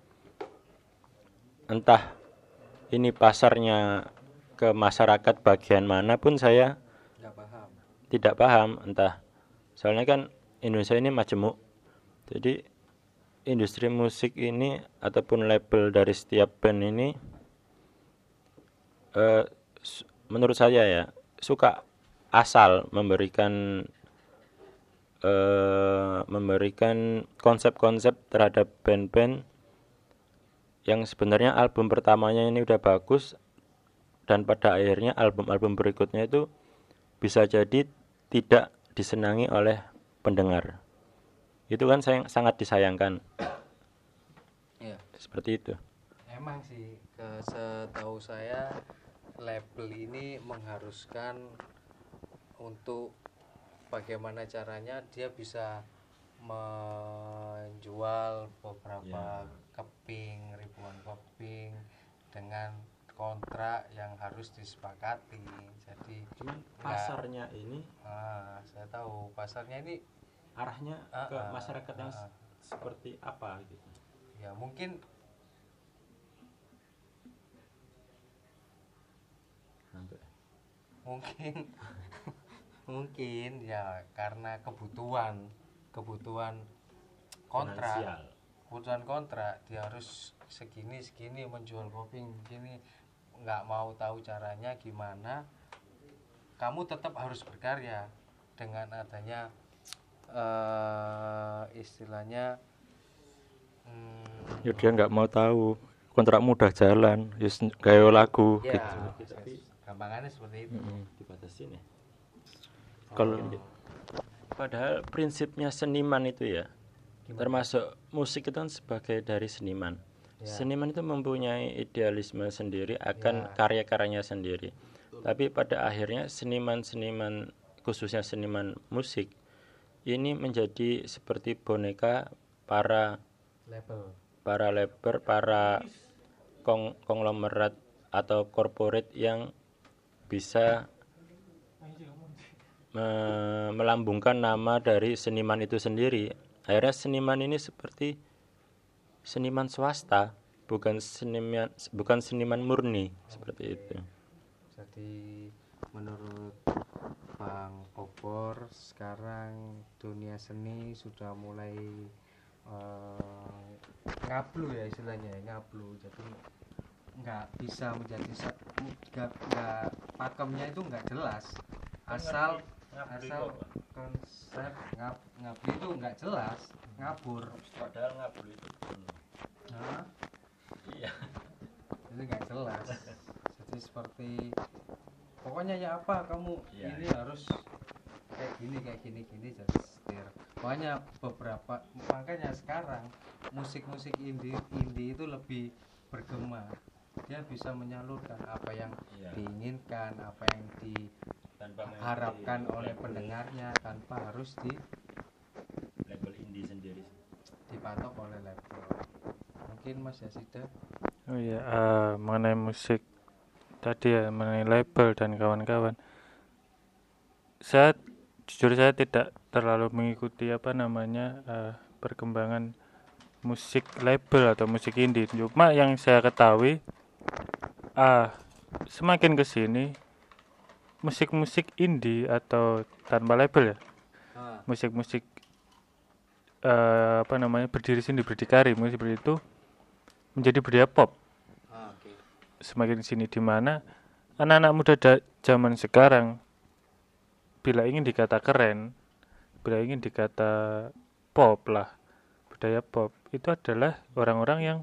entah ini pasarnya ke masyarakat bagian mana pun saya nggak paham tidak paham entah soalnya kan Indonesia ini majemuk jadi industri musik ini ataupun label dari setiap band ini su- menurut saya ya suka asal memberikan eh, memberikan konsep-konsep terhadap band-band yang sebenarnya album pertamanya ini udah bagus dan pada akhirnya album-album berikutnya itu bisa jadi tidak disenangi oleh pendengar. Itu kan sayang, sangat disayangkan. Iya. Seperti itu. Emang sih, ke setahu saya label ini mengharuskan untuk bagaimana caranya dia bisa menjual beberapa keping, ribuan keping dengan kontrak yang harus disepakati. Jadi Cuman pasarnya ini ah, saya tahu pasarnya ini arahnya Ah, ke ah, masyarakat yang ah, ah. seperti apa gitu. ya mungkin mungkin mungkin ya karena kebutuhan kebutuhan kontrak Finansial. kebutuhan kontrak dia harus segini segini menjual kopi begini nggak mau tahu caranya gimana kamu tetap harus berkarya dengan adanya eh istilahnya hmm, Ya dia nggak mau tahu kontrakmu udah jalan, yus gawe lagu ya gitu. gampangannya seperti itu Mm-mm. Dibatasin ya. Kalau Padahal prinsipnya seniman itu ya, termasuk musik itu kan sebagai dari seniman. Ya. Seniman itu mempunyai idealisme sendiri akan Ya. karya-karyanya sendiri. Tapi pada akhirnya seniman-seniman khususnya seniman musik ini menjadi seperti boneka para label para label, para kong konglomerat atau corporate yang bisa me- melambungkan nama dari seniman itu sendiri. Akhirnya seniman ini seperti seniman swasta, bukan seniman bukan seniman murni seperti itu. jadi menurut Bang Obor sekarang dunia seni sudah mulai eh, ngablu ya istilahnya ya, ngablu jadi nggak bisa menjadi nggak nggak pakemnya itu nggak jelas asal asal konsep ngab ngablu itu nggak jelas ngabur Padahal ngabul itu Hah? Iya. Jadi nggak jelas. Jadi seperti pokoknya ya apa kamu Iya, ini harus kayak gini kayak gini gini jadi setir. Pokoknya beberapa makanya sekarang musik-musik indie indie itu lebih bergema. Dia bisa menyalurkan apa yang Iya. diinginkan, apa yang tanpa diharapkan oleh label- pendengarnya tanpa harus di label indie sendiri. dipatok oleh label. Mungkin Mas Yasida Oh iya, eh, mengenai musik tadi ya, mengenai label dan kawan-kawan. Saya jujur saya tidak terlalu mengikuti apa namanya eh, perkembangan musik label atau musik indie. Cuma yang saya ketahui, ah semakin ke sini musik-musik indie atau tanpa label ya, ah, musik-musik eh, apa namanya berdiri sendiri berdikari musik itu menjadi budaya pop. Semakin sini di mana anak-anak muda da- zaman sekarang bila ingin dikata keren bila ingin dikata pop lah budaya pop itu adalah orang-orang yang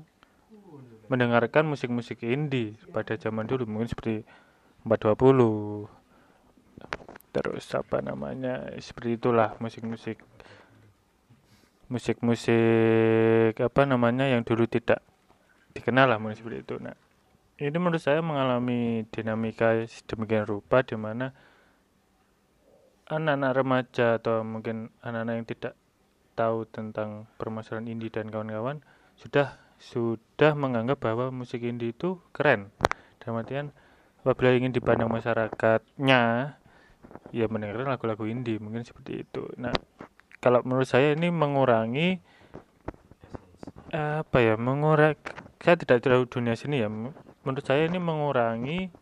mendengarkan musik-musik indie pada zaman dulu mungkin seperti 420 terus apa namanya seperti itulah musik-musik musik-musik apa namanya yang dulu tidak dikenal lah mungkin seperti itu nah ini menurut saya mengalami dinamika sedemikian rupa di mana anak-anak remaja atau mungkin anak-anak yang tidak tahu tentang permasalahan indie dan kawan-kawan sudah sudah menganggap bahwa musik indie itu keren. Dalam artian apabila ingin dipandang masyarakatnya ya mendengarkan lagu-lagu indie mungkin seperti itu. Nah kalau menurut saya ini mengurangi apa ya mengurangi saya tidak tahu dunia sini ya menurut saya ini mengurangi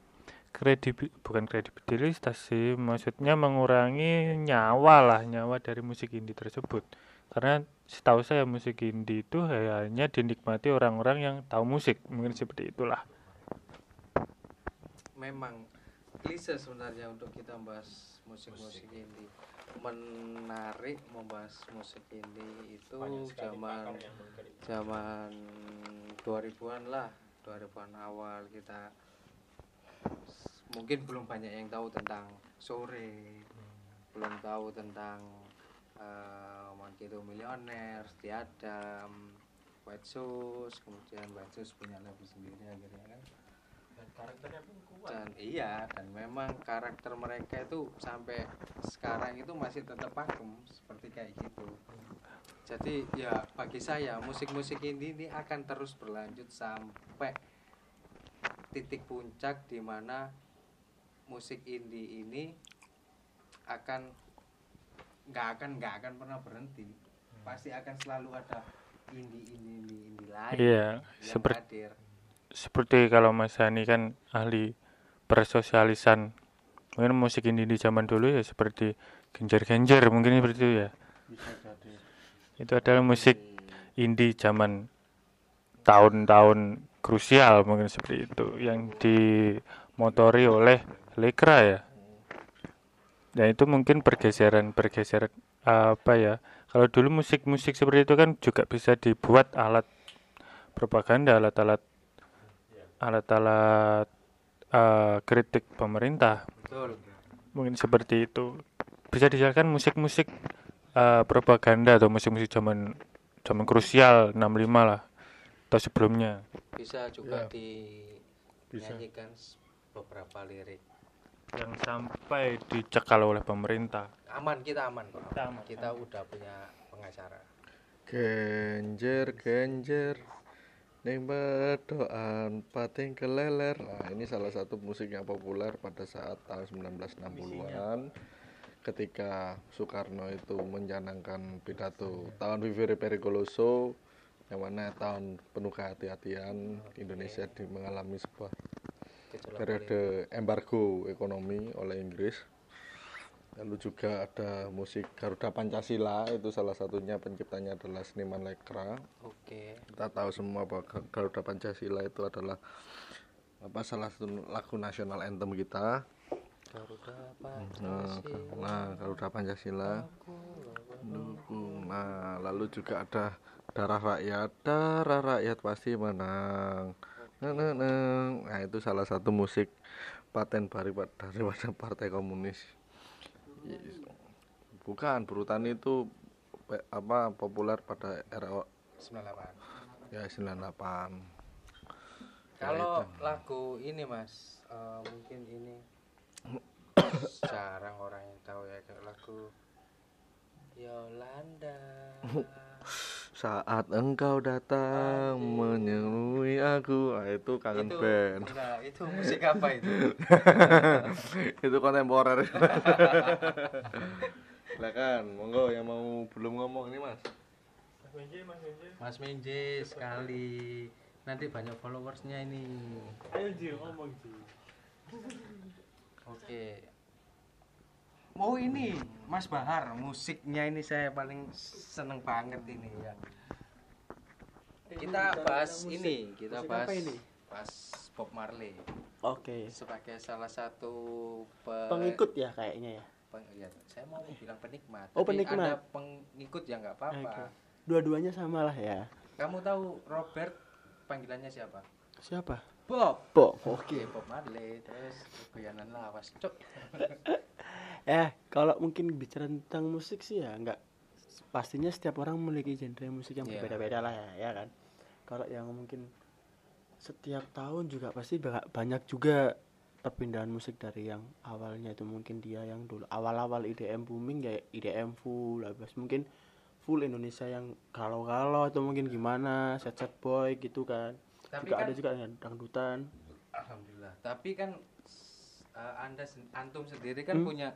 kredib bukan kredibilitas sih. Maksudnya mengurangi nyawa lah nyawa dari musik indie tersebut. Karena setahu saya musik indie itu hanya dinikmati orang-orang yang tahu musik. Mungkin seperti itulah. Memang klise sebenarnya untuk kita membahas musik-musik indie. Menarik membahas musik indie itu zaman zaman 2000-an lah 2000-an awal kita mungkin belum banyak yang tahu tentang sore. Belum tahu tentang uh, Monkito Millionaire, Stiadam, White Shoes, kemudian White Shoes punya label sendiri akhirnya kan. Dan iya dan memang karakter mereka itu sampai sekarang itu masih tetap pakem seperti kayak gitu jadi ya bagi saya musik-musik ini ini akan terus berlanjut sampai titik puncak di mana musik indie ini akan nggak akan nggak akan pernah berhenti. Pasti akan selalu ada indie indie indie, indie lain Iya, yang seperti hadir. seperti kalau Mas Hani kan ahli persosialisan mungkin musik ini di zaman dulu ya seperti genjer-genjer mungkin seperti itu ya. Bisa itu adalah musik indie zaman tahun-tahun krusial mungkin seperti itu yang dimotori oleh Lekra ya. Dan itu mungkin pergeseran pergeseran apa ya kalau dulu musik-musik seperti itu kan juga bisa dibuat alat propaganda alat-alat alat-alat eh, kritik pemerintah. Betul. Mungkin seperti itu. Bisa dijelaskan musik-musik eh, propaganda atau musik-musik zaman zaman krusial 65 lah atau sebelumnya. Bisa juga Ya. dinyanyikan beberapa lirik. Yang sampai dicekal oleh pemerintah. Aman kita aman. Kok Kita aman. kita udah punya pengacara. Genjer, genjer, ning bedoan pating keleler. Nah, ini salah satu musik yang populer pada saat tahun 1960-an ketika Soekarno itu mencanangkan pidato tahun Vivere Pericoloso yang mana tahun penuh kehati-hatian Indonesia di mengalami sebuah periode embargo ekonomi oleh Inggris. Lalu juga ada musik Garuda Pancasila itu salah satunya penciptanya adalah seniman Lekra. Oke. Kita tahu semua bahwa Ga- Garuda Pancasila itu adalah apa salah satu lagu nasional anthem kita nah, Pancasila. nah Garuda Pancasila. Dukung nah lalu juga ada darah rakyat. Darah rakyat pasti menang. Nah, nah, nah. Nah, itu salah satu musik paten bari pa- daripada partai komunis. Bukan berutan itu pe- apa populer pada era 98 ya 98 kalau lagu ini mas eh, mungkin ini jarang orang yang tahu ya kayak lagu Yolanda. Saat engkau datang menyelui aku. Ah, itu kangen itu band. nah, itu musik apa itu? Itu kontemporer. Silakan monggo yang mau belum ngomong ini mas. Mas Menje sekali. Nanti banyak followersnya ini oke Oh ini Mas Bahar musiknya ini saya paling seneng banget ini ya kita bahas ini kita Musik bahas ini? bahas Bob Marley Oke. sebagai salah satu pe- Pengikut ya kayaknya ya. peng- ya, saya mau bilang penikmat Oh, penikmat. ada pengikut ya nggak apa-apa Oke. Dua-duanya sama lah ya. kamu tahu Robert panggilannya siapa Siapa? Bob Bo. Oke, Bob Marley terus Guyanan Lawas. Cok. Eh, kalau mungkin bicara tentang musik sih ya nggak pastinya setiap orang memiliki genre musik yang Iya. berbeda-beda lah ya, ya kan. Kalau yang mungkin setiap tahun juga pasti ba- banyak juga perpindahan musik dari yang awalnya itu mungkin dia yang dulu awal-awal IDM booming ya IDM full habis mungkin full Indonesia yang galau-galau atau mungkin gimana set set boy gitu kan Tapi juga kan ada juga yang dangdutan alhamdulillah. Tapi kan eh, Anda sen- antum sendiri kan Hmm. punya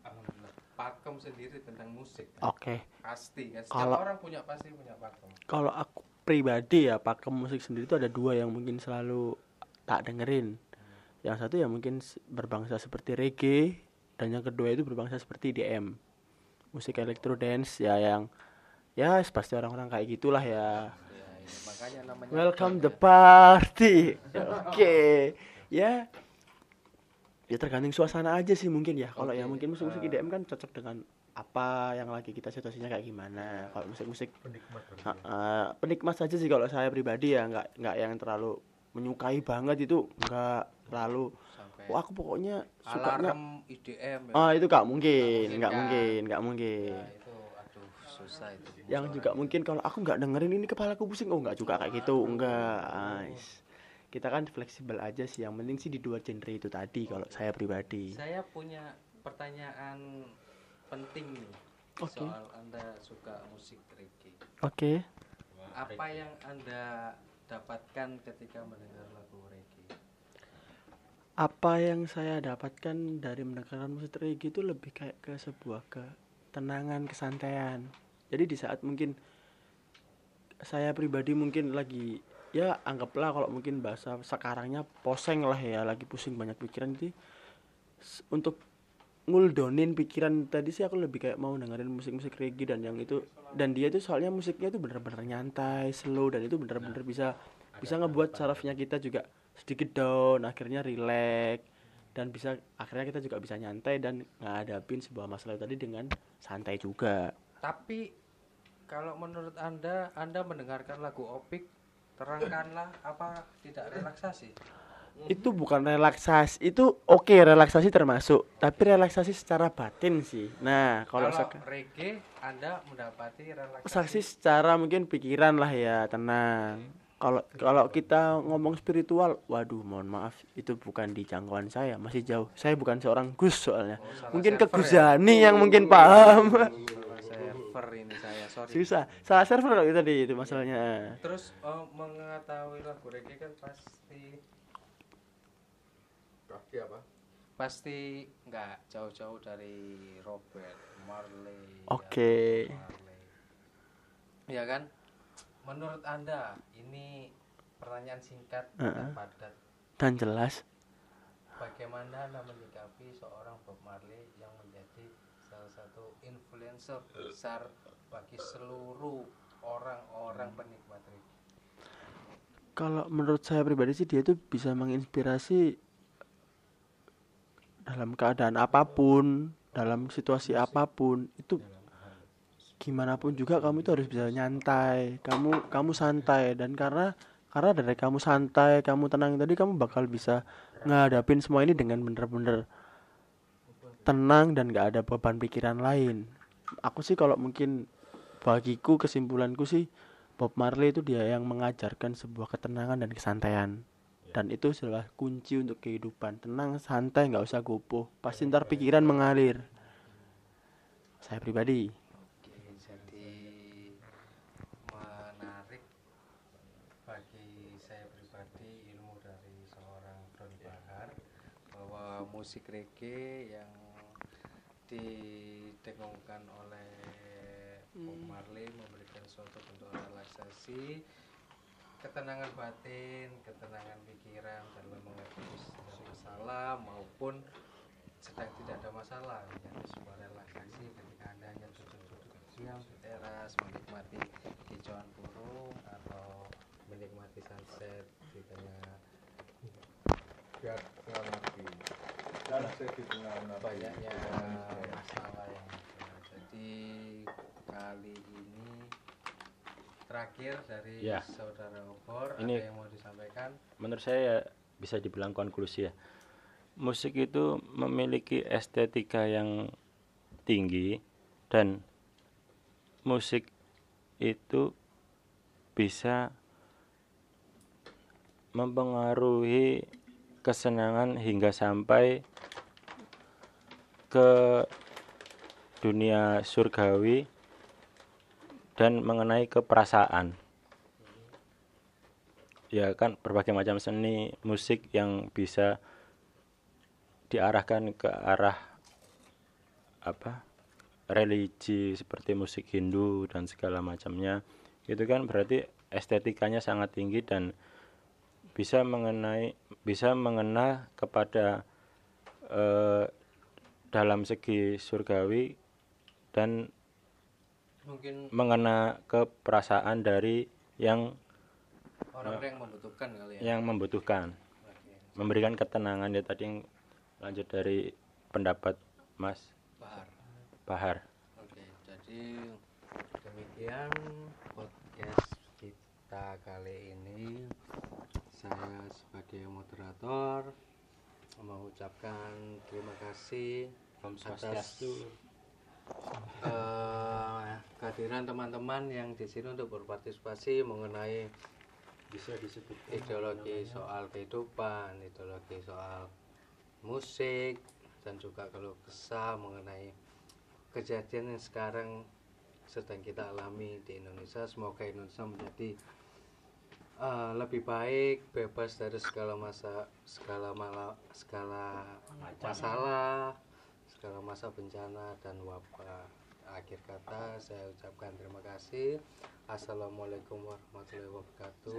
alhamdulillah pakem sendiri tentang musik. oke Pasti kan. Setiap Kalau- orang punya pasti punya pakem. kalau aku pribadi ya pakem musik sendiri itu ada dua yang mungkin selalu tak dengerin yang satu ya mungkin berbangsa seperti reggae dan yang kedua itu berbangsa seperti DM musik electro dance ya yang ya pasti orang-orang kayak gitulah ya makanya namanya welcome the ya. party. Oke ya. Ya tergantung suasana aja sih mungkin ya. Kalau yang Oke, mungkin musik-musik eh. IDM kan cocok dengan apa yang lagi kita situasinya kayak gimana. Kalau musik-musik ah, penikmat saja sih kalau saya pribadi ya. Nggak nggak yang terlalu menyukai banget itu. Nggak terlalu. Sampai aku aku pokoknya sukanya IDM ya. ah itu gak mungkin mungkin, nggak kan? mungkin nggak mungkin. Nah, itu aduh susah itu yang juga mungkin kalau aku nggak dengerin ini kepalaku pusing. Oh nggak juga kayak gitu. Enggak Ais. kita kan fleksibel aja sih. Yang penting sih di dua genre itu tadi kalau saya pribadi. Saya punya pertanyaan penting nih Oke. soal anda suka musik reggae. Oke. Apa yang anda dapatkan ketika mendengar lagu reggae? Apa yang saya dapatkan dari mendengarkan musik reggae itu lebih kayak ke sebuah ketenangan kesantaian jadi di saat mungkin saya pribadi mungkin lagi ya anggaplah kalau mungkin bahasa sekarangnya poseng lah ya lagi pusing banyak pikiran. S- untuk nguldonin pikiran tadi sih aku lebih kayak mau dengerin musik-musik reggae dan yang itu dan dia itu soalnya musiknya itu bener-bener nyantai slow dan itu bener-bener bisa bisa ngebuat sarafnya kita juga sedikit down akhirnya relax dan bisa akhirnya kita juga bisa nyantai dan ngadapin sebuah masalah tadi dengan santai juga. Tapi kalau menurut anda anda mendengarkan lagu opik terangkanlah apa tidak relaksasi? Itu bukan relaksasi itu oke relaksasi termasuk. Tapi relaksasi secara batin sih. Nah kalau kalau reggae anda mendapati relaksasi? Secara mungkin pikiran lah ya tenang. Kalau kalau kita ngomong spiritual waduh mohon maaf itu bukan di jangkauan saya masih jauh. Saya bukan seorang gus soalnya. Oh, mungkin ke server ya? Yang mungkin paham. Salah server ini saya sorry susah salah server kalau itu tadi itu masalahnya terus oh, mengetahui lagu reggae kan pasti Kaki apa? pasti nggak jauh-jauh dari Robert Marley Oke. ya, Marley. ya kan menurut anda ini pertanyaan singkat dan Heeh. padat dan jelas bagaimana anda menyikapi seorang Bob Marley yang menjadi salah satu influencer besar bagi seluruh orang-orang penikmat reggae kalau menurut saya pribadi sih dia tuh bisa menginspirasi dalam keadaan apa pun dalam situasi apa pun itu gimana pun juga kamu itu harus bisa nyantai kamu kamu santai dan karena karena dari kamu santai kamu tenang tadi kamu bakal bisa ngadapin semua ini dengan bener-bener tenang dan gak ada beban pikiran lain. Aku sih kalau mungkin bagiku kesimpulanku sih Bob Marley itu dia yang mengajarkan sebuah ketenangan dan kesantaian. Dan itu adalah kunci untuk kehidupan. Tenang santai nggak usah gopoh pasti ntar pikiran mengalir. Saya pribadi. Oke, jadi menarik bagi saya pribadi ilmu dari seorang Don Bahar bahwa musik reggae yang didengungkan oleh Bob Marley memberikan suatu bentuk relaksasi ketenangan batin, ketenangan pikiran dalam menghadapi masalah maupun sedang tidak ada masalah menjadi sebuah relaksasi ketika anda hanya duduk-duduk diam di teras menikmati kicauan burung atau menikmati sunset di tengah Biar lagi. Banyaknya masalah yang ada. jadi kali ini terakhir dari Ya. saudara Obor Ini- ada yang mau disampaikan menurut saya ya bisa dibilang konklusi ya musik itu memiliki estetika yang tinggi dan musik itu bisa mempengaruhi kesenangan hingga sampai ke dunia surgawi dan mengenai keperasaan. Ya kan berbagai macam seni musik yang bisa diarahkan ke arah apa religi seperti musik Hindu dan segala macamnya. Itu kan berarti estetikanya sangat tinggi dan bisa mengenai bisa mengena kepada eh, dalam segi surgawi dan mungkin mengena ke perasaan dari yang orang-orang yang membutuhkan kali ya yang membutuhkan Oke. memberikan ketenangan ya tadi yang lanjut dari pendapat Mas Bahar Bahar Oke, jadi demikian podcast kita kali ini. Saya sebagai moderator mengucapkan terima kasih Om atas Swastiastu. eh, kehadiran teman-teman yang di sini untuk berpartisipasi mengenai Bisa disebut ideologi soal kehidupan, ideologi soal musik, dan juga kalau kesah mengenai kejadian yang sekarang sedang kita alami di Indonesia. Semoga Indonesia menjadi eh, lebih baik, bebas dari segala masa, segala mala, segala masalah, segala masa bencana dan wabah. Akhir kata saya ucapkan terima kasih. Assalamualaikum warahmatullahi wabarakatuh.